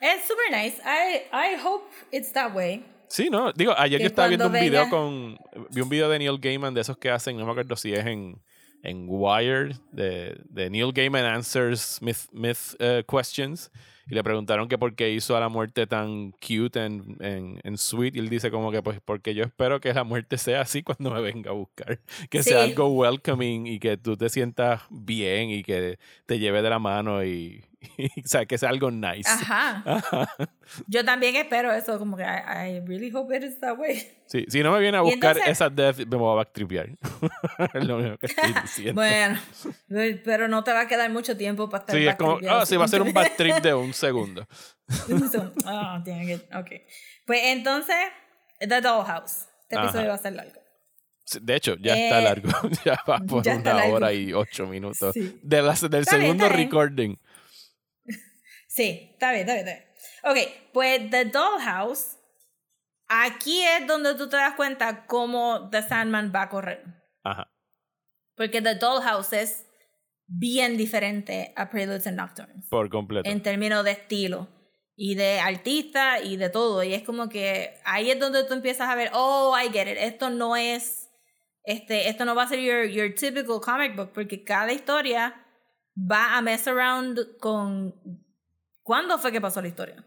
Es super nice. I, I hope it's that way. Sí, no, digo, ayer Que yo estaba viendo un video venga- con. Vi un video de Neil Gaiman de esos que hacen, no me acuerdo si es en, en Wired, de, de Neil Gaiman Answers Myth, myth eh, Questions. Y le preguntaron que por qué hizo a la muerte tan cute en, en, en Sweet. Y él dice como que pues porque yo espero que la muerte sea así cuando me venga a buscar. Que sea algo welcoming y que tú te sientas bien y que te lleve de la mano y, o sea, que sea algo nice. Ajá. Yo también espero eso, como que I, I really hope it is that way. Sí, si no me viene a buscar entonces- esa death, me voy a backtripear. es lo único que estoy diciendo. Bueno, pero no te va a quedar mucho tiempo para estar sí, es como, ah, sí, va a ser un bad trip de un segundo. Oh, dang it. Ok. Pues entonces, The Dollhouse. Este Ajá. episodio va a ser largo. De hecho, ya está Eh, largo. ya va por ya está una hora y ocho minutos. Sí. De las- del Está segundo está bien. recording. Sí, está bien, está bien, está bien. Ok, pues The Dollhouse, aquí es donde tú te das cuenta cómo The Sandman va a correr. Ajá. Porque The Dollhouse es bien diferente a Preludes and Nocturnes. Por completo. en términos de estilo y de artista y de todo. Y es como que ahí es donde tú empiezas a ver, oh, I get it, esto no es, este, esto no va a ser your, your typical comic book, porque cada historia va a mess around con cuándo fue que pasó la historia.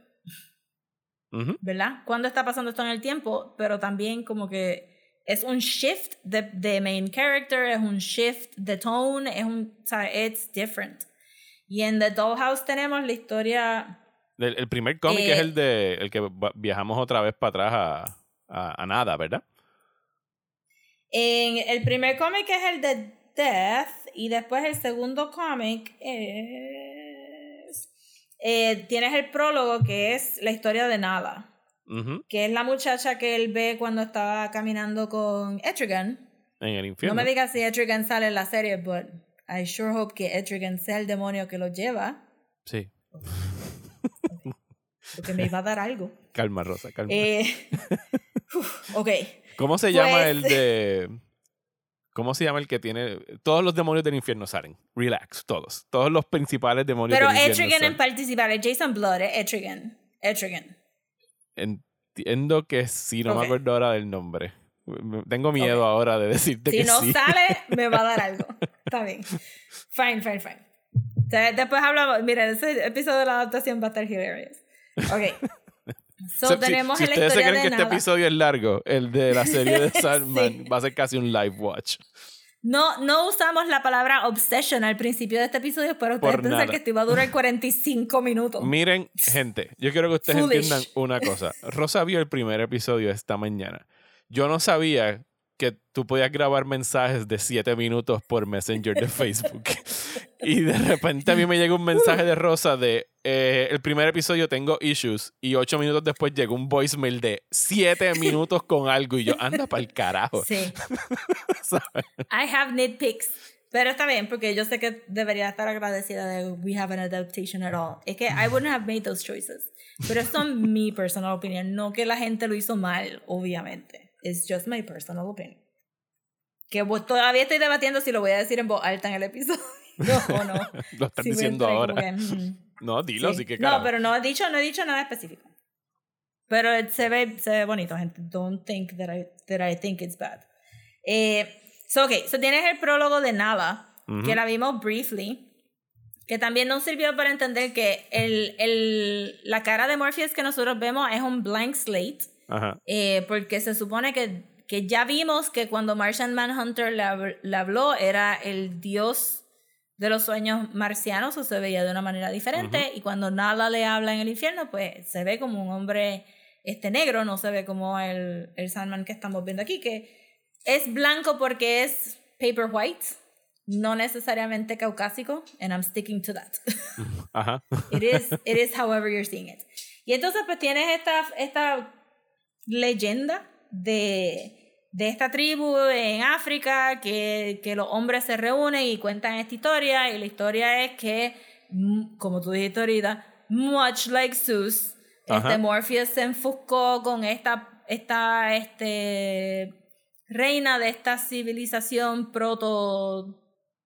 ¿verdad? ¿Cuándo está pasando esto en el tiempo? Pero también como que es un shift de, de main character, es un shift de tone, es un, o sea, it's different. Y en The Dollhouse tenemos la historia El, el primer cómic Eh, es el de el que viajamos otra vez para atrás a, a, a nada, ¿verdad? En el primer cómic es el de Death y después el segundo cómic es... eh, tienes el prólogo que es la historia de Nada, Ujú. que es la muchacha que él ve cuando estaba caminando con Etrigan. En el No infierno. me digas si Etrigan sale en la serie, but I sure hope que Etrigan sea el demonio que lo lleva, Sí. porque me va a dar algo. Calma, Rosa, calma. Eh, uf, ok. ¿Cómo se llama pues- el de. ¿Cómo se llama el que tiene. Todos los demonios del infierno salen. Relax, todos. Todos los principales demonios Pero del infierno Etrigan en es Jason Blood, es Etrigan. Etrigan. Entiendo que sí, no Ok. me acuerdo ahora del nombre. Tengo miedo ahora de decirte Si que no sí. sale, me va a dar algo. Está bien. Fine, fine, fine. De- Después hablamos. Mira, ese episodio de la adaptación va a estar hilarious. Ok. So, Si- tenemos ustedes se creen que este episodio es largo, el de la serie de Sandman Sí. va a ser casi un live watch. No, no usamos la palabra obsession al principio de este episodio, pero ustedes Por piensan nada. que esto iba a durar 45 minutos. Miren, gente, yo quiero que ustedes Foolish. entiendan una cosa. Rosa vio el primer episodio esta mañana. Yo no sabía que tú podías grabar mensajes de 7 minutos por Messenger de Facebook. Y de repente a mí me llega un mensaje de Rosa de eh, el primer episodio tengo issues y 8 minutos después llegó un voicemail de 7 minutos con algo y yo anda para el carajo. Sí. I have nitpicks. Pero está bien, porque yo sé que debería estar agradecida de we have an adaptation at all. Es que I wouldn't have made those choices. Pero esto es mi personal opinion. No que la gente lo hizo mal, obviamente. It's just my personal opinion. Que todavía estoy debatiendo si lo voy a decir en voz alta en el episodio no. Lo Sí, me diciendo ahora. que, mm. No, dilo, Sí. sí que No, carajo. pero no he dicho, no he dicho nada específico. Pero se ve, se ve bonito, gente. Don't think that I, that I think it's bad. Eh, so, ok, so tienes el prólogo de Nala, que la vimos briefly, que también nos sirvió para entender que el, el, la cara de Morpheus que nosotros vemos es un blank slate, Ajá. eh, porque se supone que, que ya vimos que cuando Martian Manhunter le, le habló era el dios de los sueños marcianos o se veía de una manera diferente y cuando Nala le habla en el infierno pues se ve como un hombre este negro, no se ve como el, el Sandman que estamos viendo aquí, que es blanco porque es paper white, no necesariamente caucásico, and I'm sticking to that. Ajá. It is, it is however you're seeing it. Y entonces pues tienes esta, esta leyenda de, de esta tribu en África que, que los hombres se reúnen y cuentan esta historia y la historia es que, mm, como tú dijiste ahorita, much like Zeus, este Morpheus se enfuscó con esta, esta este, reina de esta civilización proto...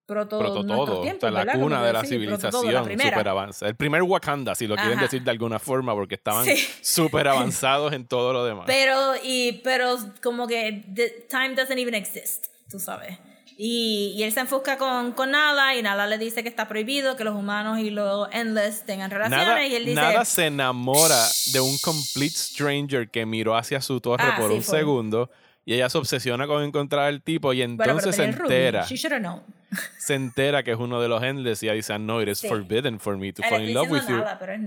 Proto, Proto todo. tiempos, o sea, la cuna de la sí, la civilización super avanzada. El primer Wakanda, si lo quieren Ajá. decir de alguna forma, porque estaban Sí. súper avanzados en todo lo demás. Pero, y, pero como que the time doesn't even exist, tú sabes. Y, y él se enfusca con, con Nala y Nala le dice que está prohibido que los humanos y los Endless tengan relaciones. Nada, y él dice, nada se enamora de un complete stranger que miró hacia su torre Ah, por sí, un fue. segundo y ella se obsesiona con encontrar al tipo y bueno, entonces se el roomie. entera, She should have known. Se entera que es uno de los endless y ella dice, no, it is Sí. forbidden for me to Ah, fall in love with you.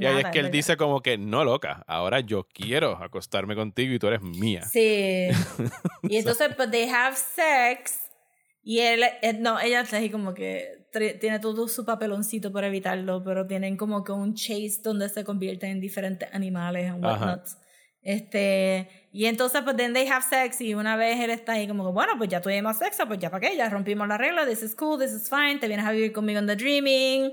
y ahí es que él dice como que, no, loca, ahora yo quiero acostarme contigo y tú eres mía. Sí. y entonces, but they have sex. Y él, eh, no, ella está ahí como que tiene todo su papeloncito para evitarlo, pero tienen como que un chase donde se convierten en diferentes animales and Ajá. Este, y entonces, pues, then they have sex, y una vez él está ahí como que, bueno, pues ya tuvimos sexo, pues ya para qué, ya rompimos la regla, this is cool, this is fine, te vienes a vivir conmigo en The Dreaming,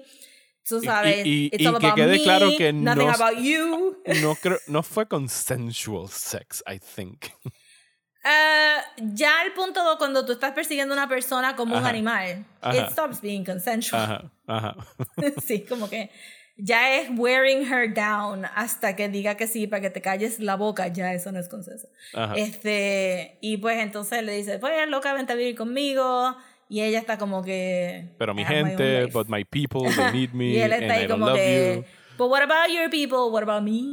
tú Y- sabes, y- it's y all que about quede me, claro que nothing no- about you. No, creo, no fue consensual sex, I think. Ah, ya al punto de cuando tú estás persiguiendo a una persona como un Ajá. animal, Ajá. it stops being consensual. Ajá, ajá. sí, como que ya es wearing her down hasta que diga que sí para que te calles la boca, ya eso no es consenso. Ajá. Este, y pues entonces le dice, pues loca, vente a vivir conmigo. Y ella está como que. Pero mi "I my gente, life". but my people, they need me, y él and está I ahí don't como love que. you. But what about your people? What about me?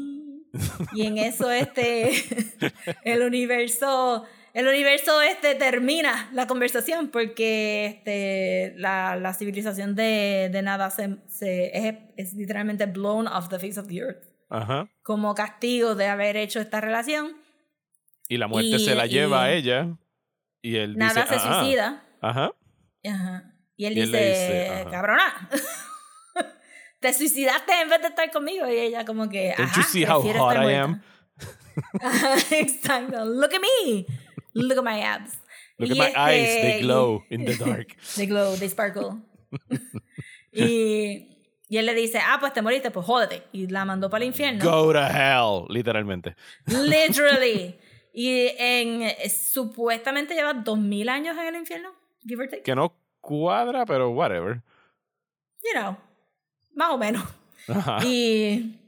y en eso este el universo el universo este termina la conversación porque este la, la civilización de, de nada se, se es, es literalmente blown off the face of the earth Ajá. como castigo de haber hecho esta relación Y la muerte Y- se la lleva a ella. Y él nada dice, se "Ah, suicida Ajá. Ajá. Y él Y él dice, cabrona, te suicidaste en vez de estar conmigo. Y ella como que, Don't ajá, you see how hot I muerta". am? Ajá, Exacto. Look at me. Look at my abs. Look Y at my eyes, they glow in the dark. They glow, they sparkle. y, y él le dice, ah, pues te moriste, pues jódete. Y la mandó para el infierno. Go to hell, literalmente. Literally. Y en, eh, supuestamente lleva dos mil años en el infierno, give or take. Que no cuadra, pero whatever. You know, más o menos. Ajá. Y,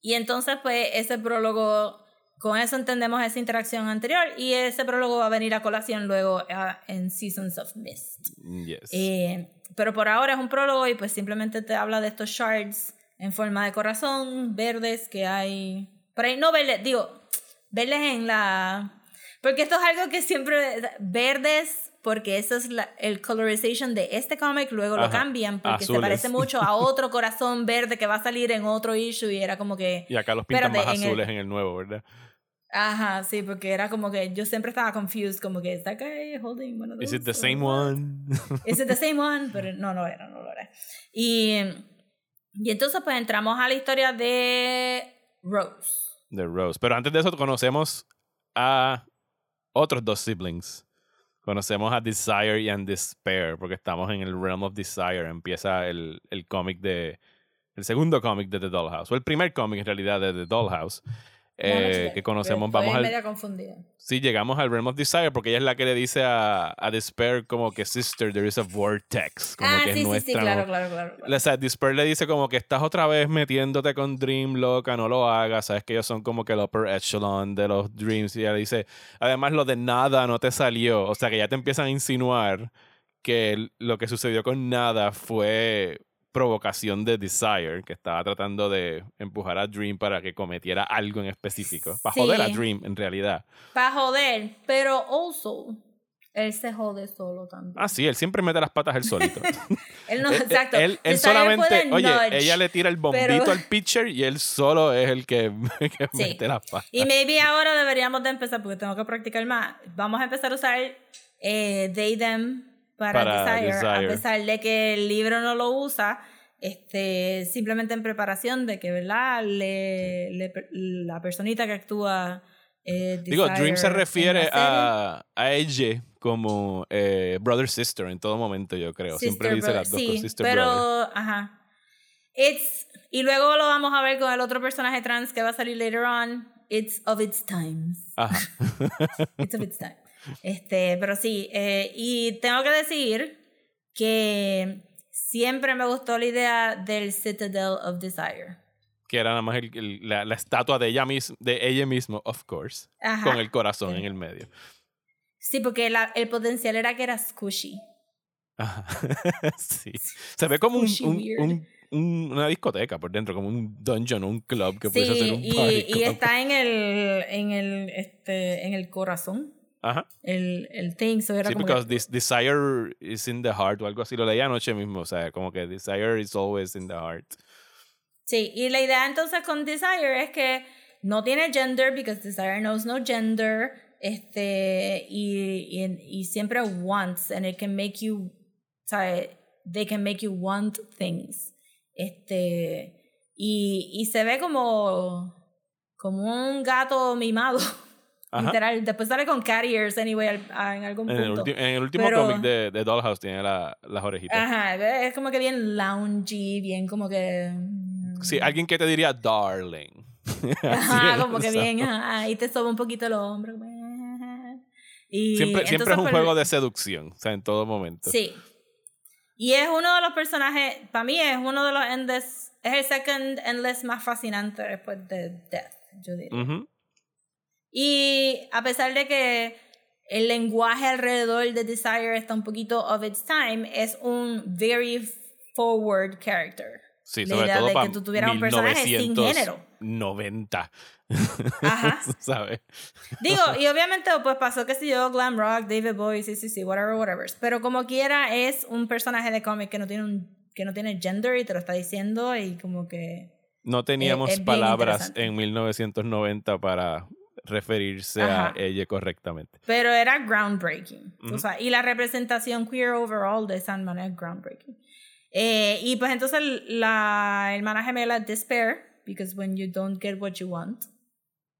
y entonces, pues, ese prólogo, con eso entendemos esa interacción anterior y ese prólogo va a venir a colación luego ah, en Seasons of Mist. Yes. Eh, pero por ahora es un prólogo y pues simplemente te habla de estos shards en forma de corazón, verdes que hay... Por ahí no verdes, digo, verdes en la... Porque esto es algo que siempre... Verdes, porque eso es la, el colorization de este cómic, luego lo Ajá, cambian porque se azules. parece mucho a otro corazón verde que va a salir en otro issue y era como que... y acá los pintan espérate, más en el- azules en el nuevo, ¿verdad? Ajá, sí, porque era como que yo siempre estaba confused, como que, ¿está guy holding one of Is those it the same what?" one? Is it the same one? Pero no, no era, no lo era. Y, y entonces pues entramos a la historia de Rose. The Rose. Pero antes de eso conocemos a otros dos siblings. conocemos a Desire y a Despair, porque estamos en el Realm of Desire. Empieza el, el cómic de. El segundo cómic de The Dollhouse, o el primer cómic en realidad de The Dollhouse, eh, que conocemos. Estoy Vamos al, media confundida. Sí, llegamos al Realm of Desire porque ella es la que le dice a, a Despair como que Sister, there is a vortex. Como ah, que sí, es sí, nuestra. sí, claro, claro, claro. claro. O sea, Despair le dice como que estás otra vez metiéndote con Dream, loca, no lo hagas. Sabes que ellos son como que el upper echelon de los Dreams. Y ella dice, además lo de nada no te salió. O sea, que ya te empiezan a insinuar que lo que sucedió con nada fue provocación de Desire, que estaba tratando de empujar a Dream para que cometiera algo en específico. Para joder a. Dream, en realidad. Para joder, pero also, él se jode solo también. Ah, sí, él siempre mete las patas él solito. él no, Él- exacto. Él, solamente, oye, nudge, ella le tira el bombito pero- al pitcher y él solo es el que, que Sí. mete las patas. Y maybe ahora deberíamos de empezar, porque tengo que practicar más. Vamos a empezar a usar eh, they, them para, Para desire, Desire. a pesar de que el libro no lo usa, este, simplemente en preparación de que, ¿verdad? Le, le- la personita que actúa... eh, Digo, Dream se refiere a, a ella como eh, brother sister en todo momento, yo creo. Siempre dice brother, las dos sí, cosas, sister pero, brother. ajá. It's, y luego lo vamos a ver con el otro personaje trans que va a salir later on. It's of its times. Ajá. It's of its time. Este, pero sí, eh, y tengo que decir que siempre me gustó la idea del Citadel of Desire. que era nada más el- el- la, la estatua de ella, mis, de ella misma, of course, Ajá. con el corazón Sí. en el medio. Sí, porque la- el potencial era que era squishy. Ajá. sí. Se ve como un, un- un- un- una discoteca por dentro, como un dungeon, un club que puede Sí, ser un y, party y club. está en el, en el, este, en el corazón. Ajá. El, el thing, so era Sí, como because que, this desire is in the heart o algo así. Lo leí anoche mismo. O sea, como que desire is always in the heart. Sí, y la idea entonces con Desire es que no tiene gender, because Desire knows no gender, este, y, y, y siempre wants, and it can make you, ¿sabes? They can make you want things. Este, y, y se ve como, como un gato mimado, Ajá. literal. Después sale con cat ears, anyway, al- a- en algún En el, punto. ulti- en el último cómic de, de Dollhouse tiene la- las orejitas. Ajá, es como que bien loungy, bien como que... Sí, alguien que te diría darling. Ajá, como que bien, ajá, y te soba un poquito el hombro. ajá. Y Siempre, siempre entonces, es un pues, juego de seducción. O sea, en todo momento. Sí. Y es uno de los personajes, para mí es uno de los endless, es el second endless más fascinante después de Death, yo diría. Ujú. Y a pesar de que el lenguaje alrededor de Desire está un poquito of its time, es un very forward character. Sí, La sobre idea todo de para que tú tuvieras un personaje sin género. 90. Ajá. ¿Sabes? Digo, y obviamente pues pasó que si yo, Glam Rock, David Bowie, sí, sí, sí, whatever, whatever. Pero como quiera es un personaje de cómic que no tiene un, que no tiene gender y te lo está diciendo y como que No teníamos es bien palabras en 1990 para referirse a ella correctamente. pero era groundbreaking. o sea, y la representación queer overall de Sandman es groundbreaking. Eh, y pues entonces la hermana gemela Despair, because when you don't get what you want.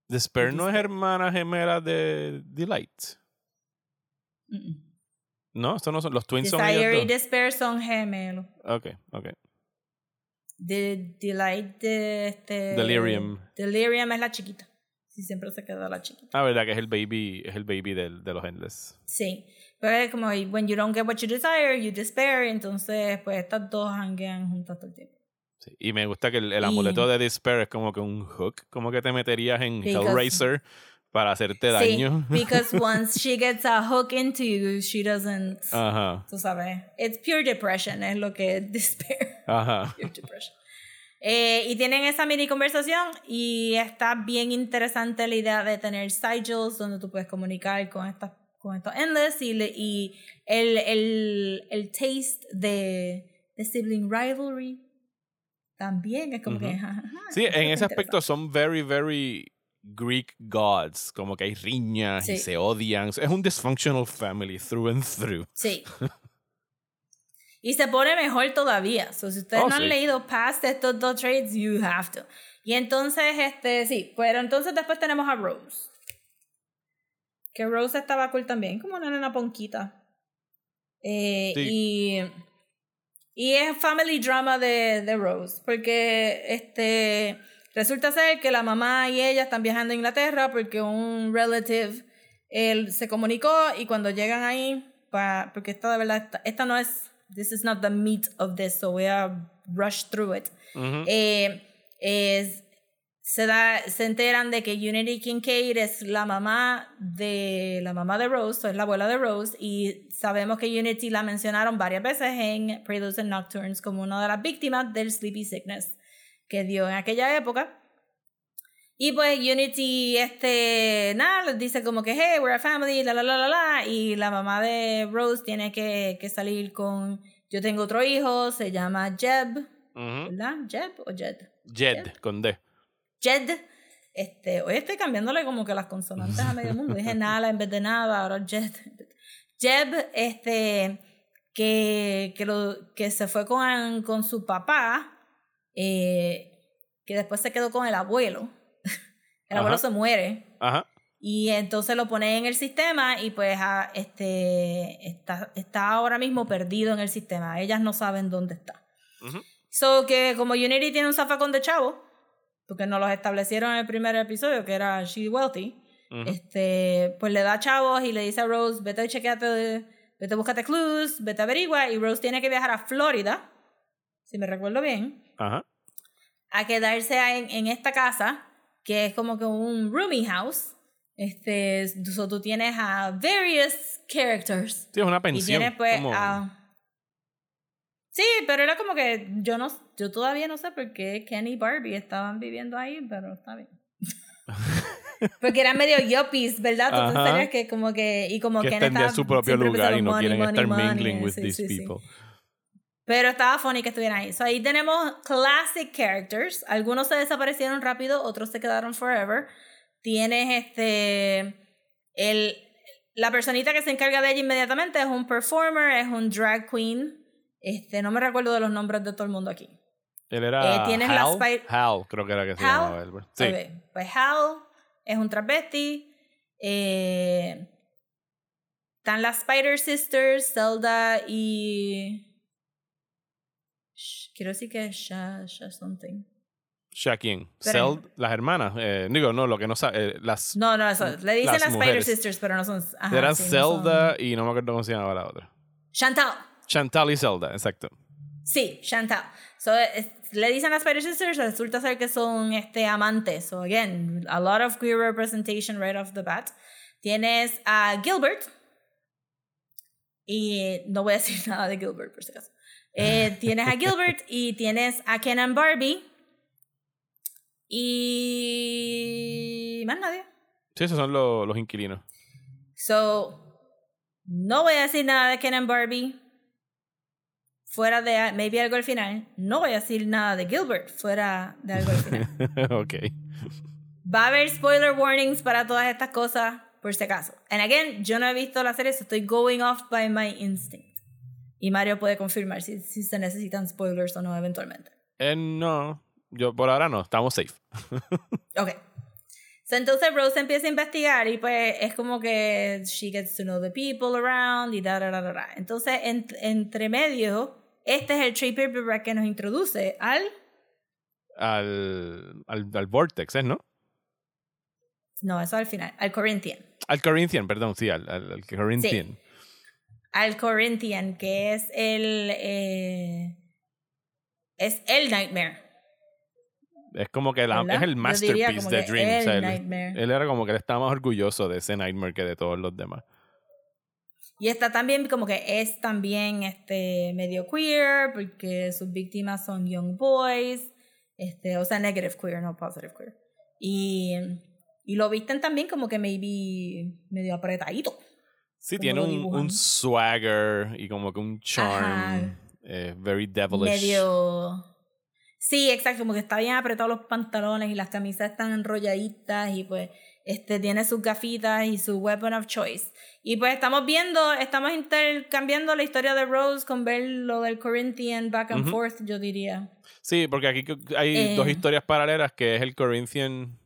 Despair no es hermana gemela de Delight. No, estos no son. Los twins son Desire y. Despair son gemelos. Ok, ok. De Delight de este. Delirium. Delirium es la chiquita. Sí, siempre se queda la chiquita. Ah, verdad que es el baby, es el baby del- de los Endless. Sí. Pero es como, when you don't get what you desire, you despair. Entonces, pues estas dos hanguean juntas todo el tiempo. Sí, Y me gusta que el, el Y- amuleto de Despair es como que un hook, como que te meterías en Because- Hellraiser para hacerte daño. Sí, because once she gets a hook into you, she doesn't. Ajá, Tú sabes. It's pure depression, es lo que es despair. ajá. Pure depression. Eh, y tienen esa mini conversación y está bien interesante la idea de tener sigils donde tú puedes comunicar con estas con estos endless y, le- y el, el, el taste de, de sibling rivalry también es como que Ujú. jajaja, Sí, en ese aspecto son very, very Greek gods. Como que hay riñas y Sí. se odian. Es un dysfunctional family through and through. Sí. Y se pone mejor todavía. So, si ustedes Oh, no han sí. leído past estos dos trades, you have to. Y entonces, este, sí, pero entonces después tenemos a Rose. que Rose estaba cool también, como una nena ponquita. Eh, Sí. Y. Y es family drama de, de Rose, porque este resulta ser que la mamá y ella están viajando a Inglaterra porque un relative él se comunicó y cuando llegan ahí, pa, porque esta de verdad, esta, esta no es, this is not the meat of this, so voy a rush through it. Ujú. Eh, es- se, da, se enteran de que Unity Kincaid es la mamá de la mamá de Rose, o es la abuela de Rose, y sabemos que Unity la mencionaron varias veces en Preludes and Nocturnes como una de las víctimas del sleepy sickness que dio en aquella época. Y pues Unity, este, nada, les dice como que, hey, we're a family, la, la, la, la, la, y la mamá de Rose tiene que, que salir con, yo tengo otro hijo, se llama Jeb, Ujú. ¿verdad? Jeb o Jed. Jed, con D. Jed. Este, hoy estoy cambiándole como que las consonantes a medio mundo. Dije nada en vez de nada, ahora Jed. Jeb, este, que, que, lo, que se fue con, con su papá, eh, que después se quedó con el abuelo. El abuelo Ajá. se muere. Ajá. Y entonces lo pone en el sistema y pues ah, este, está, está ahora mismo perdido en el sistema. Ellas no saben dónde está. Ujú. So que como Unity tiene un zafacón de chavo, porque nos los establecieron en el primer episodio, que era She Wealthy, este, pues le da chavos y le dice a Rose, vete y chequeate, vete búscate clues, vete averigua, y Rose tiene que viajar a Florida, si me recuerdo bien, a quedarse en, en esta casa, que es como que un rooming house. Este, so tú tienes a various characters. Sí, es una Y pensión. tienes pues como- a... Sí, pero era como que yo no, yo todavía no sé por qué Kenny y Barbie estaban viviendo ahí, pero está bien. Porque eran medio yuppies, ¿verdad? Pensarías que como que, y como que Ken estaba su propio lugar y no money, quieren estar money, mingling with sí, these sí, sí. Pero estaba funny que estuvieran ahí. So, ahí tenemos classic characters. Algunos se desaparecieron rápido, otros se quedaron forever. Tienes este. El, la personita que se encarga de ella inmediatamente es un performer, es un drag queen. Este, no me recuerdo de los nombres de todo el mundo aquí. Él era Eh, tienes Hal. Hal, creo que era que se Hal. llamaba él. Sí. Pues Hal es un travesti. Eh, están las Spider Sisters, Zelda y. Quiero decir que es Sha, Sha something. Sha quién? Celd- las hermanas. Eh, digo, no, lo que no sabe. las No, no, eso. Le dicen Las las, Spider. Sisters, pero no son. ajá, eran sí, no son- Zelda y no me acuerdo cómo se llamaba la otra. Chantal. Chantal y Zelda, exacto. Sí, Chantal. So, es- le dicen las Spider Sisters, resulta ser que son este, amantes. So, again, a lot of queer representation right off the bat. Tienes a Gilbert. Y no voy a decir nada de Gilbert, por si acaso. Eh, tienes a Gilbert y tienes a Ken and Barbie. Y. más nadie. Sí, esos son los, los inquilinos. So, no voy a decir nada de Ken and Barbie. Fuera de maybe algo al final. No voy a decir nada de Gilbert. Fuera de algo al final. ok. Va a haber spoiler warnings para todas estas cosas, por si acaso. And again, yo no he visto la serie, so estoy going off by my instinct. Y Mario puede confirmar si, si se necesitan spoilers o no eventualmente. Eh, no, yo por ahora no, estamos safe. Ok. So, entonces Rose empieza a investigar y pues es como que she gets to know the people around y da, da, da, da, da. Entonces, en- entre medio, este es el paperback que nos introduce al... Al, al, al Vortex, ¿eh? ¿no? No, eso al final, al Corinthian. Al Corinthian, perdón, sí, al, al, al Corinthian. Al Corinthian, que es el... eh, es el Nightmare. Es como que es el masterpiece de Dream. o sea, el él, él era como que él estaba más orgulloso de ese Nightmare que de todos los demás. Y está también como que es también este medio queer porque sus víctimas son young boys, este, o sea, negative queer, no positive queer. Y, y lo visten también como que maybe medio apretadito. Sí, tiene un, un swagger y como que un charm. Eh, very devilish. Medio Sí, exacto, como que está bien apretado los pantalones y las camisas están enrolladitas y pues este tiene sus gafitas y su weapon of choice. Y pues estamos viendo, estamos intercambiando la historia de Rose con ver lo del Corinthian back and forth, yo diría. Sí, porque aquí hay Eh. dos historias paralelas que es el Corinthian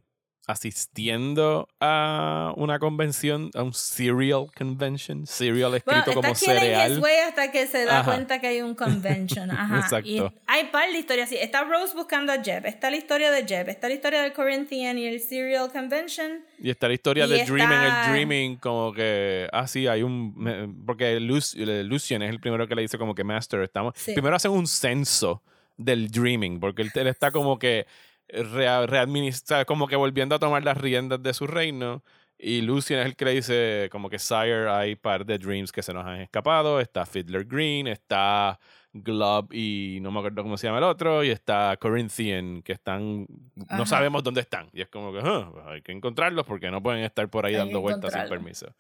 asistiendo a una convención, a un cereal convention, Bueno, escrito está como cereal. way hasta que se da Ajá. cuenta que hay un convention. Ajá. Exacto. Y hay par de historias así. Está Rose buscando a Jeb. Está la historia de Jeb. Está la historia del Corinthian y el Serial Convention. Y está la historia Y de Dreaming, el Dreaming, como que, ah, sí, hay un, porque Luc- Lucian es el primero que le dice como que Master, estamos, Sí. primero hacen un censo del Dreaming, porque él, él está como que readministra, como que volviendo a tomar las riendas de su reino, y Lucian es el que le dice como que, Sire, hay par de Dreams que se nos han escapado, está Fiddler Green, está Glove y no me acuerdo cómo se llama el otro, y está Corinthian, que están, no sabemos dónde están. Y es como que "Ah, pues hay que encontrarlos porque no pueden estar por ahí Hay dando vueltas sin permiso.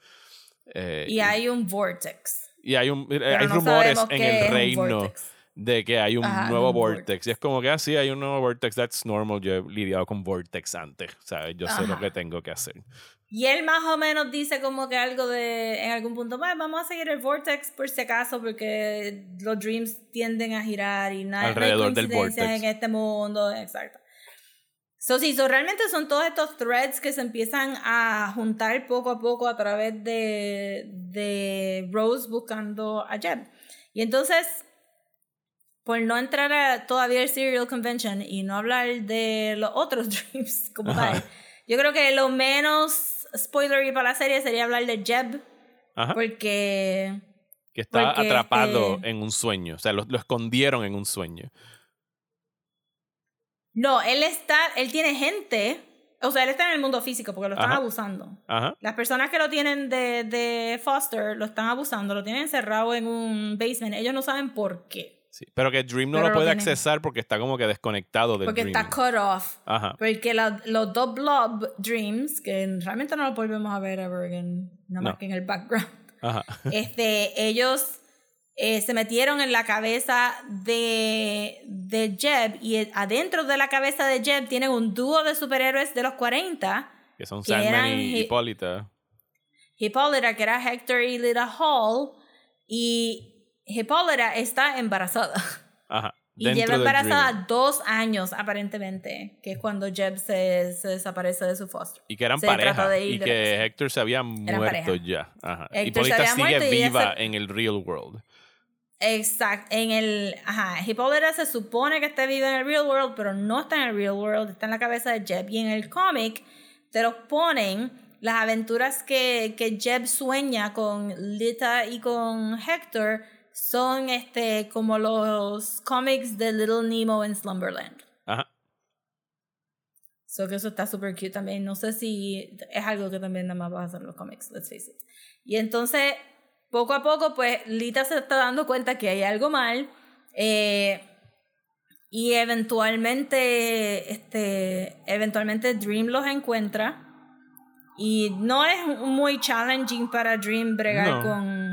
Eh, Y hay un Vortex. y hay, un, eh, hay no rumores en el reino vortex. De que hay un Ajá, nuevo vortex. Y es como que así hay un nuevo vortex, that's normal. Yo he lidiado con vortex antes. O sea, yo sé lo Ajá. que tengo que hacer. Y él más o menos dice como que algo de, en algún punto, "Bueno, vamos a seguir el vortex por si acaso, porque los dreams tienden a girar y nada, no hay Alrededor del vortex. en este mundo, exacto. So, sí, so realmente son todos estos threads que se empiezan a juntar poco a poco a través de, de Rose buscando a Jeb. Y entonces, por no entrar a todavía el Serial Convention y no hablar de los otros dreams como Ajá. tal, yo creo que lo menos spoilery para la serie sería hablar de Jeb, Ajá. porque que está porque, atrapado este- en un sueño. O sea, lo, lo escondieron en un sueño. no, él está, él tiene gente, o sea, él está en el mundo físico porque lo están Ajá. abusando. Ajá. Las personas que lo tienen de, de foster lo están abusando, lo tienen encerrado en un basement. Ellos no saben por qué. Sí. Pero que Dream no Pero lo puede tienen. accesar porque está como que desconectado del Porque Dreaming. está cut off. Ajá. Porque la- los dos blob dreams, que realmente no los volvemos a ver ever again, nada más No. que en el background, Ajá. este, ellos eh, se metieron en la cabeza de, de Jeb y adentro de la cabeza de Jeb tienen un dúo de superhéroes de los 40 Que son que Sandman y hi- Hipólita. Hipólita, que era Hector y Lita Hall, y Hipólita está embarazada. Ajá. Y lleva embarazada dos años, aparentemente, que es cuando Jeb se, se desaparece de su foster. Y que eran se pareja. de Y de que. Héctor se había muerto ya. Ajá. Hipólita sigue viva se- en el real world. Exacto. En el. Ajá. Hipólita se supone que está viva en el real world, pero no está en el real world, está en la cabeza de Jeb. Y en el cómic te los ponen las aventuras que, que Jeb sueña con Lita y con Hector son este como los cómics de Little Nemo en Slumberland. Ajá. So que eso está super cute también. No sé si es algo que también nada más va a hacer los cómics, let's face it. Y entonces, poco a poco, pues Lita se está dando cuenta que hay algo mal. eh, y eventualmente, este, eventualmente Dream los encuentra. Y no es muy challenging para Dream bregar No. con,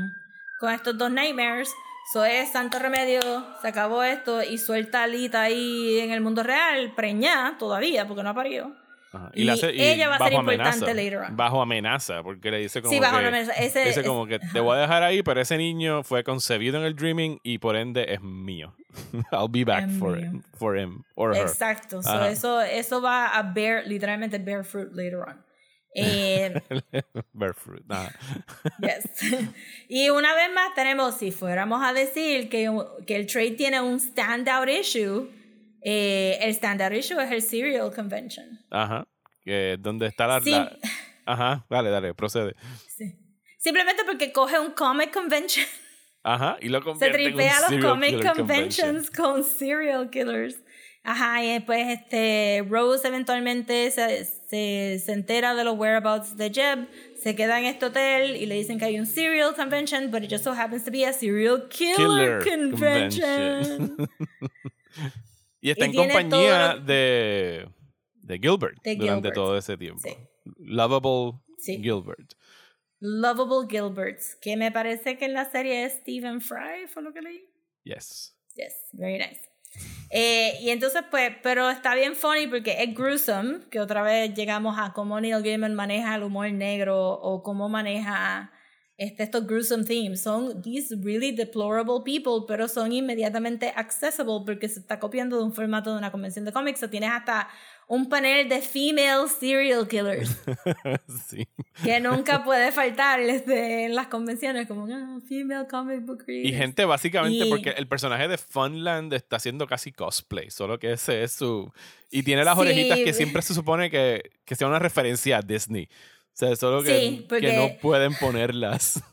con estos dos nightmares. So es santo remedio, se acabó esto y suelta a Lita ahí en el mundo real, preñada todavía, porque no ha parido. Ajá. Y ella va a ser bajo importante amenaza, later on. Bajo amenaza, porque le dice como Sí, bajo que, mesa. Ese, dice como que te voy a dejar ahí, pero ese niño fue concebido en el Dreaming y por ende es mío. I'll be back Es for mío. him, for him or her. Exacto. So eso, eso va a bear, literalmente bear fruit later on. Eh, fruit. Yes. y una vez más tenemos, si fuéramos a decir que, que el trade tiene un standout issue, eh, el standout issue es el Serial Convention. Ajá. Que donde está la, Sí. la- Ajá. Dale, dale, procede. Sí. Simplemente porque coge un comic convention. Ajá. Y lo Se convierte en un tripea los comic conventions con serial killers. Ajá, y después este, Rose eventualmente se, se, se entera de los whereabouts de Jeb, se queda en este hotel y le dicen que hay un serial convention, but it just so happens to be a serial killer, Killer convention. convention. Y está Y en compañía todo de, de Gilbert De durante Gilbert. todo ese tiempo. Sí. Lovable Sí. Gilbert. Lovable Gilberts, que me parece que en la serie es Stephen Fry, fue lo que leí. Yes. Yes, very nice. Eh, y entonces, pues, pero está bien funny porque es gruesome, que otra vez llegamos a cómo Neil Gaiman maneja el humor negro o cómo maneja este, estos gruesome themes. Son these really deplorable people, pero son inmediatamente accessible porque se está copiando de un formato de una convención de cómics. O tienes hasta un panel de female serial killers sí. que nunca puede faltar este, en las convenciones, como ah, female comic book Y readers. gente básicamente, Y- porque el personaje de Funland está haciendo casi cosplay, solo que ese es su... Y tiene las Sí. orejitas que siempre se supone que, que sea una referencia a Disney. O sea, solo que, Sí, que porque- no pueden ponerlas.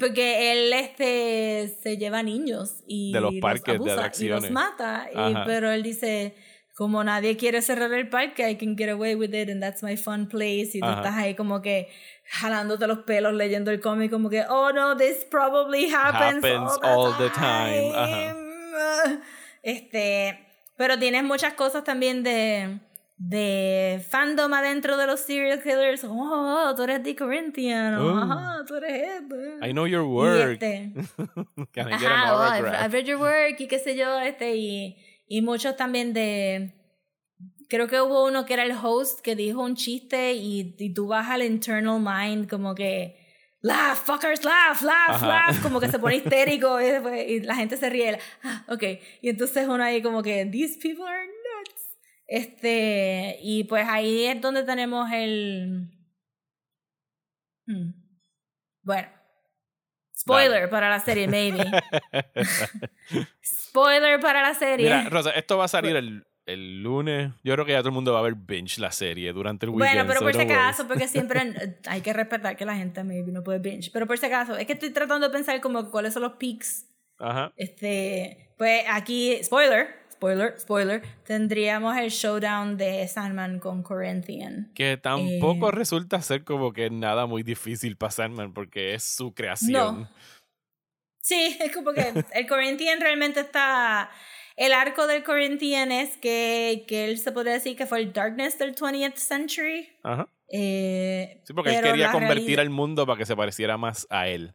Porque él este, se lleva niños y De los los parques de abusa atracciones. y los mata. y- pero él dice, como nadie quiere cerrar el parque, I can get away with it and that's my fun place. Y tú Ajá. estás ahí como que jalándote los pelos leyendo el cómic como que, oh no, this probably happens, Happens all, the time. Time. Este, pero tienes muchas cosas también de de fandom adentro de los serial killers. Oh, tú eres The Corinthian. Oh. Tú eres esto. I know your Y work. este, Can I get ajá, oh, I've? I've read your work y qué sé yo, este, y, y muchos también de, creo que hubo uno que era el host que dijo un chiste y, y tú vas al internal mind como que, laugh, fuckers, laugh, laugh, Ajá. laugh, como que se pone histérico y, después- y la gente se ríe, ah, ok, y entonces uno ahí como que, these people are nuts. Este, y pues ahí es donde tenemos el... Hmm. Bueno. Spoiler para la serie, maybe. Spoiler para la serie. Mira, Rosa, esto va a salir el, el lunes. Yo creo que ya todo el mundo va a ver binge la serie durante el weekend. bueno, pero por si acaso, porque siempre hay que respetar que la gente maybe no puede binge. Pero por si acaso, es que estoy tratando de pensar como cuáles son los peaks. Ajá. Este, pues aquí, spoiler, spoiler, spoiler, tendríamos el showdown de Sandman con Corinthian. Que tampoco Eh. resulta ser como que nada muy difícil para Sandman porque es su creación. No. Sí, es como que el Corinthian realmente está... El arco del Corinthian es que, que él se podría decir que fue el darkness del 20th century. Ajá. Eh, Sí, porque él quería convertir al mundo para que se pareciera más a él.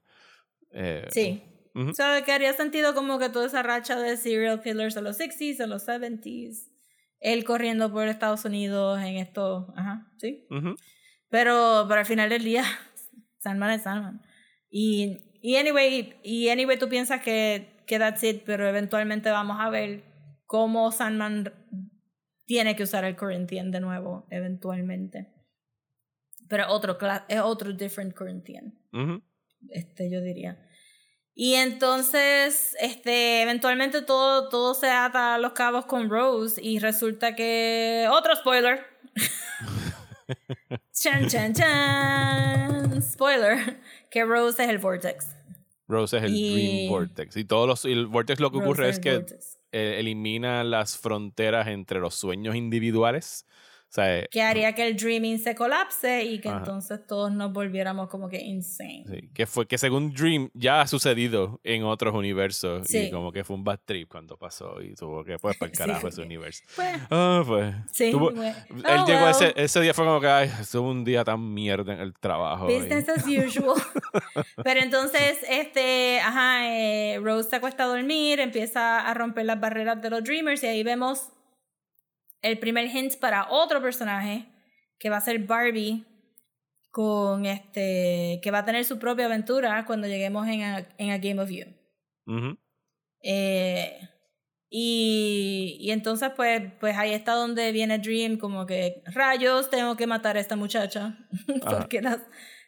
Eh, Sí. Ujú. O sea, que haría sentido como que toda esa racha de serial killers de los 60s, de los 70s. Él corriendo por Estados Unidos en esto. Ajá, sí. ujú. Pero, pero al final del día, Sandman es Sandman. Y, y anyway, y anyway, tú piensas que, que that's it, pero eventualmente vamos a ver cómo Sandman tiene que usar el Corinthian de nuevo, eventualmente. Pero otro, es otro different Corinthian este, yo diría. Y entonces, este, eventualmente todo, todo se ata a los cabos con Rose y resulta que... Otro spoiler. chan, chan, chan. Spoiler. Que Rose es el Vortex. Rose es el Y- Dream Vortex. Y todos los, y el Vortex lo que Rose ocurre es que eh, elimina las fronteras entre los sueños individuales. Sea, eh, Que haría que el dreaming se colapse y que Ajá. entonces todos nos volviéramos como que insane. sí, que fue que según Dream ya ha sucedido en otros universos. Y Sí. como que fue un bad trip cuando pasó. Y tuvo que pues para el Sí, carajo ese porque- universo. Pues, Ah, pues. sí. tuvo- bueno. él Oh, llegó well. ese, ese día fue como que ay, estuvo un día tan mierda en el trabajo. y- Business as usual. Pero entonces, este, ajá, eh, Rose se acuesta a dormir, empieza a romper las barreras de los Dreamers y ahí vemos el primer hint para otro personaje que va a ser Barbie con este que va a tener su propia aventura cuando lleguemos en a, en a Game of You. Eh, y, y entonces pues, pues ahí está donde viene Dream, como que rayos, tengo que matar a esta muchacha, porque las,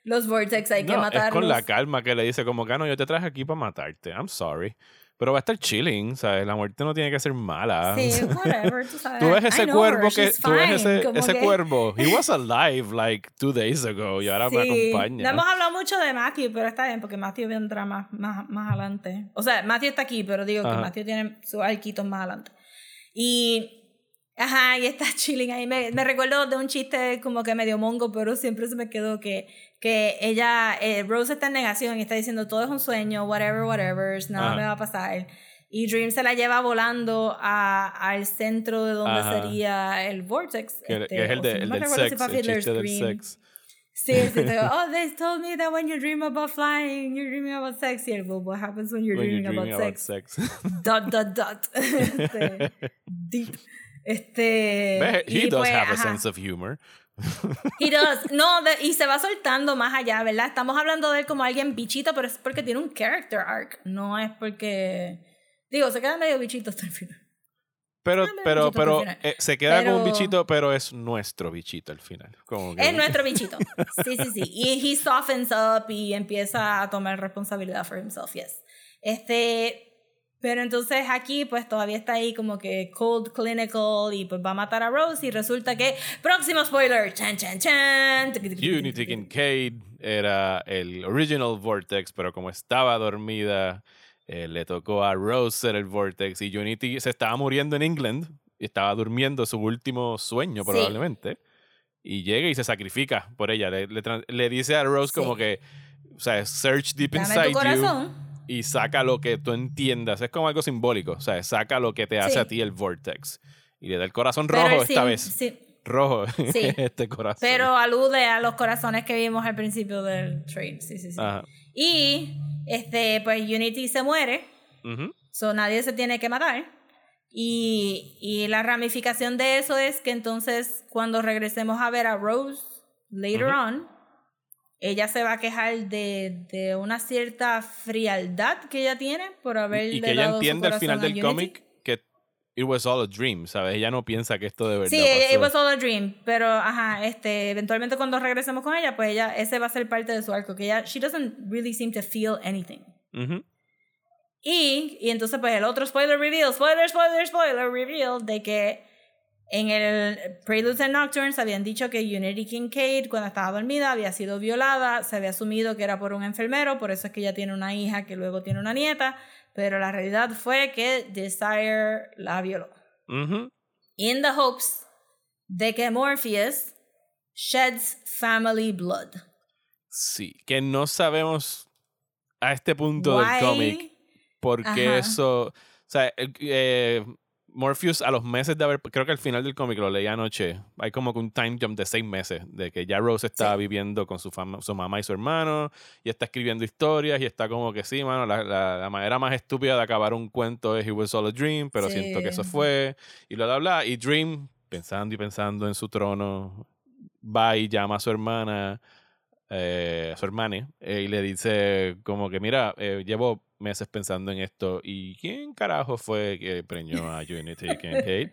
los Vortex hay que matarlos. es con la calma que le dice como que "Ah, no, yo te traje aquí para matarte. I'm sorry. Pero va a estar chilling, ¿sabes? La muerte no tiene que ser mala. Sí, whatever, tú sabes. Tú ves ese cuervo que tú ves ese, ese que- cuervo. He was alive like two days ago y ahora me Sí. acompaña. No hemos hablado mucho de Matthew, pero está bien, porque Matthew vendrá más, más, más adelante. O sea, Matthew está aquí, pero digo Ajá. que Matthew tiene sus arquitos más adelante. Y, ajá, y está chilling ahí. Me, me recuerdo de un chiste como que medio mongo, pero siempre se me quedó que, que ella, eh, Rose está en negación y está diciendo todo es un sueño, whatever, whatever, nada Ajá. me va a pasar. Y Dream se la lleva volando a, al centro de donde Ajá. sería el Vortex. que, este, que es el, de- si el del si sex, fue el Fiddler's chiste del Green. sex. Sí, sí, oh, they told me that when you dream about flying, you're dreaming about sex. Y el, what happens when you're When you're dreaming, dreaming about, sex? Dot, dot, dot. Este, deep. Este. He y does pues, have a ajá, sense of humor. He does. No, de- y se va soltando más allá, ¿verdad? Estamos hablando de él como alguien bichito, pero es porque tiene un character arc. No es porque. Digo, se queda medio bichito hasta el final. Pero, Ah, pero, pero eh, se queda con un bichito, pero es nuestro bichito al final. Como que- Es nuestro bichito. Sí, sí, sí. Y he softens up y empieza a tomar responsabilidad for himself, yes. Este, pero entonces aquí pues todavía está ahí como que cold clinical y pues va a matar a Rose y resulta que próximo spoiler, chan chan chan. Unity Kincaid era el original Vortex, pero como estaba dormida, eh, le tocó a Rose ser el Vortex y Unity se estaba muriendo en England y estaba durmiendo su último sueño Sí. probablemente. Y llega y se sacrifica por ella. Le, le dice a Rose como que, o sea, search deep Dame inside tu you corazón. Y saca lo que tú entiendas. Es como algo simbólico. O sea, saca lo que te hace Sí. a ti el Vortex. Y le da el corazón rojo esta vez. sí, Rojo Sí. este corazón. pero alude a los corazones que vimos al principio del trade. Sí, sí, sí. Ajá. Y este, pues Unity se muere. Ujú. So nadie se tiene que matar. Y, y la ramificación de eso es que entonces cuando regresemos a ver a Rose later Ujú. on, ella se va a quejar de, de una cierta frialdad que ella tiene por haberle y que ella dado entiende al final del cómic que it was all a dream, ¿sabes? Ella no piensa que esto de verdad Sí, it pasó. was all a dream, pero ajá, este, eventualmente cuando regresemos con ella, pues ella, ese va a ser parte de su arco, que ella, she doesn't really seem to feel anything. Ujú. Y, y entonces, pues el otro spoiler reveal, spoiler, spoiler, spoiler reveal, de que en el Preludes and Nocturnes habían dicho que Unity Kincaid, cuando estaba dormida, había sido violada, se había asumido que era por un enfermero, por eso es que ella tiene una hija que luego tiene una nieta, pero la realidad fue que Desire la violó. Ujú. In the hopes de que Morpheus sheds family blood. Sí, que no sabemos a este punto del cómic por qué eso... O sea, eh, Morpheus a los meses de haber... Creo que al final del cómic lo leí anoche. Hay como que un time jump de seis meses. De que ya Rose Sí. viviendo con su, fama- su mamá y su hermano. Y está escribiendo historias. Y está como que sí, mano. La, la- la manera más estúpida de acabar un cuento es It was all a dream. Pero siento que eso fue. Y bla, bla, bla. Y Dream, pensando y pensando en su trono, va y llama a su hermana eh, a su hermana eh, y le dice como que mira eh, llevo meses pensando en esto y quién carajo fue que preñó a Unity Kincaid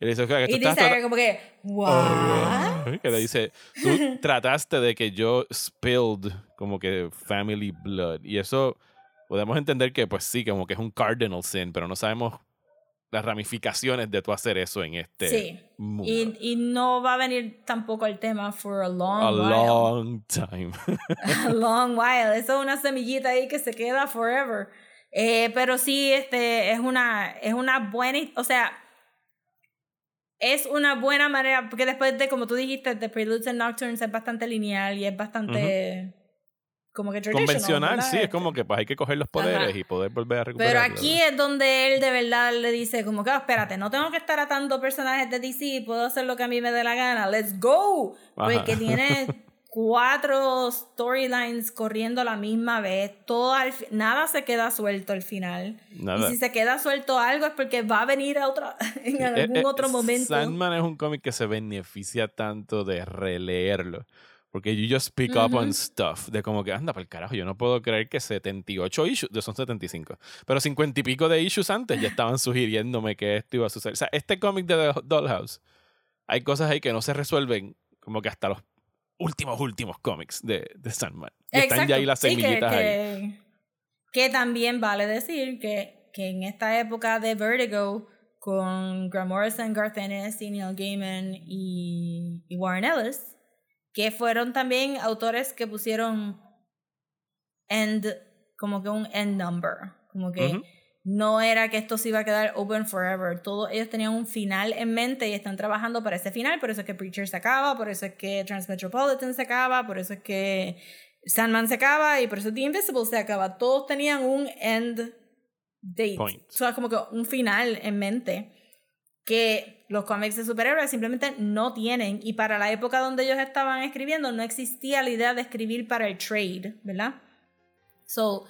y le dice "Oiga, que tú Y estás trata- como que, what? que le dice tú trataste de que yo spilled como que family blood y eso podemos entender que pues sí como que es un cardinal sin pero no sabemos las ramificaciones de tú hacer eso en este Sí. mundo Y, y no va a venir tampoco el tema for a long a while. long time a long while. Eso es una semillita ahí que se queda forever. Eh, pero sí, este, es una, es una buena, o sea, es una buena manera, porque después de, como tú dijiste, The Preludes and Nocturnes es bastante lineal y es bastante como que convencional, ¿verdad? sí, es como que pues hay que coger los poderes Ajá. y poder volver a recuperar. Pero aquí es donde él de verdad le dice como que, "Ah, espérate, no tengo que estar atando personajes de DC, puedo hacer lo que a mí me dé la gana, let's go. Ajá. Porque tiene cuatro storylines corriendo a la misma vez, todo al nada se queda suelto al final. Nada. Y si se queda suelto algo es porque va a venir a otra, en Eh, algún eh, otro momento. Sandman es un cómic que se beneficia tanto de releerlo. Porque you just pick up on stuff. De como que, anda, para el carajo, yo no puedo creer que 78 issues, son 75, pero 50 y pico de issues antes ya estaban sugiriéndome que esto iba a suceder. O sea, este cómic de The Dollhouse, hay cosas ahí que no se resuelven como que hasta los últimos, últimos cómics de, de Sandman. Están ya ahí las Sí, que- semillitas ahí. que, que también vale decir que, que en esta época de Vertigo, con Grant Morrison, Garth Ennis, y Neil Gaiman y, y Warren Ellis, que fueron también autores que pusieron end, como que un end number, como que no era que esto se iba a quedar open forever, todos ellos tenían un final en mente y están trabajando para ese final, por eso es que Preacher se acaba, por eso es que Transmetropolitan se acaba, por eso es que Sandman se acaba y por eso The Invisible se acaba, todos tenían un end date, Point. o sea, como que un final en mente que los cómics de superhéroes simplemente no tienen y para la época donde ellos estaban escribiendo no existía la idea de escribir para el trade, ¿verdad? So,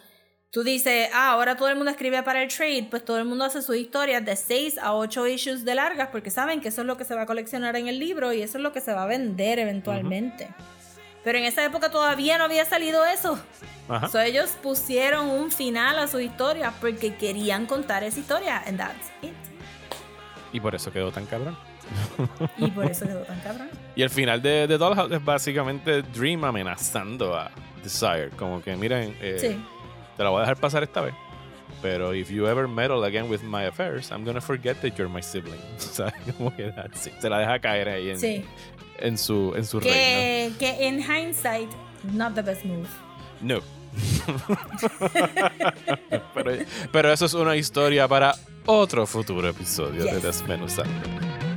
tú dices, ah, ahora todo el mundo escribe para el trade, pues todo el mundo hace sus historias de 6 a 8 issues de largas porque saben que eso es lo que se va a coleccionar en el libro y eso es lo que se va a vender eventualmente. Pero en esa época todavía no había salido eso. Ajá. So, ellos pusieron un final a su historia porque querían contar esa historia. And that's it. Y por eso quedó tan cabrón. Y por eso quedó tan cabrón. Y el final de, de Dollhouse es básicamente Dream amenazando a Desire. Como que, miren, eh, Sí. te la voy a dejar pasar esta vez. Pero if you ever meddle again with my affairs, I'm gonna forget that you're my sibling. O sea, como que se la deja caer ahí en, Sí. en su, en su reino. Que, que en hindsight, not the best move. No. pero, pero eso es una historia para otro futuro episodio de Yes. Desmenuzando.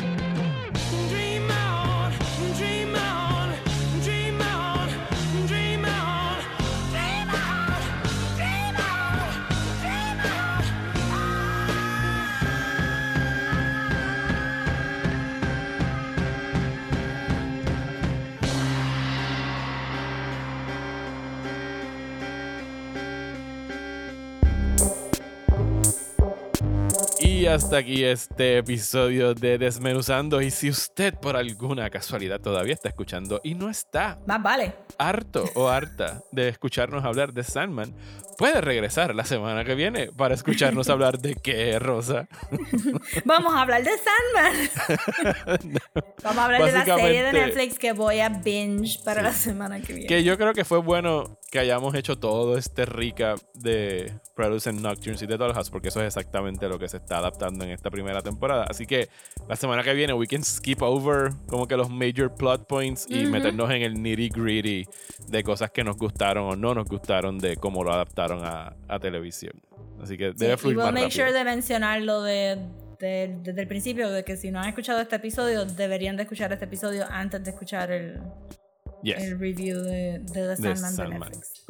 Y hasta aquí este episodio de Desmenuzando. Y si usted por alguna casualidad todavía está escuchando y no está Más vale. harto o harta de escucharnos hablar de Sandman, puede regresar la semana que viene para escucharnos hablar de qué, Rosa. Vamos a hablar de Sandman. Vamos a hablar de la serie de Netflix que voy a binge para la semana que viene. Que yo creo que fue bueno que hayamos hecho todo este recap de Produce and Nocturnes y de Dollhouse, porque eso es exactamente lo que se está adaptando en esta primera temporada. Así que la semana que viene, we can skip over como que los major plot points y meternos en el nitty gritty de cosas que nos gustaron o no nos gustaron de cómo lo adaptaron a, a televisión. Así que Sí, debe y fluir we'll más make rápido. sure de mencionarlo de, de- desde el principio, de que si no han escuchado este episodio, deberían de escuchar este episodio antes de escuchar el, Yes. el review de, de The Sandman Sandman. Netflix.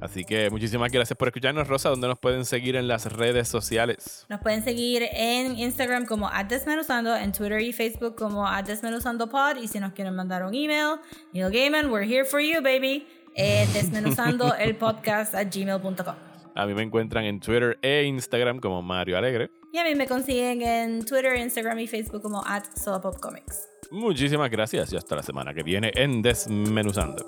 Así que muchísimas gracias por escucharnos, Rosa. ¿Dónde nos pueden seguir en las redes sociales? Nos pueden seguir en Instagram como Desmenuzando, en Twitter y Facebook como @desmenuzandopod y si nos quieren mandar un email, Neil Gaiman, we're here for you, baby. Eh, desmenuzando el podcast a gmail.com. A mí me encuentran en Twitter e Instagram como Mario Alegre. Y a mí me consiguen en Twitter, Instagram y Facebook como at Solapopcomics. Muchísimas gracias y hasta la semana que viene en Desmenuzando.